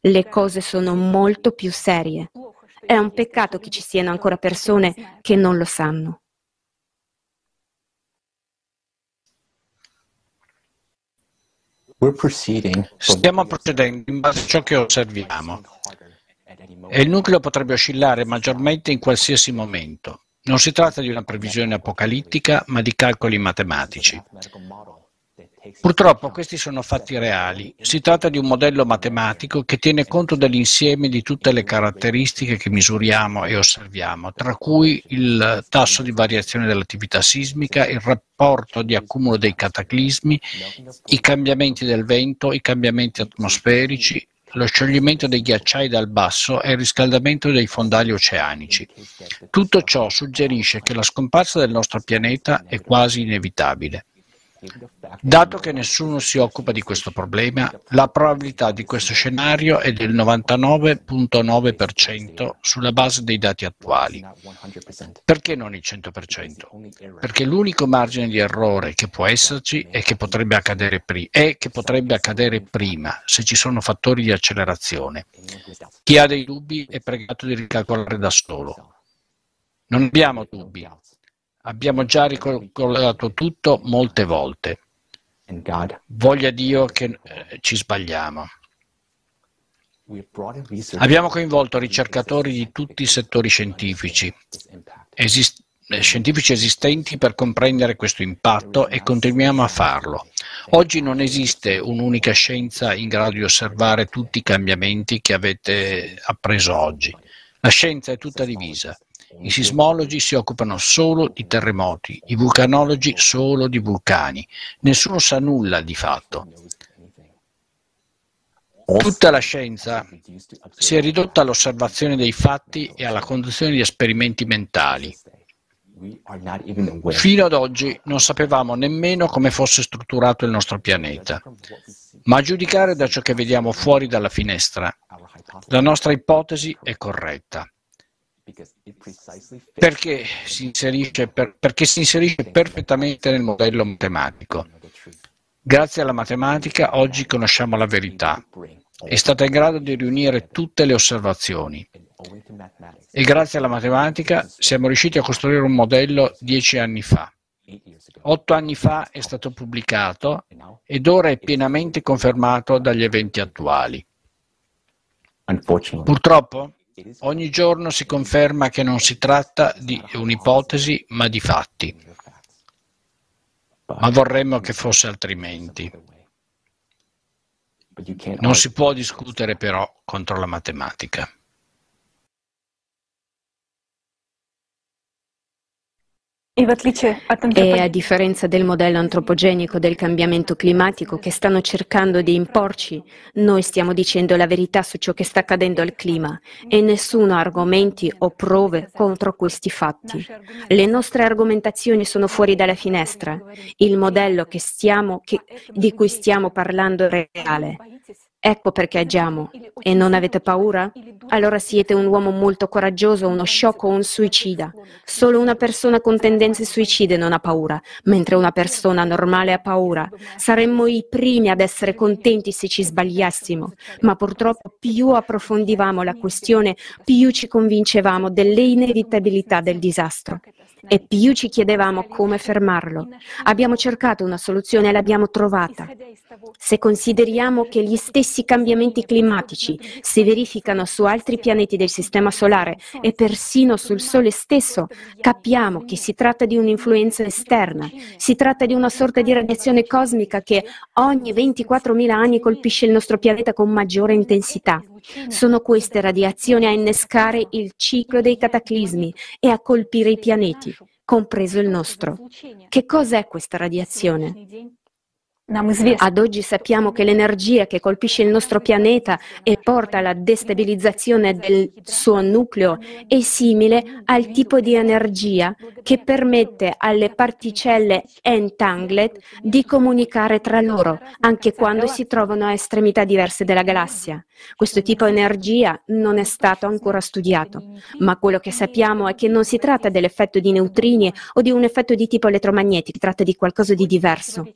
Le cose sono molto più serie. È un peccato che ci siano ancora persone che non lo sanno. Stiamo procedendo in base a ciò che osserviamo e il nucleo potrebbe oscillare maggiormente in qualsiasi momento. Non si tratta di una previsione apocalittica, ma di calcoli matematici. Purtroppo questi sono fatti reali. Si tratta di un modello matematico che tiene conto dell'insieme di tutte le caratteristiche che misuriamo e osserviamo, tra cui il tasso di variazione dell'attività sismica, il rapporto di accumulo dei cataclismi, i cambiamenti del vento, i cambiamenti atmosferici, lo scioglimento dei ghiacciai dal basso e il riscaldamento dei fondali oceanici. Tutto ciò suggerisce che la scomparsa del nostro pianeta è quasi inevitabile. Dato che nessuno si occupa di questo problema, la probabilità di questo scenario è del 99.9% sulla base dei dati attuali. Perché non il 100%? Perché l'unico margine di errore che può esserci è che potrebbe accadere, pri- è che potrebbe accadere prima, se ci sono fattori di accelerazione. Chi ha dei dubbi è pregato di ricalcolare da solo. Non abbiamo dubbi, Abbiamo già ricordato tutto molte volte. Voglia Dio che eh, ci sbagliamo. Abbiamo coinvolto ricercatori di tutti i settori scientifici, esist- eh, scientifici esistenti per comprendere questo impatto e continuiamo a farlo. Oggi non esiste un'unica scienza in grado di osservare tutti i cambiamenti che avete appreso oggi. La scienza è tutta divisa. I sismologi si occupano solo di terremoti, i vulcanologi solo di vulcani. Nessuno sa nulla di fatto. Tutta la scienza si è ridotta all'osservazione dei fatti e alla conduzione di esperimenti mentali. Fino ad oggi non sapevamo nemmeno come fosse strutturato il nostro pianeta, ma a giudicare da ciò che vediamo fuori dalla finestra, la nostra ipotesi è corretta. Perché si, per, perché si inserisce perfettamente nel modello matematico. Grazie alla matematica oggi conosciamo la verità. È stata in grado di riunire tutte le osservazioni. E grazie alla matematica siamo riusciti a costruire un modello dieci anni fa. Otto anni fa è stato pubblicato ed ora è pienamente confermato dagli eventi attuali. Purtroppo, ogni giorno si conferma che non si tratta di un'ipotesi ma di fatti ma vorremmo che fosse altrimenti. Non si può discutere però contro la matematica. E a differenza del modello antropogenico del cambiamento climatico che stanno cercando di imporci, noi stiamo dicendo la verità su ciò che sta accadendo al clima e nessuno ha argomenti o prove contro questi fatti. Le nostre argomentazioni sono fuori dalla finestra. Il modello stiamo, che, di cui stiamo parlando è reale. Ecco perché agiamo. E non avete paura? Allora siete un uomo molto coraggioso, uno sciocco o un suicida. Solo una persona con tendenze suicide non ha paura, mentre una persona normale ha paura. Saremmo i primi ad essere contenti se ci sbagliassimo, ma purtroppo più approfondivamo la questione, più ci convincevamo delle inevitabilità del disastro e più ci chiedevamo come fermarlo. Abbiamo cercato una soluzione e l'abbiamo trovata. Se consideriamo che gli stessi cambiamenti climatici si verificano su altri pianeti del Sistema Solare e persino sul Sole stesso, capiamo che si tratta di un'influenza esterna, si tratta di una sorta di radiazione cosmica che ogni 24.000 anni colpisce il nostro pianeta con maggiore intensità. Sono queste radiazioni a innescare il ciclo dei cataclismi e a colpire i pianeti, compreso il nostro. Che cos'è questa radiazione? Ad oggi sappiamo che l'energia che colpisce il nostro pianeta e porta alla destabilizzazione del suo nucleo è simile al tipo di energia che permette alle particelle entangled di comunicare tra loro, anche quando si trovano a estremità diverse della galassia. Questo tipo di energia non è stato ancora studiato, ma quello che sappiamo è che non si tratta dell'effetto di neutrini o di un effetto di tipo elettromagnetico, si tratta di qualcosa di diverso.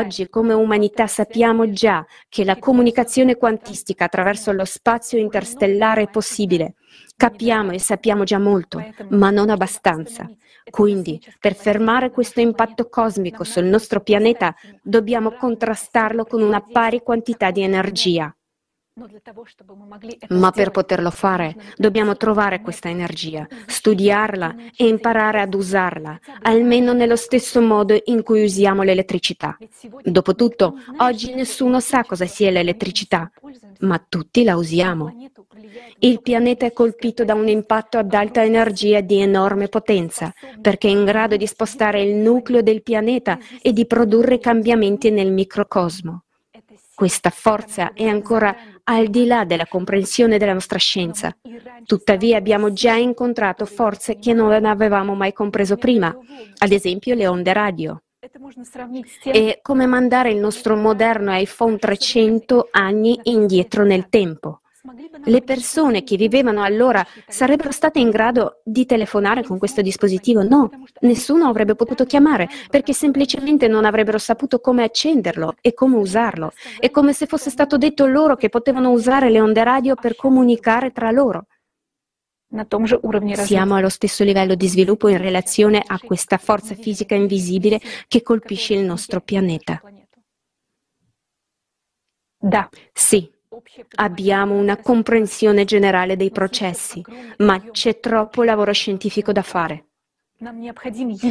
Oggi come umanità sappiamo già che la comunicazione quantistica attraverso lo spazio interstellare è possibile. Capiamo e sappiamo già molto, ma non abbastanza. Quindi, per fermare questo impatto cosmico sul nostro pianeta, dobbiamo contrastarlo con una pari quantità di energia. Ma per poterlo fare dobbiamo trovare questa energia, studiarla e imparare ad usarla, almeno nello stesso modo in cui usiamo l'elettricità. Dopotutto, oggi nessuno sa cosa sia l'elettricità, ma tutti la usiamo. Il pianeta è colpito da un impatto ad alta energia di enorme potenza, perché è in grado di spostare il nucleo del pianeta e di produrre cambiamenti nel microcosmo. Questa forza è ancora al di là della comprensione della nostra scienza. Tuttavia abbiamo già incontrato forze che non avevamo mai compreso prima, ad esempio le onde radio. È come mandare il nostro moderno iPhone 300 anni indietro nel tempo. Le persone che vivevano allora sarebbero state in grado di telefonare con questo dispositivo? No, nessuno avrebbe potuto chiamare perché semplicemente non avrebbero saputo come accenderlo e come usarlo. È come se fosse stato detto loro che potevano usare le onde radio per comunicare tra loro. Siamo allo stesso livello di sviluppo in relazione a questa forza fisica invisibile che colpisce il nostro pianeta. Sì, Abbiamo una comprensione generale dei processi, ma c'è troppo lavoro scientifico da fare.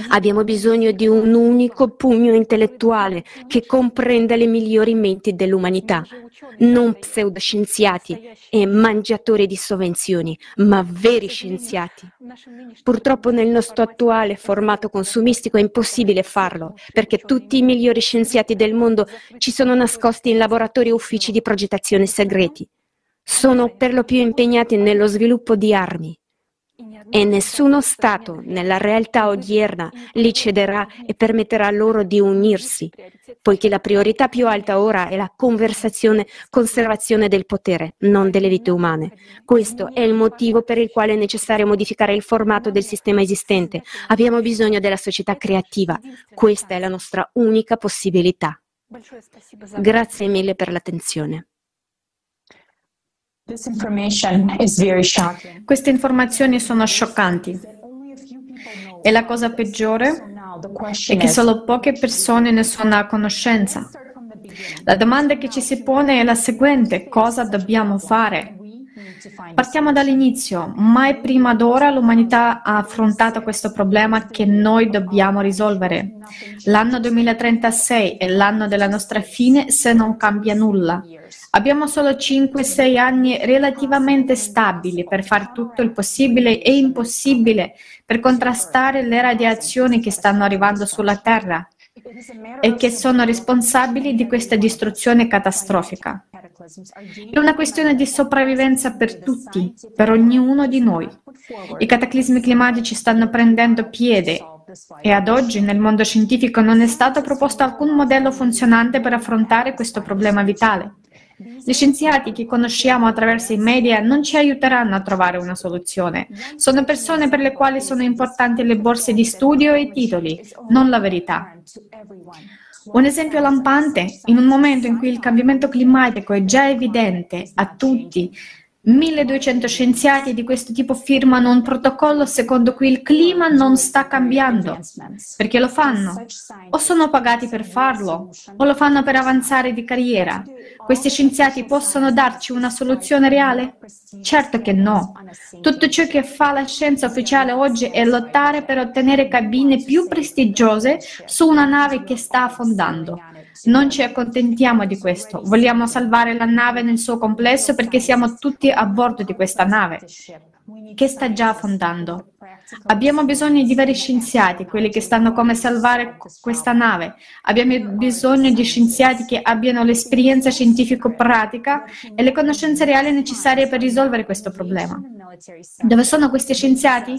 Abbiamo bisogno di un unico pugno intellettuale che comprenda le migliori menti dell'umanità, non pseudoscienziati e mangiatori di sovvenzioni, ma veri scienziati. Purtroppo nel nostro attuale formato consumistico è impossibile farlo, perché tutti i migliori scienziati del mondo ci sono nascosti in laboratori e uffici di progettazione segreti. Sono per lo più impegnati nello sviluppo di armi e nessuno Stato nella realtà odierna li cederà e permetterà loro di unirsi, poiché la priorità più alta ora è la conversazione, conservazione del potere, non delle vite umane. Questo è il motivo per il quale è necessario modificare il formato del sistema esistente. Abbiamo bisogno della società creativa. Questa è la nostra unica possibilità. Grazie mille per l'attenzione. Queste informazioni sono scioccanti. E la cosa peggiore è che solo poche persone ne sono a conoscenza. La domanda che ci si pone è la seguente, cosa dobbiamo fare? Partiamo dall'inizio. Mai prima d'ora l'umanità ha affrontato questo problema che noi dobbiamo risolvere. L'anno 2036 è l'anno della nostra fine se non cambia nulla. Abbiamo solo 5-6 anni relativamente stabili per fare tutto il possibile e impossibile per contrastare le radiazioni che stanno arrivando sulla Terra e che sono responsabili di questa distruzione catastrofica. È una questione di sopravvivenza per tutti, per ognuno di noi. I cataclismi climatici stanno prendendo piede e ad oggi nel mondo scientifico non è stato proposto alcun modello funzionante per affrontare questo problema vitale. Gli scienziati che conosciamo attraverso i media non ci aiuteranno a trovare una soluzione. Sono persone per le quali sono importanti le borse di studio e i titoli, non la verità. Un esempio lampante, in un momento in cui il cambiamento climatico è già evidente a tutti 1200 scienziati di questo tipo firmano un protocollo secondo cui il clima non sta cambiando. Perché lo fanno? O sono pagati per farlo, o lo fanno per avanzare di carriera. Questi scienziati possono darci una soluzione reale? Certo che no. Tutto ciò che fa la scienza ufficiale oggi è lottare per ottenere cabine più prestigiose su una nave che sta affondando. Non ci accontentiamo di questo, vogliamo salvare la nave nel suo complesso perché siamo tutti a bordo di questa nave che sta già affondando. Abbiamo bisogno di veri scienziati, quelli che stanno come salvare questa nave. Abbiamo bisogno di scienziati che abbiano l'esperienza scientifico-pratica e le conoscenze reali necessarie per risolvere questo problema. Dove sono questi scienziati?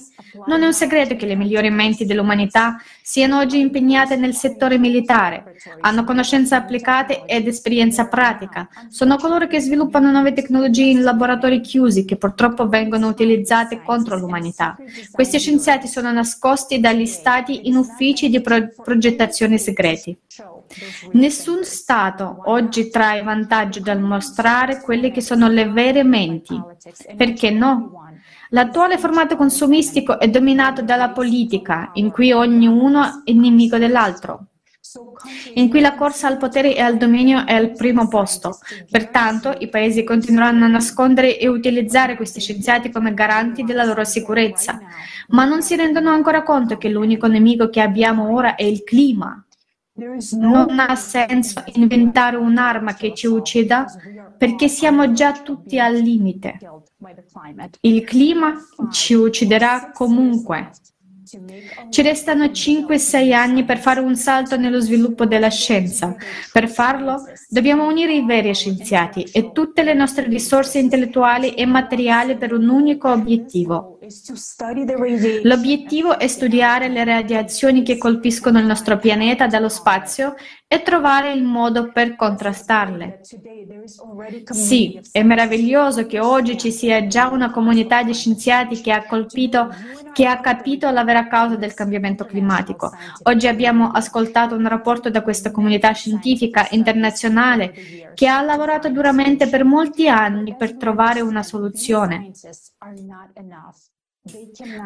Non è un segreto che le migliori menti dell'umanità siano oggi impegnate nel settore militare, hanno conoscenze applicate ed esperienza pratica. Sono coloro che sviluppano nuove tecnologie in laboratori chiusi che purtroppo vengono utilizzate contro l'umanità. Questi scienziati sono nascosti dagli stati in uffici di pro- progettazione segreti. Nessun Stato oggi trae vantaggio dal mostrare quelle che sono le vere menti. Perché no? L'attuale formato consumistico è dominato dalla politica, in cui ognuno è nemico dell'altro in cui la corsa al potere e al dominio è al primo posto. Pertanto i paesi continueranno a nascondere e utilizzare questi scienziati come garanti della loro sicurezza, ma non si rendono ancora conto che l'unico nemico che abbiamo ora è il clima. Non ha senso inventare un'arma che ci uccida perché siamo già tutti al limite. Il clima ci ucciderà comunque. Ci restano 5-6 anni per fare un salto nello sviluppo della scienza. Per farlo dobbiamo unire i veri scienziati e tutte le nostre risorse intellettuali e materiali per un unico obiettivo, L'obiettivo è studiare le radiazioni che colpiscono il nostro pianeta dallo spazio e trovare il modo per contrastarle. Sì, è meraviglioso che oggi ci sia già una comunità di scienziati che ha, colpito, che ha capito la vera causa del cambiamento climatico. Oggi abbiamo ascoltato un rapporto da questa comunità scientifica internazionale che ha lavorato duramente per molti anni per trovare una soluzione.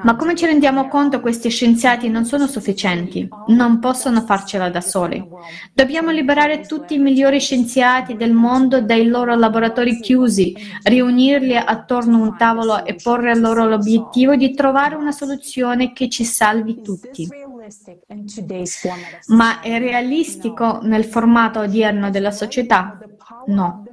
Ma come ci rendiamo conto questi scienziati non sono sufficienti, non possono farcela da soli. Dobbiamo liberare tutti i migliori scienziati del mondo dai loro laboratori chiusi, riunirli attorno a un tavolo e porre loro l'obiettivo di trovare una soluzione che ci salvi tutti. Ma è realistico nel formato odierno della società? No,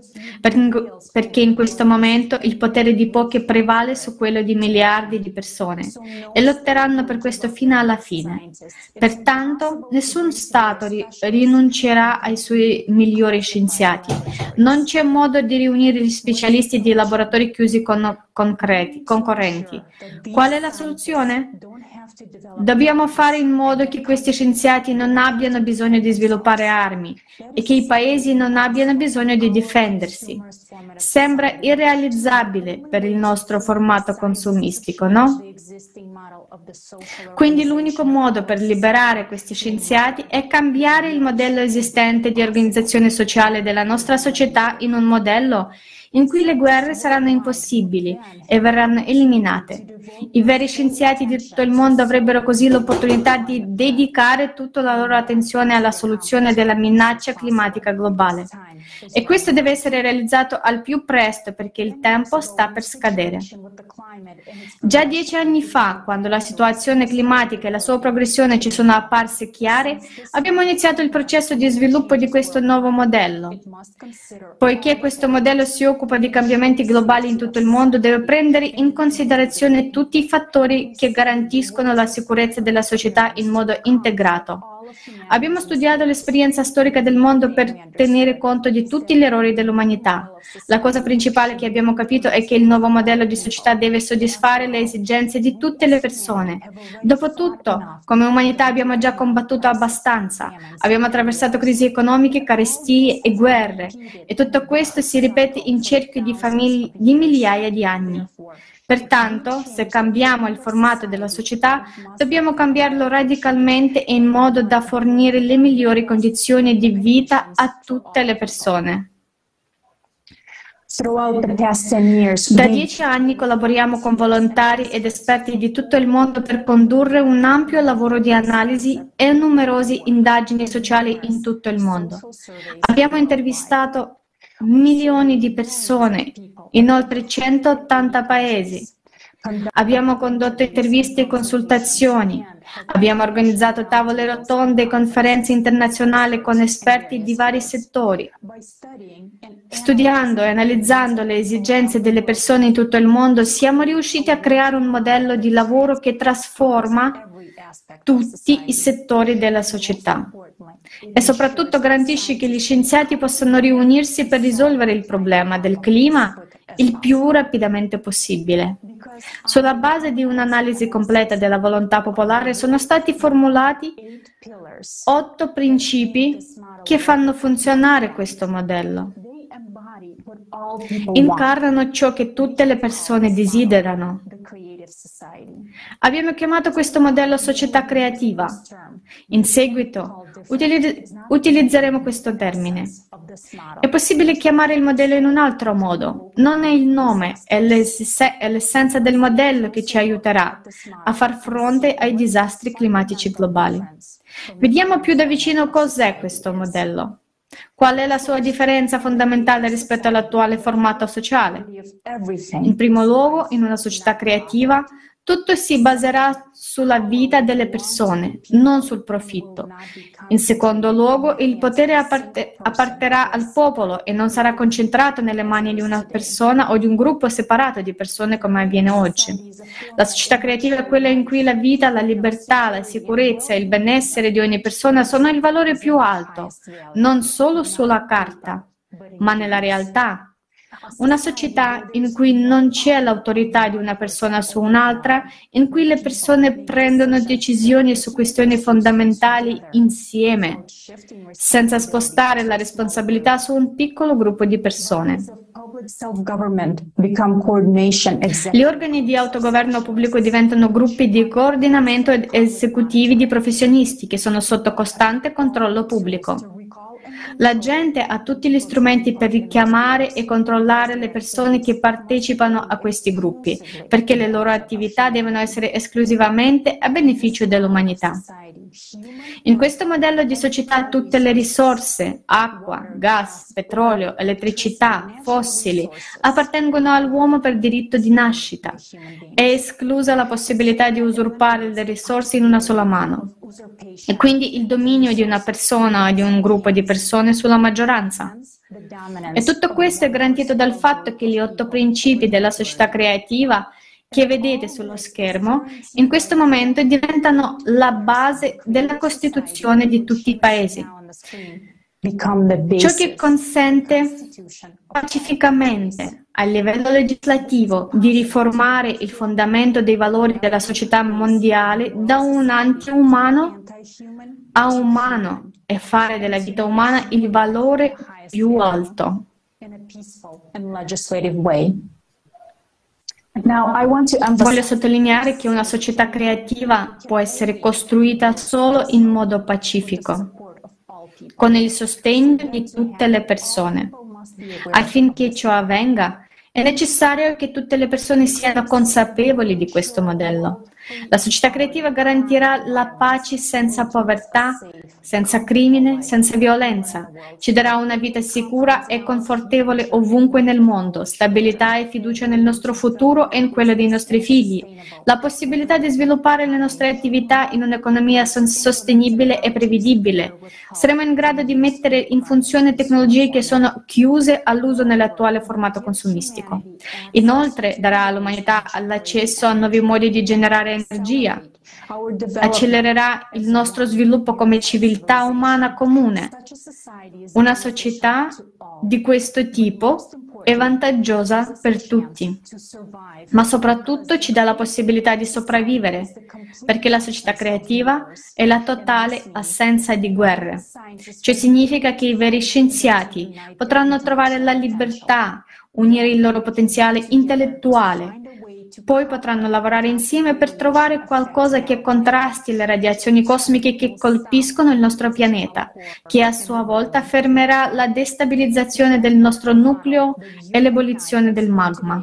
perché in questo momento il potere di pochi prevale su quello di miliardi di persone e lotteranno per questo fino alla fine. Pertanto, nessun Stato rinuncerà ai suoi migliori scienziati. Non c'è modo di riunire gli specialisti di laboratori chiusi con concreti, concorrenti. Qual è la soluzione? Dobbiamo fare in modo che questi scienziati non abbiano bisogno di sviluppare armi e che i paesi non abbiano bisogno di difendersi. Sembra irrealizzabile per il nostro formato consumistico, no? Quindi l'unico modo per liberare questi scienziati è cambiare il modello esistente di organizzazione sociale della nostra società in un modello in cui le guerre saranno impossibili e verranno eliminate. I veri scienziati di tutto il mondo avrebbero così l'opportunità di dedicare tutta la loro attenzione alla soluzione della minaccia climatica globale. E questo deve essere realizzato al più presto perché il tempo sta per scadere. Già dieci anni fa, quando la situazione climatica e la sua progressione ci sono apparse chiare, abbiamo iniziato il processo di sviluppo di questo nuovo modello. Poiché questo modello si occupa occupa di cambiamenti globali in tutto il mondo deve prendere in considerazione tutti i fattori che garantiscono la sicurezza della società in modo integrato. Abbiamo studiato l'esperienza storica del mondo per tenere conto di tutti gli errori dell'umanità. La cosa principale che abbiamo capito è che il nuovo modello di società deve soddisfare le esigenze di tutte le persone. Dopotutto, come umanità abbiamo già combattuto abbastanza. Abbiamo attraversato crisi economiche, carestie e guerre e tutto questo si ripete in cerchio di, famiglie, di migliaia di anni. Pertanto, se cambiamo il formato della società, dobbiamo cambiarlo radicalmente e in modo da fornire le migliori condizioni di vita a tutte le persone. Da dieci anni collaboriamo con volontari ed esperti di tutto il mondo per condurre un ampio lavoro di analisi e numerose indagini sociali in tutto il mondo. Abbiamo intervistato milioni di persone in oltre 180 paesi. Abbiamo condotto interviste e consultazioni, abbiamo organizzato tavole rotonde e conferenze internazionali con esperti di vari settori. Studiando e analizzando le esigenze delle persone in tutto il mondo, siamo riusciti a creare un modello di lavoro che trasforma tutti i settori della società e soprattutto garantisce che gli scienziati possano riunirsi per risolvere il problema del clima il più rapidamente possibile. Sulla base di un'analisi completa della volontà popolare sono stati formulati otto principi che fanno funzionare questo modello. Incarnano ciò che tutte le persone desiderano. Abbiamo chiamato questo modello società creativa. In seguito utilizz- utilizzeremo questo termine. È possibile chiamare il modello in un altro modo. Non è il nome, è, l'ess- è l'essenza del modello che ci aiuterà a far fronte ai disastri climatici globali. Vediamo più da vicino cos'è questo modello. Qual è la sua differenza fondamentale rispetto all'attuale formato sociale? In primo luogo, in una società creativa, tutto si baserà sulla vita delle persone, non sul profitto. In secondo luogo, il potere apparte- apparterà al popolo e non sarà concentrato nelle mani di una persona o di un gruppo separato di persone come avviene oggi. La società creativa è quella in cui la vita, la libertà, la sicurezza e il benessere di ogni persona sono il valore più alto, non solo sulla carta, ma nella realtà una società in cui non c'è l'autorità di una persona su un'altra, in cui le persone prendono decisioni su questioni fondamentali insieme, senza spostare la responsabilità su un piccolo gruppo di persone. Gli organi di autogoverno pubblico diventano gruppi di coordinamento esecutivi di professionisti che sono sotto costante controllo pubblico. La gente ha tutti gli strumenti per richiamare e controllare le persone che partecipano a questi gruppi, perché le loro attività devono essere esclusivamente a beneficio dell'umanità. In questo modello di società tutte le risorse, acqua, gas, petrolio, elettricità, fossili, appartengono all'uomo per diritto di nascita. È esclusa la possibilità di usurpare le risorse in una sola mano. E quindi il dominio di una persona o di un gruppo di persone sulla maggioranza. E tutto questo è garantito dal fatto che gli otto principi della società creativa che vedete sullo schermo in questo momento diventano la base della Costituzione di tutti i paesi. Ciò che consente pacificamente a livello legislativo di riformare il fondamento dei valori della società mondiale da un anti-umano a umano e fare della vita umana il valore più alto. Voglio sottolineare che una società creativa può essere costruita solo in modo pacifico, con il sostegno di tutte le persone. Affinché ciò avvenga, è necessario che tutte le persone siano consapevoli di questo modello. La società creativa garantirà la pace senza povertà, senza crimine, senza violenza. Ci darà una vita sicura e confortevole ovunque nel mondo, stabilità e fiducia nel nostro futuro e in quello dei nostri figli, la possibilità di sviluppare le nostre attività in un'economia sostenibile e prevedibile. Saremo in grado di mettere in funzione tecnologie che sono chiuse all'uso nell'attuale formato consumistico. Inoltre darà all'umanità l'accesso a nuovi modi di generare energia, accelererà il nostro sviluppo come civiltà umana comune. Una società di questo tipo è vantaggiosa per tutti, ma soprattutto ci dà la possibilità di sopravvivere, perché la società creativa è la totale assenza di guerre. Ciò significa che i veri scienziati potranno trovare la libertà, unire il loro potenziale intellettuale, poi potranno lavorare insieme per trovare qualcosa che contrasti le radiazioni cosmiche che colpiscono il nostro pianeta, che a sua volta fermerà la destabilizzazione del nostro nucleo e l'ebollizione del magma.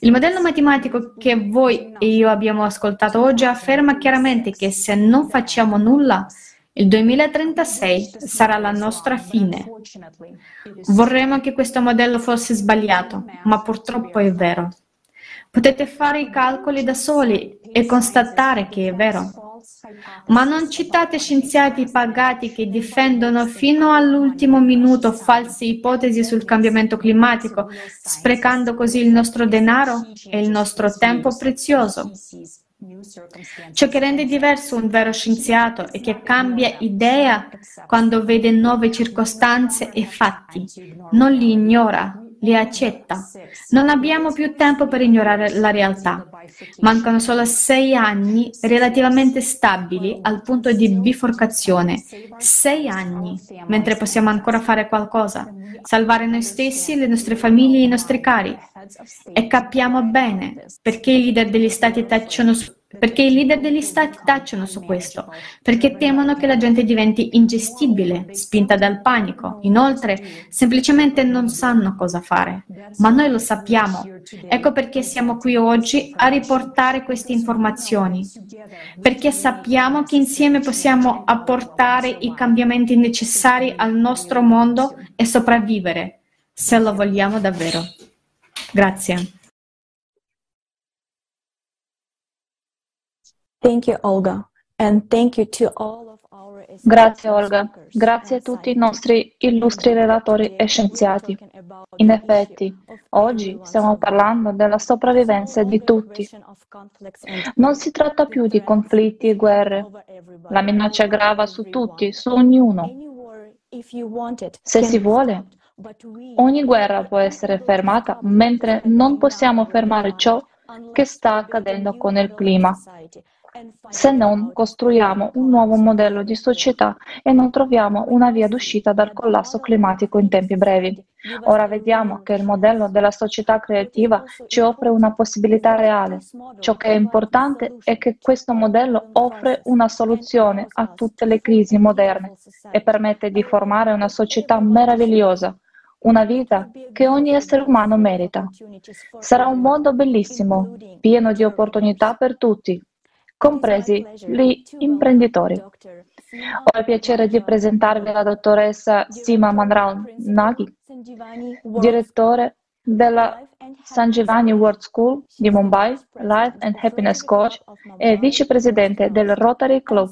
Il modello matematico che voi e io abbiamo ascoltato oggi afferma chiaramente che se non facciamo nulla, il 2036 sarà la nostra fine. Vorremmo che questo modello fosse sbagliato, ma purtroppo è vero. Potete fare i calcoli da soli e constatare che è vero. Ma non citate scienziati pagati che difendono fino all'ultimo minuto false ipotesi sul cambiamento climatico, sprecando così il nostro denaro e il nostro tempo prezioso. Ciò che rende diverso un vero scienziato è che cambia idea quando vede nuove circostanze e fatti, non li ignora, li accetta. Non abbiamo più tempo per ignorare la realtà. Mancano solo sei anni relativamente stabili al punto di biforcazione. Sei anni, mentre possiamo ancora fare qualcosa, salvare noi stessi, le nostre famiglie e i nostri cari. E capiamo bene perché i leader degli stati tacciono su perché i leader degli stati tacciono su questo, perché temono che la gente diventi ingestibile, spinta dal panico. Inoltre, semplicemente non sanno cosa fare. Ma noi lo sappiamo. Ecco perché siamo qui oggi a riportare queste informazioni. Perché sappiamo che insieme possiamo apportare i cambiamenti necessari al nostro mondo e sopravvivere, se lo vogliamo davvero. Grazie. Grazie Olga, grazie a tutti i nostri illustri relatori e scienziati. In effetti, oggi stiamo parlando della sopravvivenza di tutti. Non si tratta più di conflitti e guerre. La minaccia grava su tutti, su ognuno. Se si vuole, ogni guerra può essere fermata, mentre non possiamo fermare ciò che sta accadendo con il clima se non costruiamo un nuovo modello di società e non troviamo una via d'uscita dal collasso climatico in tempi brevi. Ora vediamo che il modello della società creativa ci offre una possibilità reale. Ciò che è importante è che questo modello offre una soluzione a tutte le crisi moderne e permette di formare una società meravigliosa una vita che ogni essere umano merita. Sarà un mondo bellissimo, pieno di opportunità per tutti, compresi gli imprenditori. Ho il piacere di presentarvi la dottoressa Sima Manrao Naghi, direttore della Sanjivani World School di Mumbai, Life and Happiness Coach e vicepresidente del Rotary Club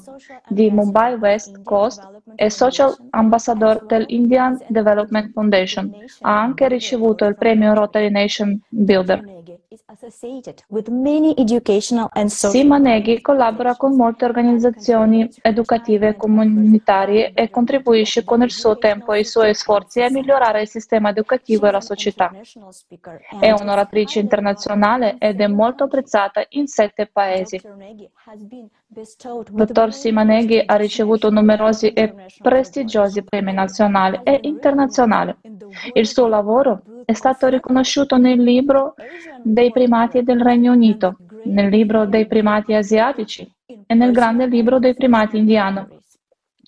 di Mumbai West Coast e social ambassador dell'Indian Development Foundation. Ha anche ricevuto il premio Rotary Nation Builder. Sima Neghi collabora con molte organizzazioni educative e comunitarie e contribuisce con il suo tempo e i suoi sforzi a migliorare il sistema educativo e la società. È un'oratrice internazionale ed è molto apprezzata in sette paesi. Dottor Simaneghi ha ricevuto numerosi e prestigiosi premi nazionali e internazionali. Il suo lavoro è stato riconosciuto nel libro dei primati del Regno Unito, nel libro dei primati asiatici e nel grande libro dei primati indiano,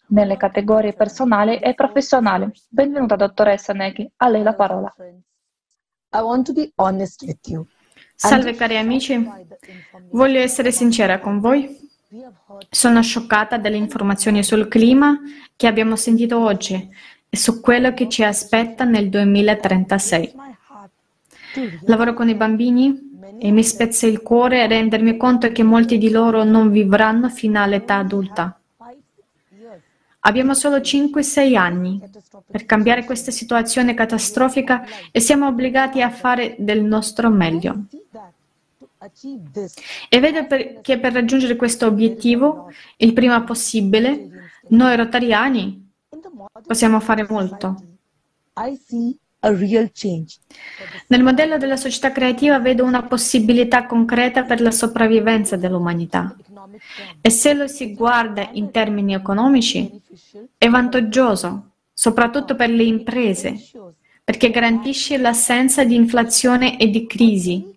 nelle categorie personali e professionali. Benvenuta dottoressa Neghi, a lei la parola. Salve cari amici, voglio essere sincera con voi. Sono scioccata dalle informazioni sul clima che abbiamo sentito oggi e su quello che ci aspetta nel 2036. Lavoro con i bambini e mi spezza il cuore rendermi conto che molti di loro non vivranno fino all'età adulta. Abbiamo solo 5-6 anni per cambiare questa situazione catastrofica e siamo obbligati a fare del nostro meglio. E vedo per, che per raggiungere questo obiettivo, il prima possibile, noi rotariani possiamo fare molto. Nel modello della società creativa vedo una possibilità concreta per la sopravvivenza dell'umanità. E se lo si guarda in termini economici, è vantaggioso, soprattutto per le imprese, perché garantisce l'assenza di inflazione e di crisi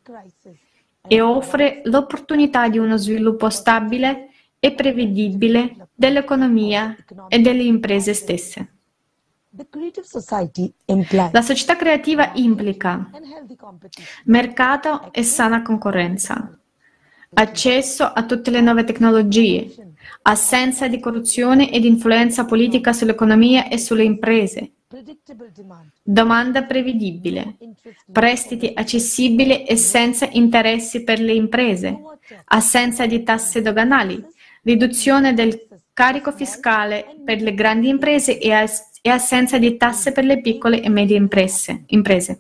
e offre l'opportunità di uno sviluppo stabile e prevedibile dell'economia e delle imprese stesse. La società creativa implica mercato e sana concorrenza, accesso a tutte le nuove tecnologie, assenza di corruzione ed influenza politica sull'economia e sulle imprese, domanda prevedibile, prestiti accessibili e senza interessi per le imprese, assenza di tasse doganali, riduzione del carico fiscale per le grandi imprese e e assenza di tasse per le piccole e medie imprese. imprese.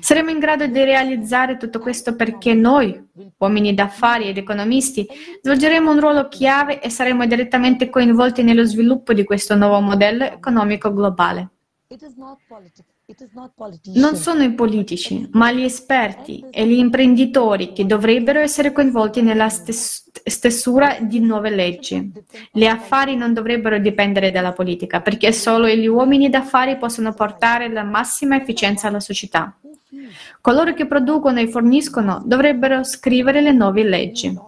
Saremo in grado di realizzare tutto questo perché noi, uomini d'affari ed economisti, svolgeremo un ruolo chiave e saremo direttamente coinvolti nello sviluppo di questo nuovo modello economico globale. Non sono i politici, ma gli esperti e gli imprenditori che dovrebbero essere coinvolti nella stessura di nuove leggi. Gli affari non dovrebbero dipendere dalla politica, perché solo gli uomini d'affari possono portare la massima efficienza alla società. Coloro che producono e forniscono dovrebbero scrivere le nuove leggi.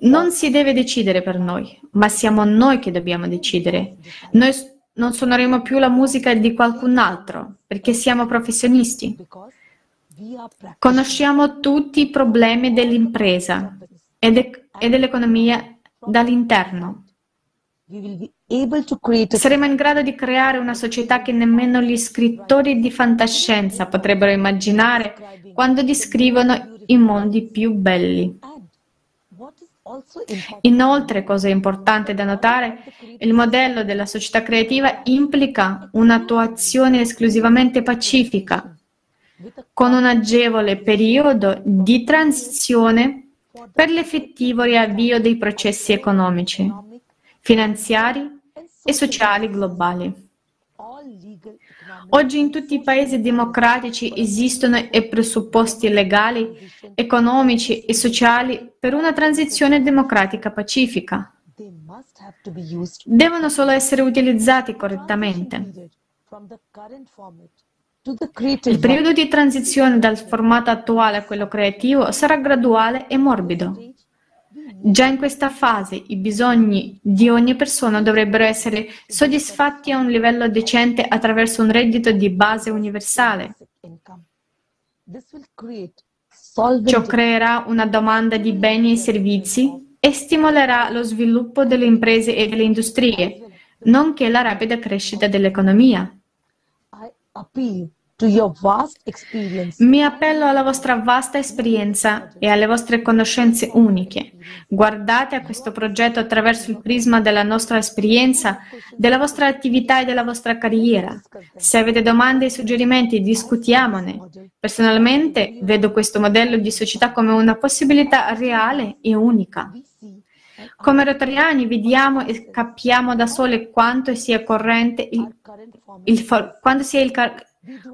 Non si deve decidere per noi, ma siamo noi che dobbiamo decidere. Noi non suoneremo più la musica di qualcun altro perché siamo professionisti. Conosciamo tutti i problemi dell'impresa e, de- e dell'economia dall'interno. Saremo in grado di creare una società che nemmeno gli scrittori di fantascienza potrebbero immaginare quando descrivono i mondi più belli. Inoltre, cosa importante da notare, il modello della società creativa implica un'attuazione esclusivamente pacifica, con un agevole periodo di transizione per l'effettivo riavvio dei processi economici, finanziari e sociali globali. Oggi in tutti i paesi democratici esistono i presupposti legali, economici e sociali per una transizione democratica pacifica. Devono solo essere utilizzati correttamente. Il periodo di transizione dal formato attuale a quello creativo sarà graduale e morbido. Già in questa fase i bisogni di ogni persona dovrebbero essere soddisfatti a un livello decente attraverso un reddito di base universale. Ciò creerà una domanda di beni e servizi e stimolerà lo sviluppo delle imprese e delle industrie, nonché la rapida crescita dell'economia. Mi appello alla vostra vasta esperienza e alle vostre conoscenze uniche. Guardate a questo progetto attraverso il prisma della nostra esperienza, della vostra attività e della vostra carriera. Se avete domande e suggerimenti, discutiamone. Personalmente vedo questo modello di società come una possibilità reale e unica. Come rotariani vediamo e capiamo da sole quanto sia corrente il, il, quanto sia il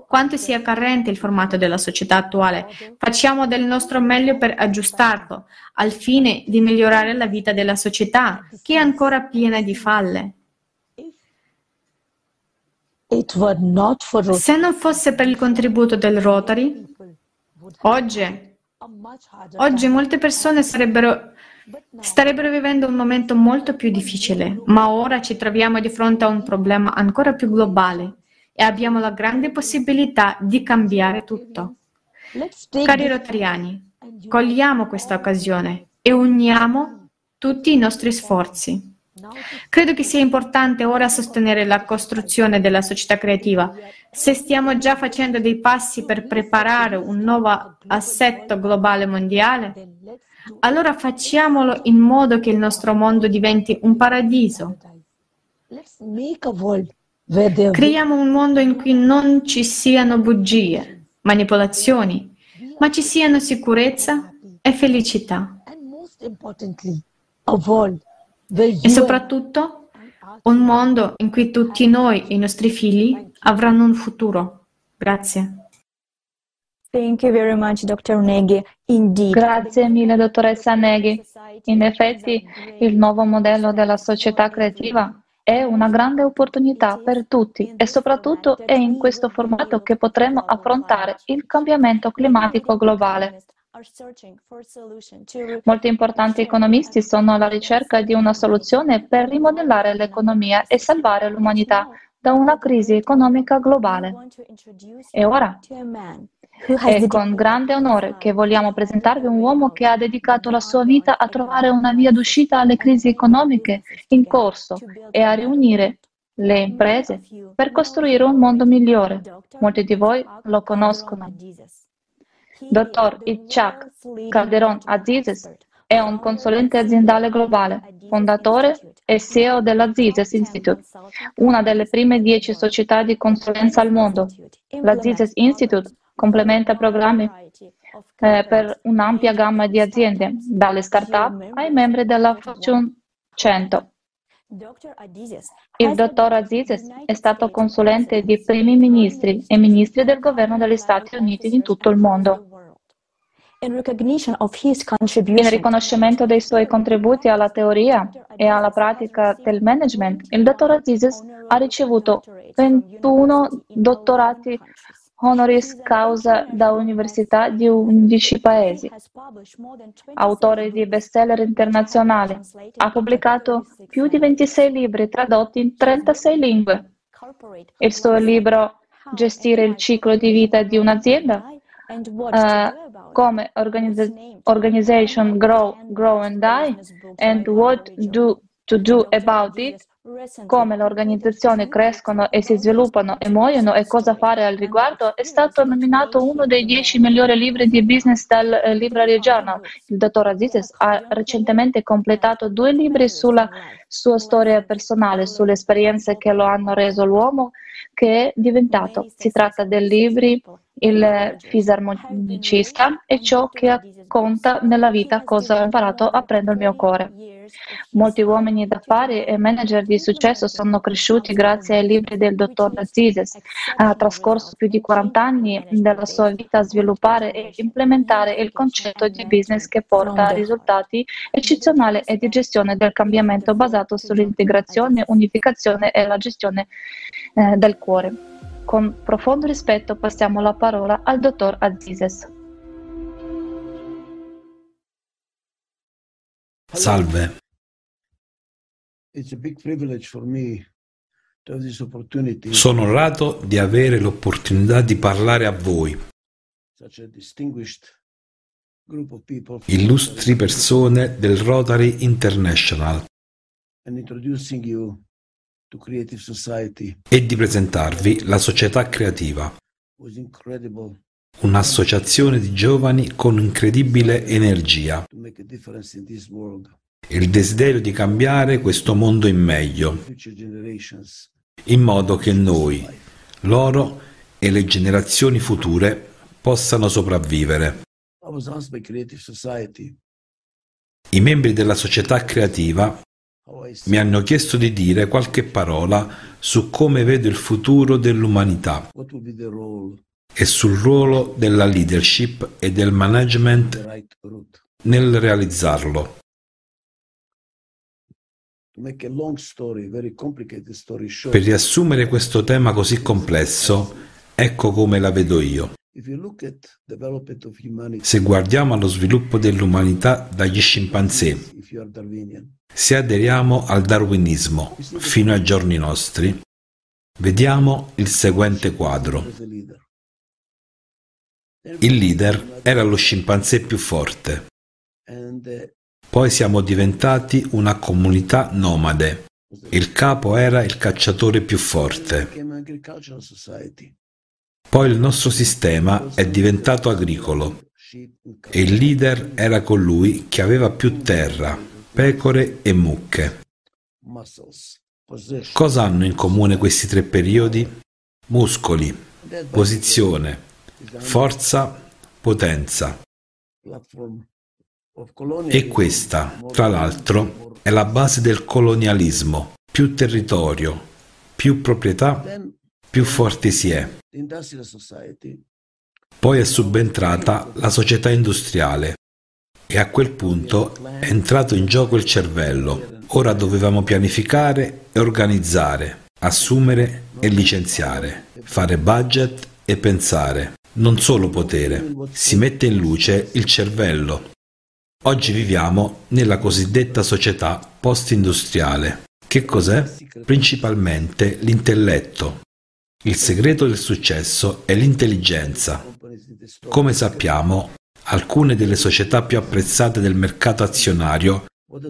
quanto sia carente il formato della società attuale. Facciamo del nostro meglio per aggiustarlo, al fine di migliorare la vita della società, che è ancora piena di falle. Se non fosse per il contributo del Rotary, oggi, oggi molte persone sarebbero Starebbero vivendo un momento molto più difficile, ma ora ci troviamo di fronte a un problema ancora più globale e abbiamo la grande possibilità di cambiare tutto. Cari rotariani, cogliamo questa occasione e uniamo tutti i nostri sforzi. Credo che sia importante ora sostenere la costruzione della società creativa. Se stiamo già facendo dei passi per preparare un nuovo assetto globale mondiale, allora facciamolo in modo che il nostro mondo diventi un paradiso. Creiamo un mondo in cui non ci siano bugie, manipolazioni, ma ci siano sicurezza e felicità. E soprattutto un mondo in cui tutti noi e i nostri figli avranno un futuro. Grazie. Much, Grazie mille, dottoressa Neghi. In effetti, il nuovo modello della società creativa è una grande opportunità per tutti e soprattutto è in questo formato che potremo affrontare il cambiamento climatico globale. Molti importanti economisti sono alla ricerca di una soluzione per rimodellare l'economia e salvare l'umanità da una crisi economica globale. E ora è con grande onore che vogliamo presentarvi un uomo che ha dedicato la sua vita a trovare una via d'uscita alle crisi economiche in corso e a riunire le imprese per costruire un mondo migliore. Molti di voi lo conoscono. Dottor Itzhak Calderon Azizes è un consulente aziendale globale, fondatore e CEO dell'Azizes Institute, una delle prime dieci società di consulenza al mondo. L'Azizes Institute complementa programmi eh, per un'ampia gamma di aziende, dalle start-up ai membri della Fortune 100. Il dottor Azizes è stato consulente di primi ministri e ministri del governo degli Stati Uniti in tutto il mondo. In riconoscimento dei suoi contributi alla teoria e alla pratica del management, il dottor Azizes ha ricevuto 21 dottorati honoris causa da università di 11 paesi. Autore di bestseller internazionali, ha pubblicato più di 26 libri tradotti in 36 lingue. Il suo libro Gestire il ciclo di vita di un'azienda uh, come organizza- Organization Grow, Grow and Die and What do, to Do About It come le organizzazioni crescono e si sviluppano e muoiono e cosa fare al riguardo, è stato nominato uno dei dieci migliori libri di business dal eh, Library Journal. Il dottor Azizes ha recentemente completato due libri sulla sua storia personale, sulle esperienze che lo hanno reso l'uomo che è diventato. Si tratta dei libri il fisarmonicista e ciò che conta nella vita cosa ho imparato aprendo il mio cuore. Molti uomini d'affari e manager di successo sono cresciuti grazie ai libri del dottor Aziz. Ha trascorso più di 40 anni della sua vita a sviluppare e implementare il concetto di business che porta a risultati eccezionali e di gestione del cambiamento basato sull'integrazione, unificazione e la gestione eh, del cuore. Con profondo rispetto passiamo la parola al dottor Azizes. Salve. Sono onorato di avere l'opportunità di parlare a voi illustri persone del Rotary International e di presentarvi la società creativa, un'associazione di giovani con incredibile energia. e il desiderio di cambiare questo mondo in meglio, in modo che noi, loro e le generazioni future possano sopravvivere. I membri della società creativa mi hanno chiesto di dire qualche parola su come vedo il futuro dell'umanità e sul ruolo della leadership e del management nel realizzarlo. Per riassumere questo tema così complesso, ecco come la vedo io. Se guardiamo allo sviluppo dell'umanità dagli scimpanzé, se aderiamo al darwinismo fino ai giorni nostri, vediamo il seguente quadro. Il leader era lo scimpanzé più forte. Poi siamo diventati una comunità nomade. Il capo era il cacciatore più forte. Poi il nostro sistema è diventato agricolo e il leader era colui che aveva più terra, pecore e mucche. Cosa hanno in comune questi tre periodi? Muscoli, posizione, forza, potenza. E questa, tra l'altro, è la base del colonialismo. Più territorio, più proprietà, più forti si è. Poi è subentrata la società industriale e a quel punto è entrato in gioco il cervello. Ora dovevamo pianificare e organizzare, assumere e licenziare, fare budget e pensare. Non solo potere, si mette in luce il cervello. Oggi viviamo nella cosiddetta società post-industriale. Che cos'è? Principalmente l'intelletto, il segreto del successo è l'intelligenza. Come sappiamo, alcune delle società più apprezzate del mercato azionario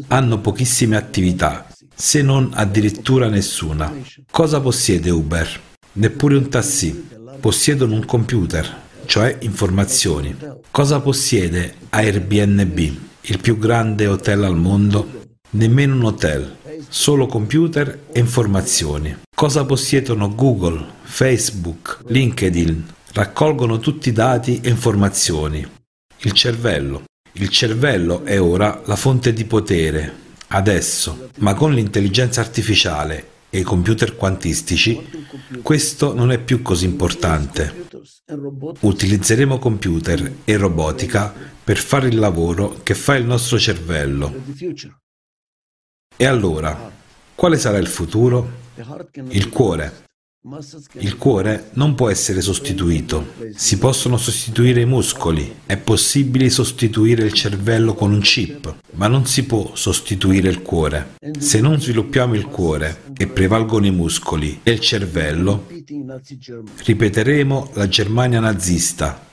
hanno pochissime attività, se non addirittura nessuna. Cosa possiede Uber? Neppure un taxi. Possiedono un computer, cioè informazioni. Cosa possiede Airbnb, il più grande hotel al mondo? Nemmeno un hotel, solo computer e informazioni. Cosa possiedono Google, Facebook, LinkedIn? Raccolgono tutti i dati e informazioni. Il cervello. Il cervello è ora la fonte di potere, adesso, ma con l'intelligenza artificiale e i computer quantistici, questo non è più così importante. Utilizzeremo computer e robotica per fare il lavoro che fa il nostro cervello. E allora, quale sarà il futuro? Il cuore. Il cuore non può essere sostituito. Si possono sostituire i muscoli, è possibile sostituire il cervello con un chip, ma non si può sostituire il cuore. Se non sviluppiamo il cuore e prevalgono i muscoli e il cervello, ripeteremo la Germania nazista,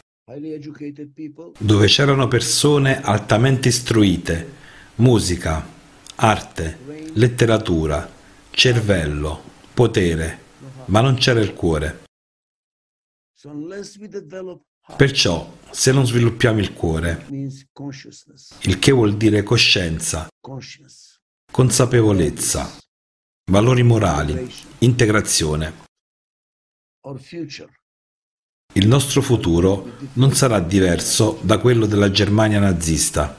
dove c'erano persone altamente istruite, musica, arte, letteratura, cervello, potere, ma non c'era il cuore. Perciò, se non sviluppiamo il cuore, il che vuol dire coscienza, consapevolezza, valori morali, integrazione, il nostro futuro non sarà diverso da quello della Germania nazista.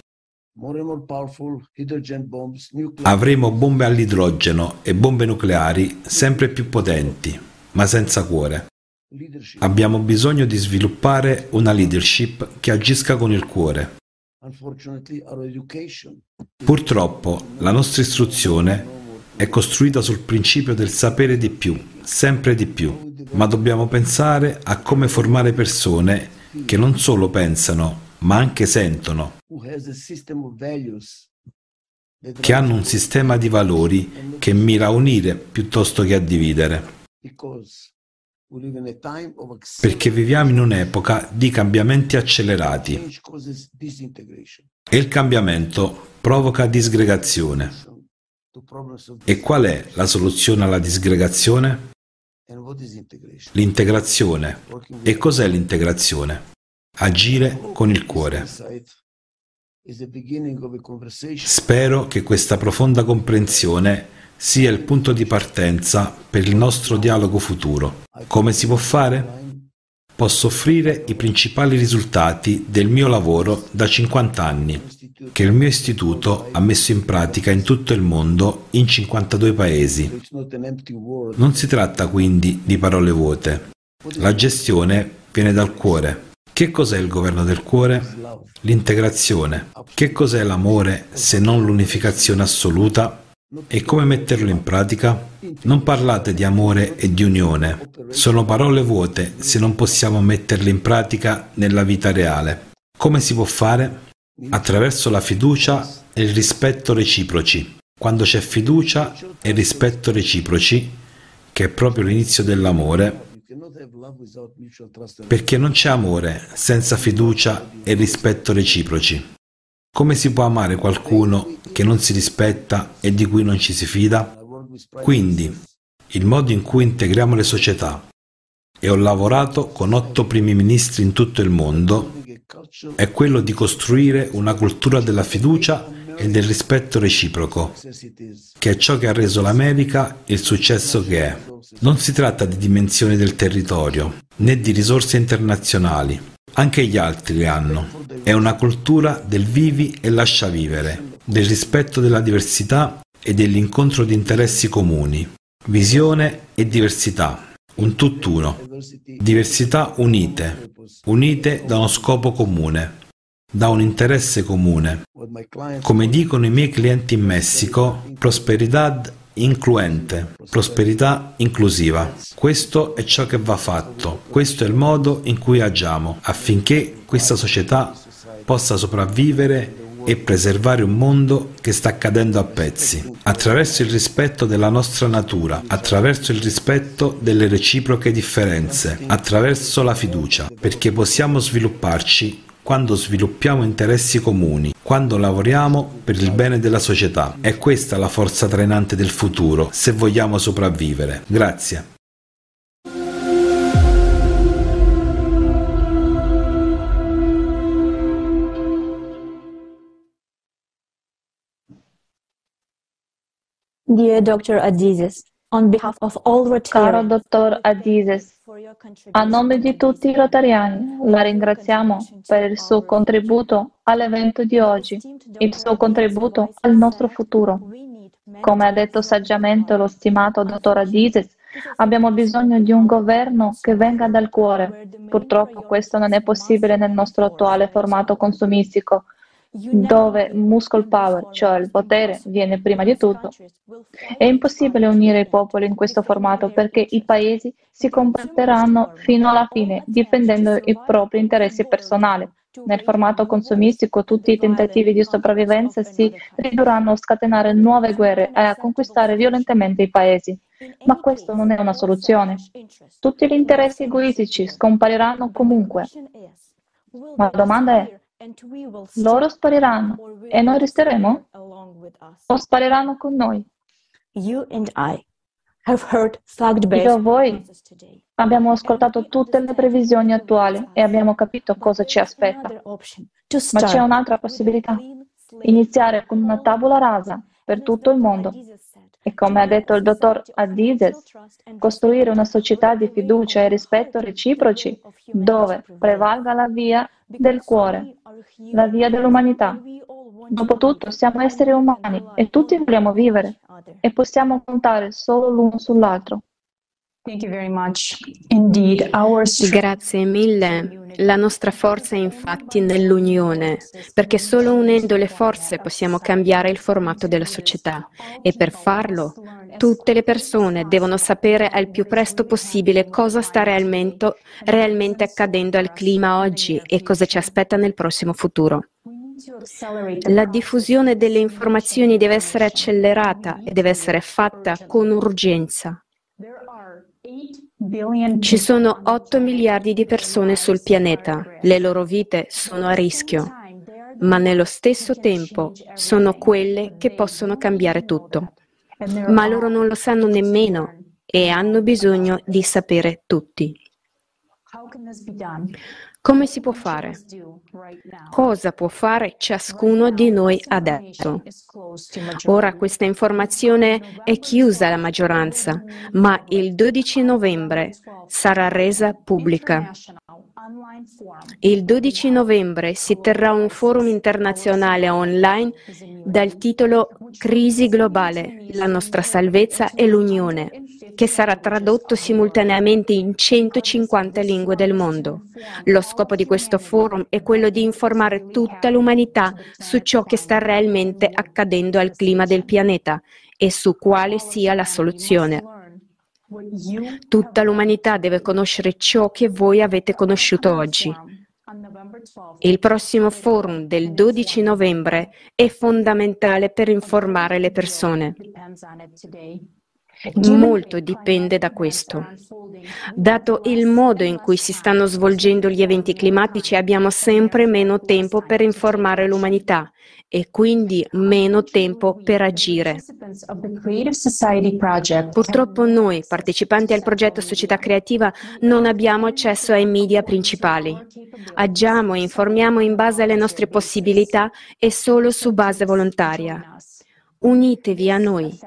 Avremo bombe all'idrogeno e bombe nucleari sempre più potenti, ma senza cuore. Abbiamo bisogno di sviluppare una leadership che agisca con il cuore. Purtroppo la nostra istruzione è costruita sul principio del sapere di più, sempre di più, ma dobbiamo pensare a come formare persone che non solo pensano, ma anche sentono, che hanno un sistema di valori che mira a unire piuttosto che a dividere. perché viviamo in un'epoca di cambiamenti accelerati e il cambiamento provoca disgregazione. E qual è la soluzione alla disgregazione? L'integrazione. E cos'è l'integrazione? Agire con il cuore. Spero che questa profonda comprensione sia il punto di partenza per il nostro dialogo futuro. Come si può fare? Posso offrire i principali risultati del mio lavoro da 50 anni, che il mio istituto ha messo in pratica in tutto il mondo in 52 paesi. Non si tratta quindi di parole vuote. La gestione viene dal cuore. Che cos'è il governo del cuore? L'integrazione. Che cos'è l'amore se non l'unificazione assoluta? E come metterlo in pratica? Non parlate di amore e di unione. Sono parole vuote se non possiamo metterle in pratica nella vita reale. Come si può fare? Attraverso la fiducia e il rispetto reciproci. Quando c'è fiducia e rispetto reciproci, che è proprio l'inizio dell'amore, perché non c'è amore senza fiducia e rispetto reciproci. Come si può amare qualcuno che non si rispetta e di cui non ci si fida? Quindi, il modo in cui integriamo le società, e ho lavorato con otto primi ministri in tutto il mondo, è quello di costruire una cultura della fiducia e del rispetto reciproco, che è ciò che ha reso l'America il successo che è. Non si tratta di dimensioni del territorio, né di risorse internazionali, anche gli altri le hanno. È una cultura del vivi e lascia vivere, del rispetto della diversità e dell'incontro di interessi comuni. Visione e diversità, un tutt'uno. Diversità unite, unite da uno scopo comune, da un interesse comune. Come dicono i miei clienti in Messico, prosperidad incluente, prosperità inclusiva. Questo è ciò che va fatto, questo è il modo in cui agiamo affinché questa società possa sopravvivere e preservare un mondo che sta cadendo a pezzi, attraverso il rispetto della nostra natura, attraverso il rispetto delle reciproche differenze, attraverso la fiducia, perché possiamo svilupparci quando sviluppiamo interessi comuni, quando lavoriamo per il bene della società. È questa la forza trainante del futuro, se vogliamo sopravvivere. Grazie. Dear Dr. Adizes, on behalf of all Caro dottor Adizes, a nome di tutti i rotariani, la ringraziamo per il suo contributo all'evento di oggi, il suo contributo al nostro futuro. Come ha detto saggiamente lo stimato dottor Adizes, abbiamo bisogno di un governo che venga dal cuore. Purtroppo questo non è possibile nel nostro attuale formato consumistico, dove muscle power, cioè il potere, viene prima di tutto. È impossibile unire i popoli in questo formato perché i paesi si comporteranno fino alla fine, difendendo i propri interessi personali. Nel formato consumistico tutti i tentativi di sopravvivenza si ridurranno a scatenare nuove guerre e a conquistare violentemente i paesi. Ma questo non è una soluzione. Tutti gli interessi egoistici scompariranno comunque. Ma la domanda è, loro spariranno e noi resteremo? O spariranno con noi? Io e voi abbiamo ascoltato tutte le previsioni attuali e abbiamo capito cosa ci aspetta. Ma c'è un'altra possibilità. Iniziare con una tavola rasa per tutto il mondo. E come ha detto il dottor Adizes, costruire una società di fiducia e rispetto reciproci dove prevalga la via del cuore, la via dell'umanità. Dopotutto siamo esseri umani e tutti vogliamo vivere e possiamo contare solo l'uno sull'altro. Grazie mille. La nostra forza è infatti nell'unione, perché solo unendo le forze possiamo cambiare il formato della società e per farlo tutte le persone devono sapere al più presto possibile cosa sta realmente, realmente accadendo al clima oggi e cosa ci aspetta nel prossimo futuro. La diffusione delle informazioni deve essere accelerata e deve essere fatta con urgenza. Ci sono 8 miliardi di persone sul pianeta, le loro vite sono a rischio, ma nello stesso tempo sono quelle che possono cambiare tutto. Ma loro non lo sanno nemmeno e hanno bisogno di sapere tutti. Come si può fare? Cosa può fare ciascuno di noi adesso? Ora questa informazione è chiusa alla maggioranza, ma il 12 novembre sarà resa pubblica. Il 12 novembre si terrà un forum internazionale online dal titolo Crisi globale, la nostra salvezza e l'unione, che sarà tradotto simultaneamente in 150 lingue del mondo. Lo scopo di questo forum è quello di informare tutta l'umanità su ciò che sta realmente accadendo al clima del pianeta e su quale sia la soluzione. Tutta l'umanità deve conoscere ciò che voi avete conosciuto oggi. Il prossimo forum del 12 novembre è fondamentale per informare le persone. Molto dipende da questo. Dato il modo in cui si stanno svolgendo gli eventi climatici, abbiamo sempre meno tempo per informare l'umanità e quindi meno tempo per agire. Purtroppo noi, partecipanti al progetto Società Creativa, non abbiamo accesso ai media principali. Agiamo e informiamo in base alle nostre possibilità e solo su base volontaria. Unitevi a noi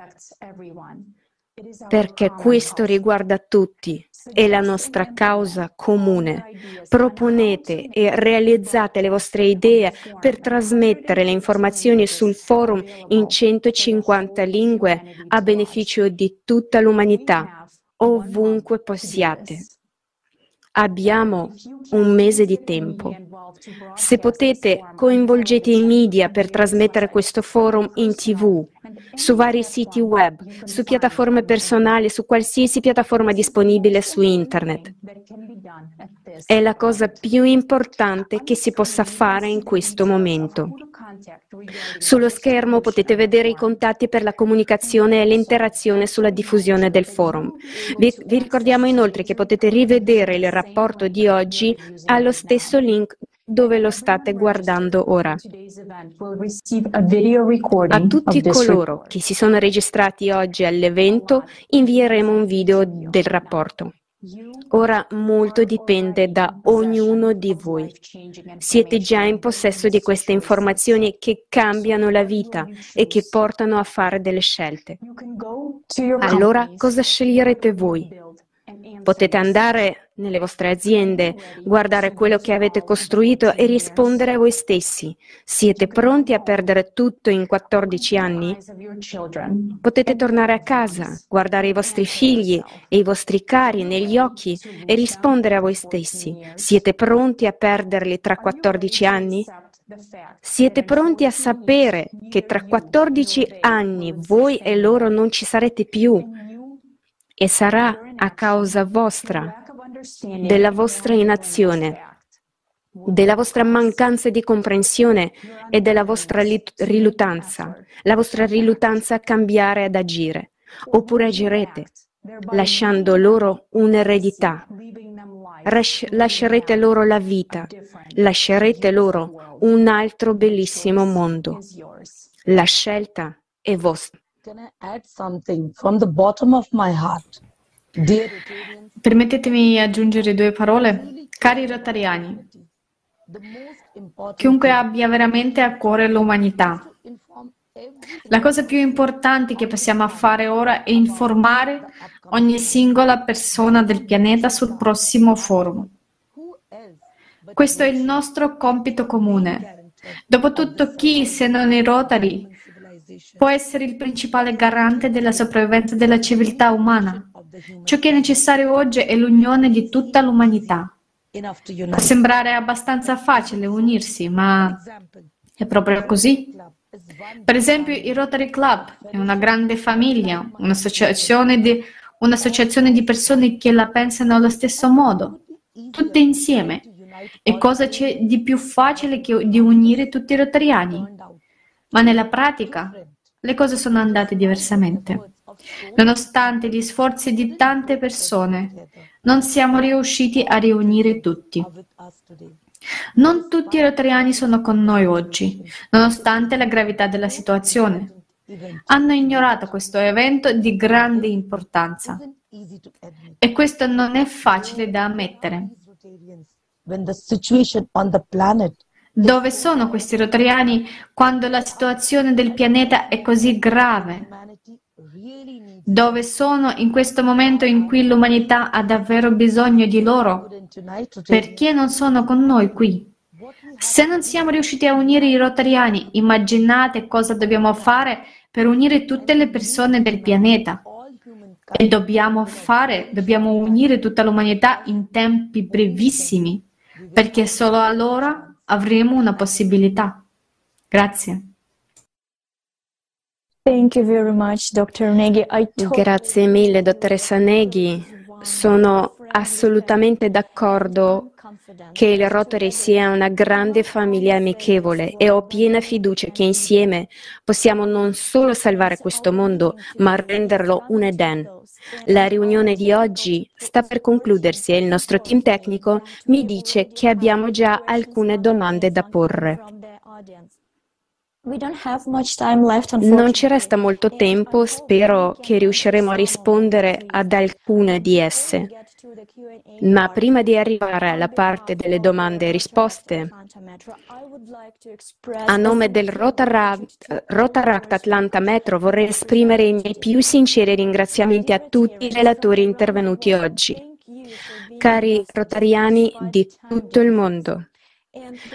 perché questo riguarda tutti, è la nostra causa comune. Proponete e realizzate le vostre idee per trasmettere le informazioni sul forum in 150 lingue a beneficio di tutta l'umanità, ovunque possiate. Abbiamo un mese di tempo. Se potete, coinvolgete i media per trasmettere questo forum in tv, su vari siti web, su piattaforme personali, su qualsiasi piattaforma disponibile su internet. È la cosa più importante che si possa fare in questo momento. Sullo schermo potete vedere i contatti per la comunicazione e l'interazione sulla diffusione del forum. Vi, vi ricordiamo inoltre che potete rivedere il rapporto di oggi allo stesso link dove lo state guardando ora. A tutti coloro che si sono registrati oggi all'evento invieremo un video del rapporto. Ora molto dipende da ognuno di voi. Siete già in possesso di queste informazioni che cambiano la vita e che portano a fare delle scelte. Allora cosa sceglierete voi? Potete andare nelle vostre aziende, guardare quello che avete costruito e rispondere a voi stessi. Siete pronti a perdere tutto in 14 anni? Potete tornare a casa, guardare i vostri figli e i vostri cari negli occhi e rispondere a voi stessi. Siete pronti a perderli tra 14 anni? Siete pronti a sapere che tra 14 anni voi e loro non ci sarete più e sarà a causa vostra, della vostra inazione, della vostra mancanza di comprensione e della vostra riluttanza, la vostra riluttanza a cambiare ad agire, oppure agirete lasciando loro un'eredità. Lascerete loro la vita, lascerete loro un altro bellissimo mondo. La scelta è vostra. Permettetemi aggiungere due parole. Cari rotariani, chiunque abbia veramente a cuore l'umanità, la cosa più importante che possiamo fare ora è informare ogni singola persona del pianeta sul prossimo forum. Questo è il nostro compito comune. Dopotutto, chi, se non i Rotary, può essere il principale garante della sopravvivenza della civiltà umana. Ciò che è necessario oggi è l'unione di tutta l'umanità. Può sembrare abbastanza facile unirsi, ma è proprio così. Per esempio, il Rotary Club è una grande famiglia, un'associazione di, un'associazione di persone che la pensano allo stesso modo, tutte insieme. E cosa c'è di più facile che di unire tutti i rotariani? Ma nella pratica le cose sono andate diversamente. Nonostante gli sforzi di tante persone, non siamo riusciti a riunire tutti. Non tutti i rotariani sono con noi oggi, nonostante la gravità della situazione. Hanno ignorato questo evento di grande importanza e questo non è facile da ammettere. Dove sono questi rotariani quando la situazione del pianeta è così grave? Dove sono in questo momento in cui l'umanità ha davvero bisogno di loro? Perché non sono con noi qui? Se non siamo riusciti a unire i rotariani, immaginate cosa dobbiamo fare per unire tutte le persone del pianeta. E dobbiamo fare, dobbiamo unire tutta l'umanità in tempi brevissimi, perché solo allora avremo una possibilità. Grazie. Grazie mille, dottoressa Neghi. Sono assolutamente d'accordo che il Rotary sia una grande famiglia amichevole e ho piena fiducia che insieme possiamo non solo salvare questo mondo, ma renderlo un Eden. La riunione di oggi sta per concludersi e il nostro team tecnico mi dice che abbiamo già alcune domande da porre. Non ci resta molto tempo, spero che riusciremo a rispondere ad alcune di esse. Ma prima di arrivare alla parte delle domande e risposte, a nome del Rotaract, Atlanta Metro vorrei esprimere i miei più sinceri ringraziamenti a tutti i relatori intervenuti oggi. Cari rotariani di tutto il mondo,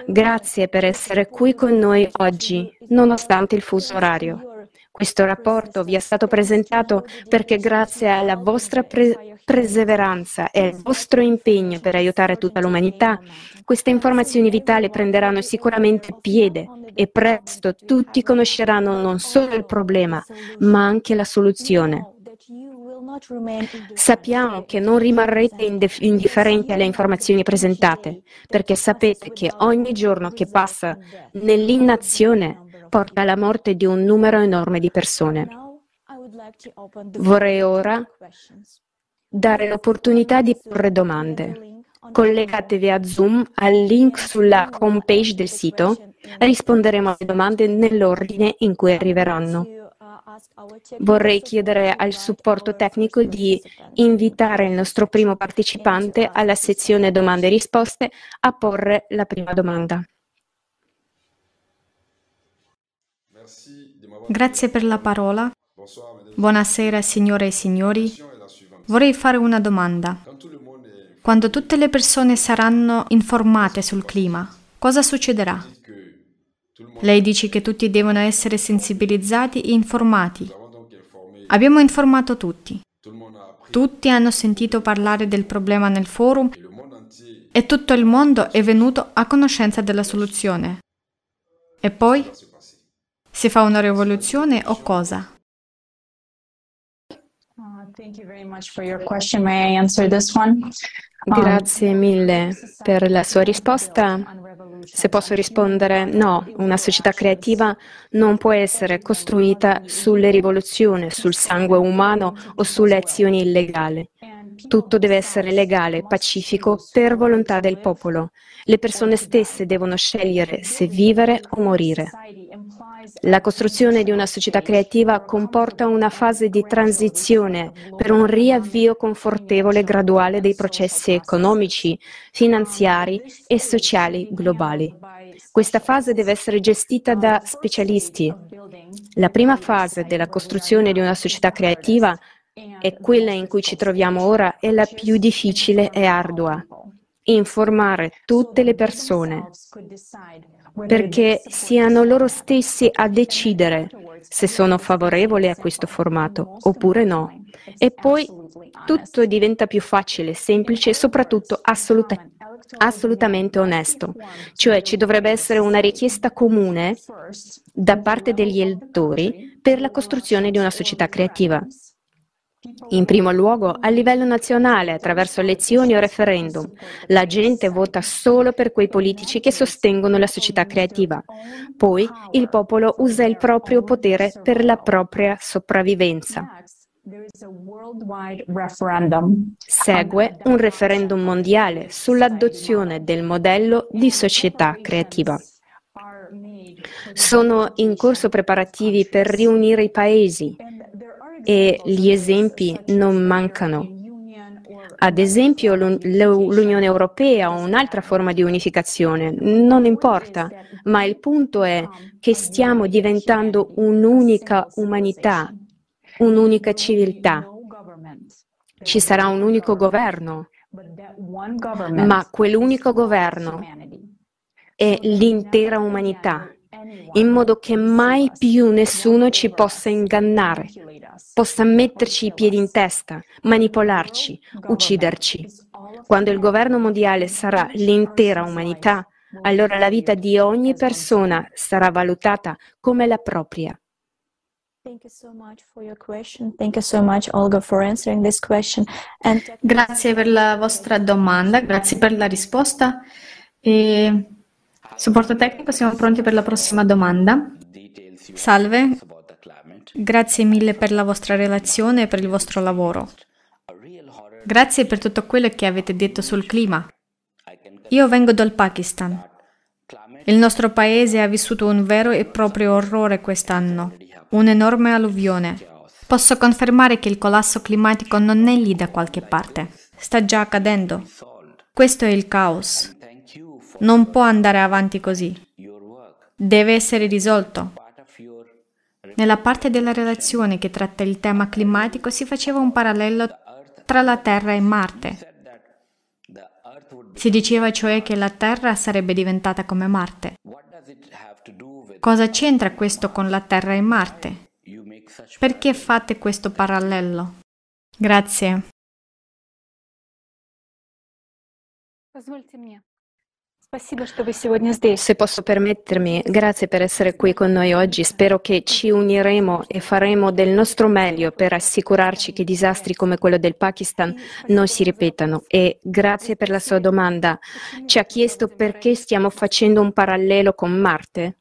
Grazie per essere qui con noi oggi, nonostante il fuso orario. Questo rapporto vi è stato presentato perché grazie alla vostra pre- perseveranza e al vostro impegno per aiutare tutta l'umanità, queste informazioni vitali prenderanno sicuramente piede e presto tutti conosceranno non solo il problema, ma anche la soluzione. Sappiamo che non rimarrete indifferenti alle informazioni presentate, perché sapete che ogni giorno che passa nell'inazione porta alla morte di un numero enorme di persone. Vorrei ora dare l'opportunità di porre domande. Collegatevi a Zoom al link sulla homepage del sito risponderemo alle domande nell'ordine in cui arriveranno. Vorrei chiedere al supporto tecnico di invitare il nostro primo partecipante alla sezione domande e risposte a porre la prima domanda. Grazie per la parola. Buonasera signore e signori. Vorrei fare una domanda. Quando tutte le persone saranno informate sul clima, cosa succederà? Lei dice che tutti devono essere sensibilizzati e informati. Abbiamo informato tutti. Tutti hanno sentito parlare del problema nel forum e tutto il mondo è venuto a conoscenza della soluzione. E poi? Si fa una rivoluzione o cosa? Grazie mille per la sua risposta. Se posso rispondere, no, una società creativa non può essere costruita sulle rivoluzioni, sul sangue umano o sulle azioni illegali. Tutto deve essere legale, pacifico, per volontà del popolo. Le persone stesse devono scegliere se vivere o morire. La costruzione di una società creativa comporta una fase di transizione per un riavvio confortevole e graduale dei processi economici, finanziari e sociali globali. Questa fase deve essere gestita da specialisti. La prima fase della costruzione di una società creativa è quella in cui ci troviamo ora è la più difficile e ardua. Informare tutte le persone perché siano loro stessi a decidere se sono favorevoli a questo formato oppure no. E poi tutto diventa più facile, semplice e soprattutto assoluta, assolutamente onesto. Cioè ci dovrebbe essere una richiesta comune da parte degli elettori per la costruzione di una società creativa. In primo luogo, a livello nazionale, attraverso elezioni o referendum, la gente vota solo per quei politici che sostengono la società creativa. Poi il popolo usa il proprio potere per la propria sopravvivenza. Segue un referendum mondiale sull'adozione del modello di società creativa. Sono in corso preparativi per riunire i paesi e gli esempi non mancano. Ad esempio l'Unione Europea o un'altra forma di unificazione, non importa, ma il punto è che stiamo diventando un'unica umanità, un'unica civiltà. Ci sarà un unico governo, ma quell'unico governo è l'intera umanità, in modo che mai più nessuno ci possa ingannare, possa metterci i piedi in testa, manipolarci, ucciderci. Quando il governo mondiale sarà l'intera umanità, allora la vita di ogni persona sarà valutata come la propria. Grazie per la vostra domanda, grazie per la risposta. E supporto tecnico, siamo pronti per la prossima domanda. Salve, grazie mille per la vostra relazione e per il vostro lavoro. Grazie per tutto quello che avete detto sul clima. Io vengo dal Pakistan. Il nostro paese ha vissuto un vero e proprio orrore quest'anno un'enorme alluvione. Posso confermare che il collasso climatico non è lì da qualche parte. Sta già accadendo. Questo è il caos. Non può andare avanti così. Deve essere risolto. Nella parte della relazione che tratta il tema climatico si faceva un parallelo tra la Terra e Marte. Si diceva cioè che la Terra sarebbe diventata come Marte. Cosa c'entra questo con la Terra e Marte? Perché fate questo parallelo? Grazie. Se posso permettermi, grazie per essere qui con noi oggi. Spero che ci uniremo e faremo del nostro meglio per assicurarci che disastri come quello del Pakistan non si ripetano. E grazie per la sua domanda. Ci ha chiesto perché stiamo facendo un parallelo con Marte.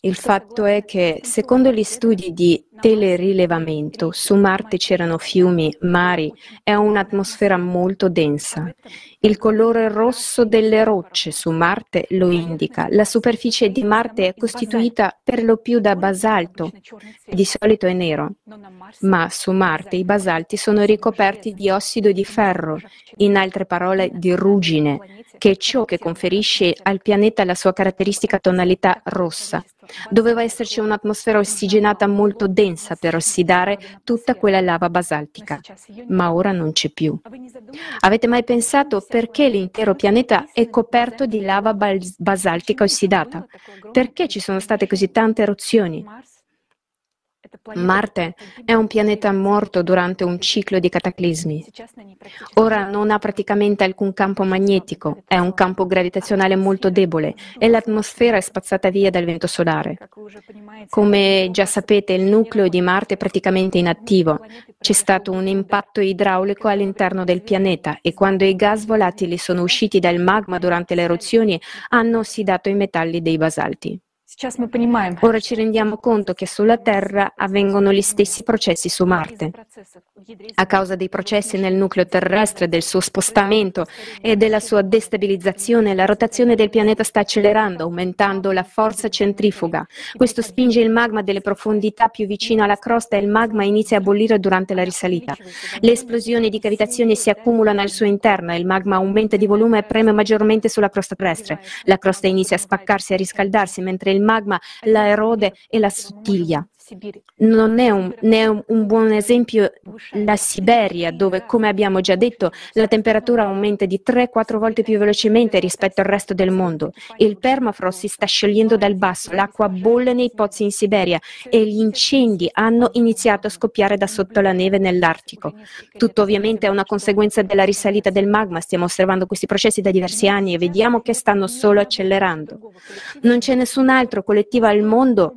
Il fatto è che, secondo gli studi di telerilevamento, su Marte c'erano fiumi, mari e un'atmosfera molto densa. Il colore rosso delle rocce su Marte lo indica. La superficie di Marte è costituita per lo più da basalto, di solito è nero, ma su Marte i basalti sono ricoperti di ossido di ferro, in altre parole di ruggine, che è ciò che conferisce al pianeta la sua caratteristica tonalità rossa. Doveva esserci un'atmosfera ossigenata molto densa per ossidare tutta quella lava basaltica, ma ora non c'è più. Avete mai pensato perché l'intero pianeta è coperto di lava basaltica ossidata? Perché ci sono state così tante eruzioni? Marte è un pianeta morto durante un ciclo di cataclismi. Ora non ha praticamente alcun campo magnetico, è un campo gravitazionale molto debole e l'atmosfera è spazzata via dal vento solare. Come già sapete, il nucleo di Marte è praticamente inattivo. C'è stato un impatto idraulico all'interno del pianeta e quando i gas volatili sono usciti dal magma durante le eruzioni hanno ossidato i metalli dei basalti. Ora ci rendiamo conto che sulla Terra avvengono gli stessi processi su Marte. A causa dei processi nel nucleo terrestre, del suo spostamento e della sua destabilizzazione, la rotazione del pianeta sta accelerando, aumentando la forza centrifuga. Questo spinge il magma delle profondità più vicino alla crosta e il magma inizia a bollire durante la risalita. Le esplosioni di cavitazione si accumulano al suo interno e il magma aumenta di volume e preme maggiormente sulla crosta terrestre. La crosta inizia a spaccarsi e a riscaldarsi mentre il magma la erode e la sottiglia. Non è un, è un, buon esempio la Siberia, dove, come abbiamo già detto, la temperatura aumenta di 3-4 volte più velocemente rispetto al resto del mondo. Il permafrost si sta sciogliendo dal basso, l'acqua bolle nei pozzi in Siberia e gli incendi hanno iniziato a scoppiare da sotto la neve nell'Artico. Tutto ovviamente è una conseguenza della risalita del magma. Stiamo osservando questi processi da diversi anni e vediamo che stanno solo accelerando. Non c'è nessun altro collettivo al mondo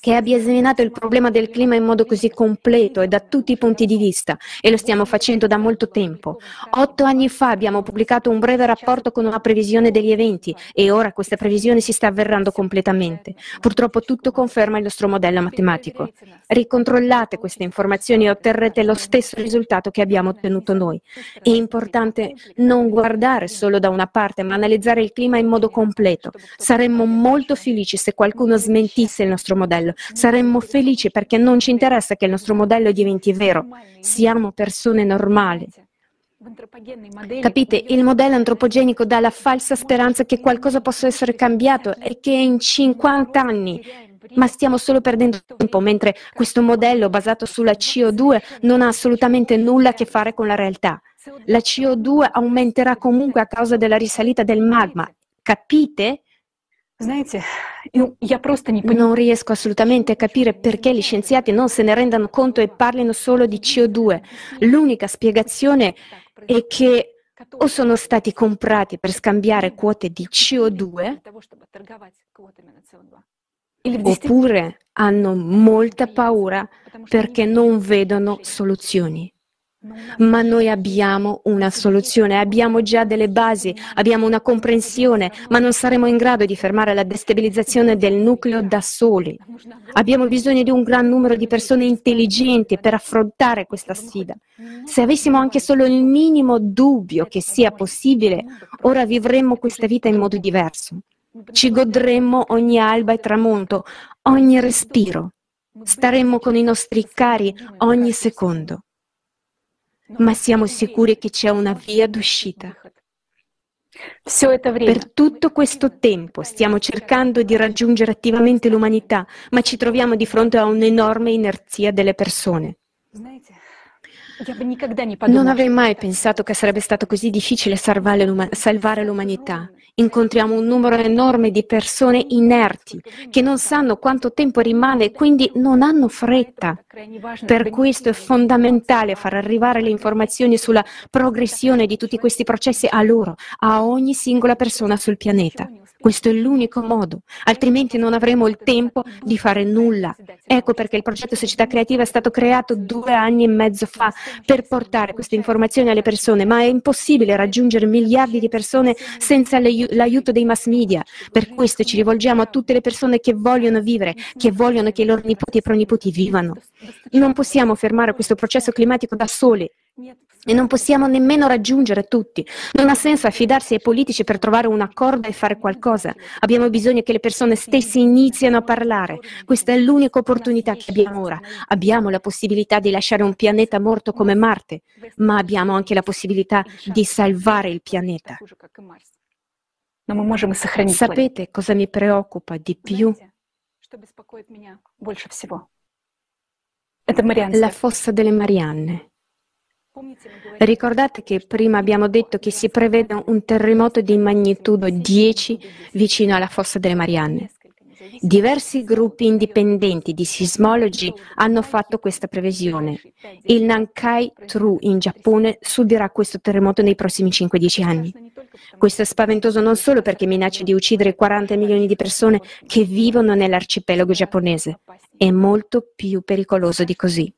che abbia esempio esaminato il problema del clima in modo così completo e da tutti i punti di vista e lo stiamo facendo da molto tempo. Otto anni fa abbiamo pubblicato un breve rapporto con una previsione degli eventi e ora questa previsione si sta avverando completamente. Purtroppo tutto conferma il nostro modello matematico. Ricontrollate queste informazioni e otterrete lo stesso risultato che abbiamo ottenuto noi. È importante non guardare solo da una parte, ma analizzare il clima in modo completo. Saremmo molto felici se qualcuno smentisse il nostro modello. Saremmo felici perché non ci interessa che il nostro modello diventi vero. Siamo persone normali. Capite, il modello antropogenico dà la falsa speranza che qualcosa possa essere cambiato e che in 50 anni, ma stiamo solo perdendo tempo, mentre questo modello basato sulla CO2 non ha assolutamente nulla a che fare con la realtà. La CO2 aumenterà comunque a causa della risalita del magma. Capite? Non riesco assolutamente a capire perché gli scienziati non se ne rendano conto e parlino solo di CO2. L'unica spiegazione è che o sono stati comprati per scambiare quote di CO2 oppure hanno molta paura perché non vedono soluzioni. Ma noi abbiamo una soluzione, abbiamo già delle basi, abbiamo una comprensione, ma non saremo in grado di fermare la destabilizzazione del nucleo da soli. Abbiamo bisogno di un gran numero di persone intelligenti per affrontare questa sfida. Se avessimo anche solo il minimo dubbio che sia possibile, ora vivremmo questa vita in modo diverso. Ci godremmo ogni alba e tramonto, ogni respiro. Staremmo con i nostri cari ogni secondo ma siamo sicuri che c'è una via d'uscita. Per tutto questo tempo stiamo cercando di raggiungere attivamente l'umanità, ma ci troviamo di fronte a un'enorme inerzia delle persone. Non avrei mai pensato che sarebbe stato così difficile salvare l'umanità incontriamo un numero enorme di persone inerti che non sanno quanto tempo rimane e quindi non hanno fretta. Per questo è fondamentale far arrivare le informazioni sulla progressione di tutti questi processi a loro, a ogni singola persona sul pianeta. Questo è l'unico modo, altrimenti non avremo il tempo di fare nulla. Ecco perché il progetto Società Creativa è stato creato due anni e mezzo fa per portare queste informazioni alle persone, ma è impossibile raggiungere miliardi di persone senza l'aiuto dei mass media. Per questo ci rivolgiamo a tutte le persone che vogliono vivere, che vogliono che i loro nipoti e pronipoti vivano. Non possiamo fermare questo processo climatico da soli e non possiamo nemmeno raggiungere tutti. Non ha senso affidarsi ai politici per trovare un accordo e fare qualcosa. Abbiamo bisogno che le persone stesse iniziano a parlare. Questa è l'unica opportunità che abbiamo ora. Abbiamo la possibilità di lasciare un pianeta morto come Marte, ma abbiamo anche la possibilità di salvare il pianeta. Sapete cosa mi preoccupa di più? La fossa delle Marianne. Ricordate che prima abbiamo detto che si prevede un terremoto di magnitudo 10 vicino alla fossa delle Marianne. Diversi gruppi indipendenti di sismologi hanno fatto questa previsione. Il Nankai Tru in Giappone subirà questo terremoto nei prossimi 5-10 anni. Questo è spaventoso non solo perché minaccia di uccidere 40 milioni di persone che vivono nell'arcipelago giapponese, è molto più pericoloso di così.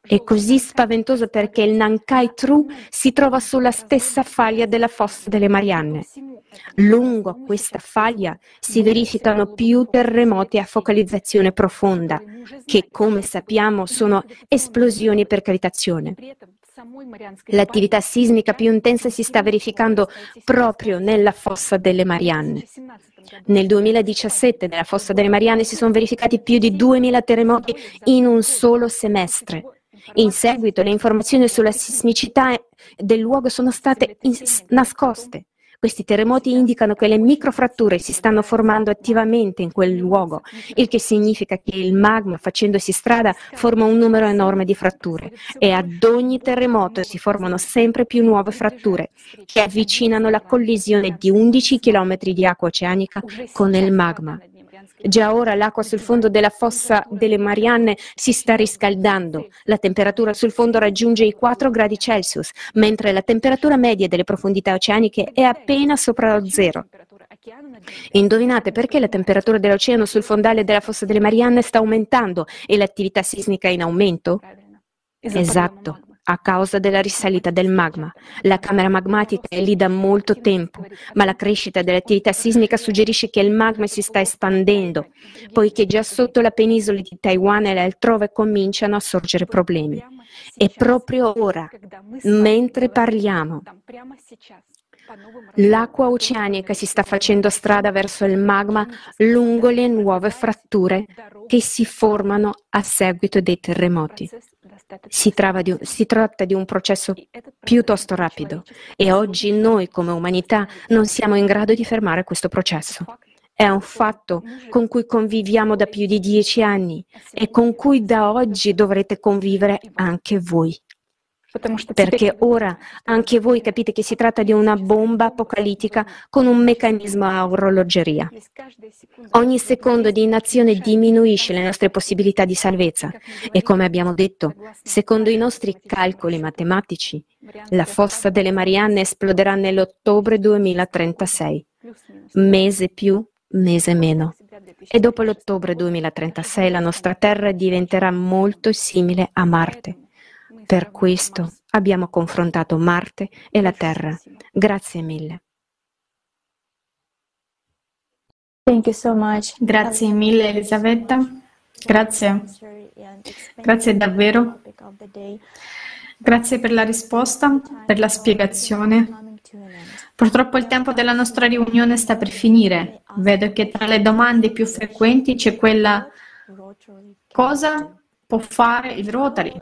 È così spaventoso perché il Nankai Tru si trova sulla stessa faglia della fossa delle Marianne. Lungo questa faglia si verificano più terremoti a focalizzazione profonda, che come sappiamo sono esplosioni per cavitazione. L'attività sismica più intensa si sta verificando proprio nella fossa delle Marianne. Nel 2017 nella fossa delle Marianne si sono verificati più di 2000 terremoti in un solo semestre. In seguito le informazioni sulla sismicità del luogo sono state nascoste. Questi terremoti indicano che le microfratture si stanno formando attivamente in quel luogo, il che significa che il magma, facendosi strada, forma un numero enorme di fratture e ad ogni terremoto si formano sempre più nuove fratture che avvicinano la collisione di 11 km di acqua oceanica con il magma. Già ora l'acqua sul fondo della fossa delle Marianne si sta riscaldando. La temperatura sul fondo raggiunge i 4 gradi Celsius, mentre la temperatura media delle profondità oceaniche è appena sopra lo zero. Indovinate perché la temperatura dell'oceano sul fondale della fossa delle Marianne sta aumentando e l'attività sismica è in aumento? Esatto, a causa della risalita del magma. La camera magmatica è lì da molto tempo, ma la crescita dell'attività sismica suggerisce che il magma si sta espandendo, poiché già sotto la penisola di Taiwan e altrove cominciano a sorgere problemi. E proprio ora, mentre parliamo, L'acqua oceanica si sta facendo strada verso il magma lungo le nuove fratture che si formano a seguito dei terremoti. Si, di, si, tratta di un processo piuttosto rapido e oggi noi come umanità non siamo in grado di fermare questo processo. È un fatto con cui conviviamo da più di dieci anni e con cui da oggi dovrete convivere anche voi. Perché ora anche voi capite che si tratta di una bomba apocalittica con un meccanismo a orologeria. Ogni secondo di inazione diminuisce le nostre possibilità di salvezza. E come abbiamo detto, secondo i nostri calcoli matematici, la fossa delle Marianne esploderà nell'ottobre 2036, mese più, mese meno. E dopo l'ottobre 2036 la nostra Terra diventerà molto simile a Marte per questo abbiamo confrontato Marte e la Terra. Grazie mille. So Grazie mille Elisabetta. Grazie. Grazie davvero. Grazie per la risposta, per la spiegazione. Purtroppo il tempo della nostra riunione sta per finire. Vedo che tra le domande più frequenti c'è quella cosa può fare il Rotary?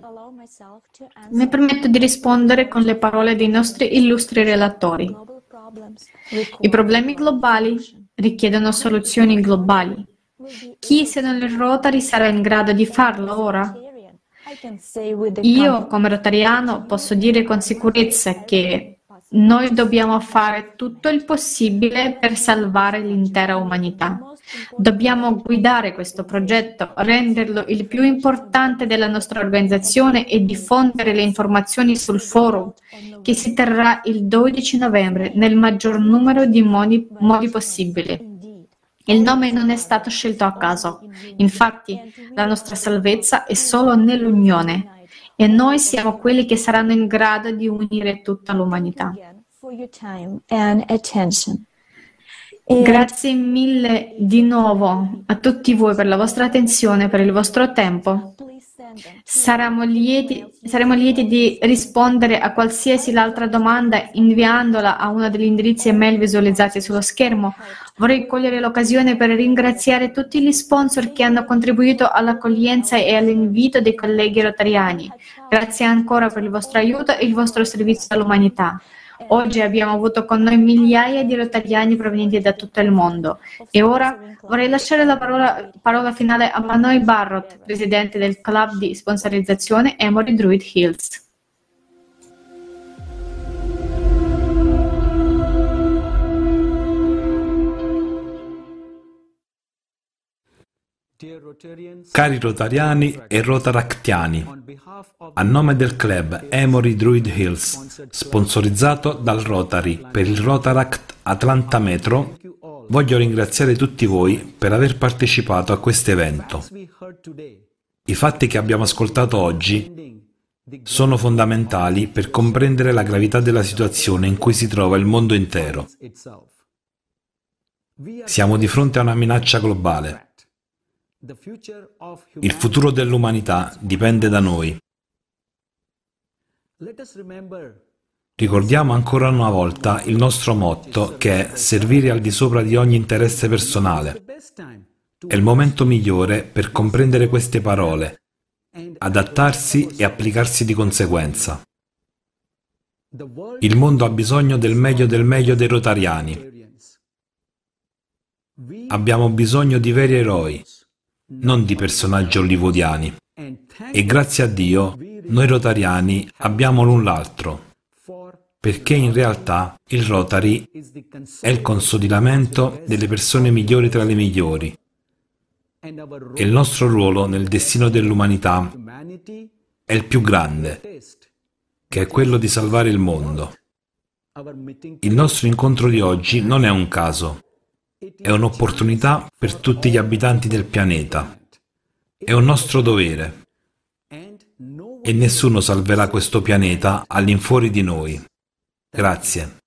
Mi permetto di rispondere con le parole dei nostri illustri relatori. I problemi globali richiedono soluzioni globali. Chi se non il Rotary sarà in grado di farlo ora? Io come rotariano posso dire con sicurezza che noi dobbiamo fare tutto il possibile per salvare l'intera umanità. Dobbiamo guidare questo progetto, renderlo il più importante della nostra organizzazione e diffondere le informazioni sul forum che si terrà il 12 novembre nel maggior numero di modi, modi possibili. Il nome non è stato scelto a caso. Infatti, la nostra salvezza è solo nell'unione e noi siamo quelli che saranno in grado di unire tutta l'umanità. Grazie mille di nuovo a tutti voi per la vostra attenzione, per il vostro tempo. Saremo lieti, saremo lieti di rispondere a qualsiasi altra domanda inviandola a uno degli indirizzi email visualizzati sullo schermo. Vorrei cogliere l'occasione per ringraziare tutti gli sponsor che hanno contribuito all'accoglienza e all'invito dei colleghi rotariani. Grazie ancora per il vostro aiuto e il vostro servizio all'umanità. Oggi abbiamo avuto con noi migliaia di rotariani provenienti da tutto il mondo. E ora vorrei lasciare la parola, parola finale a Manoj Barrot, presidente del club di sponsorizzazione Emory Druid Hills. Cari rotariani e rotaractiani, a nome del club Emory Druid Hills, sponsorizzato dal Rotary per il Rotaract Atlanta Metro, voglio ringraziare tutti voi per aver partecipato a questo evento. I fatti che abbiamo ascoltato oggi sono fondamentali per comprendere la gravità della situazione in cui si trova il mondo intero. Siamo di fronte a una minaccia globale il futuro dell'umanità dipende da noi. Ricordiamo ancora una volta il nostro motto che è servire al di sopra di ogni interesse personale. È il momento migliore per comprendere queste parole, adattarsi e applicarsi di conseguenza. Il mondo ha bisogno del meglio del meglio dei rotariani. Abbiamo bisogno di veri eroi, non di personaggi hollywoodiani. E grazie a Dio noi rotariani abbiamo l'un l'altro, perché in realtà il Rotary è il consolidamento delle persone migliori tra le migliori. E il nostro ruolo nel destino dell'umanità è il più grande, che è quello di salvare il mondo. Il nostro incontro di oggi non è un caso, È un'opportunità per tutti gli abitanti del pianeta. È un nostro dovere. E nessuno salverà questo pianeta all'infuori di noi. Grazie.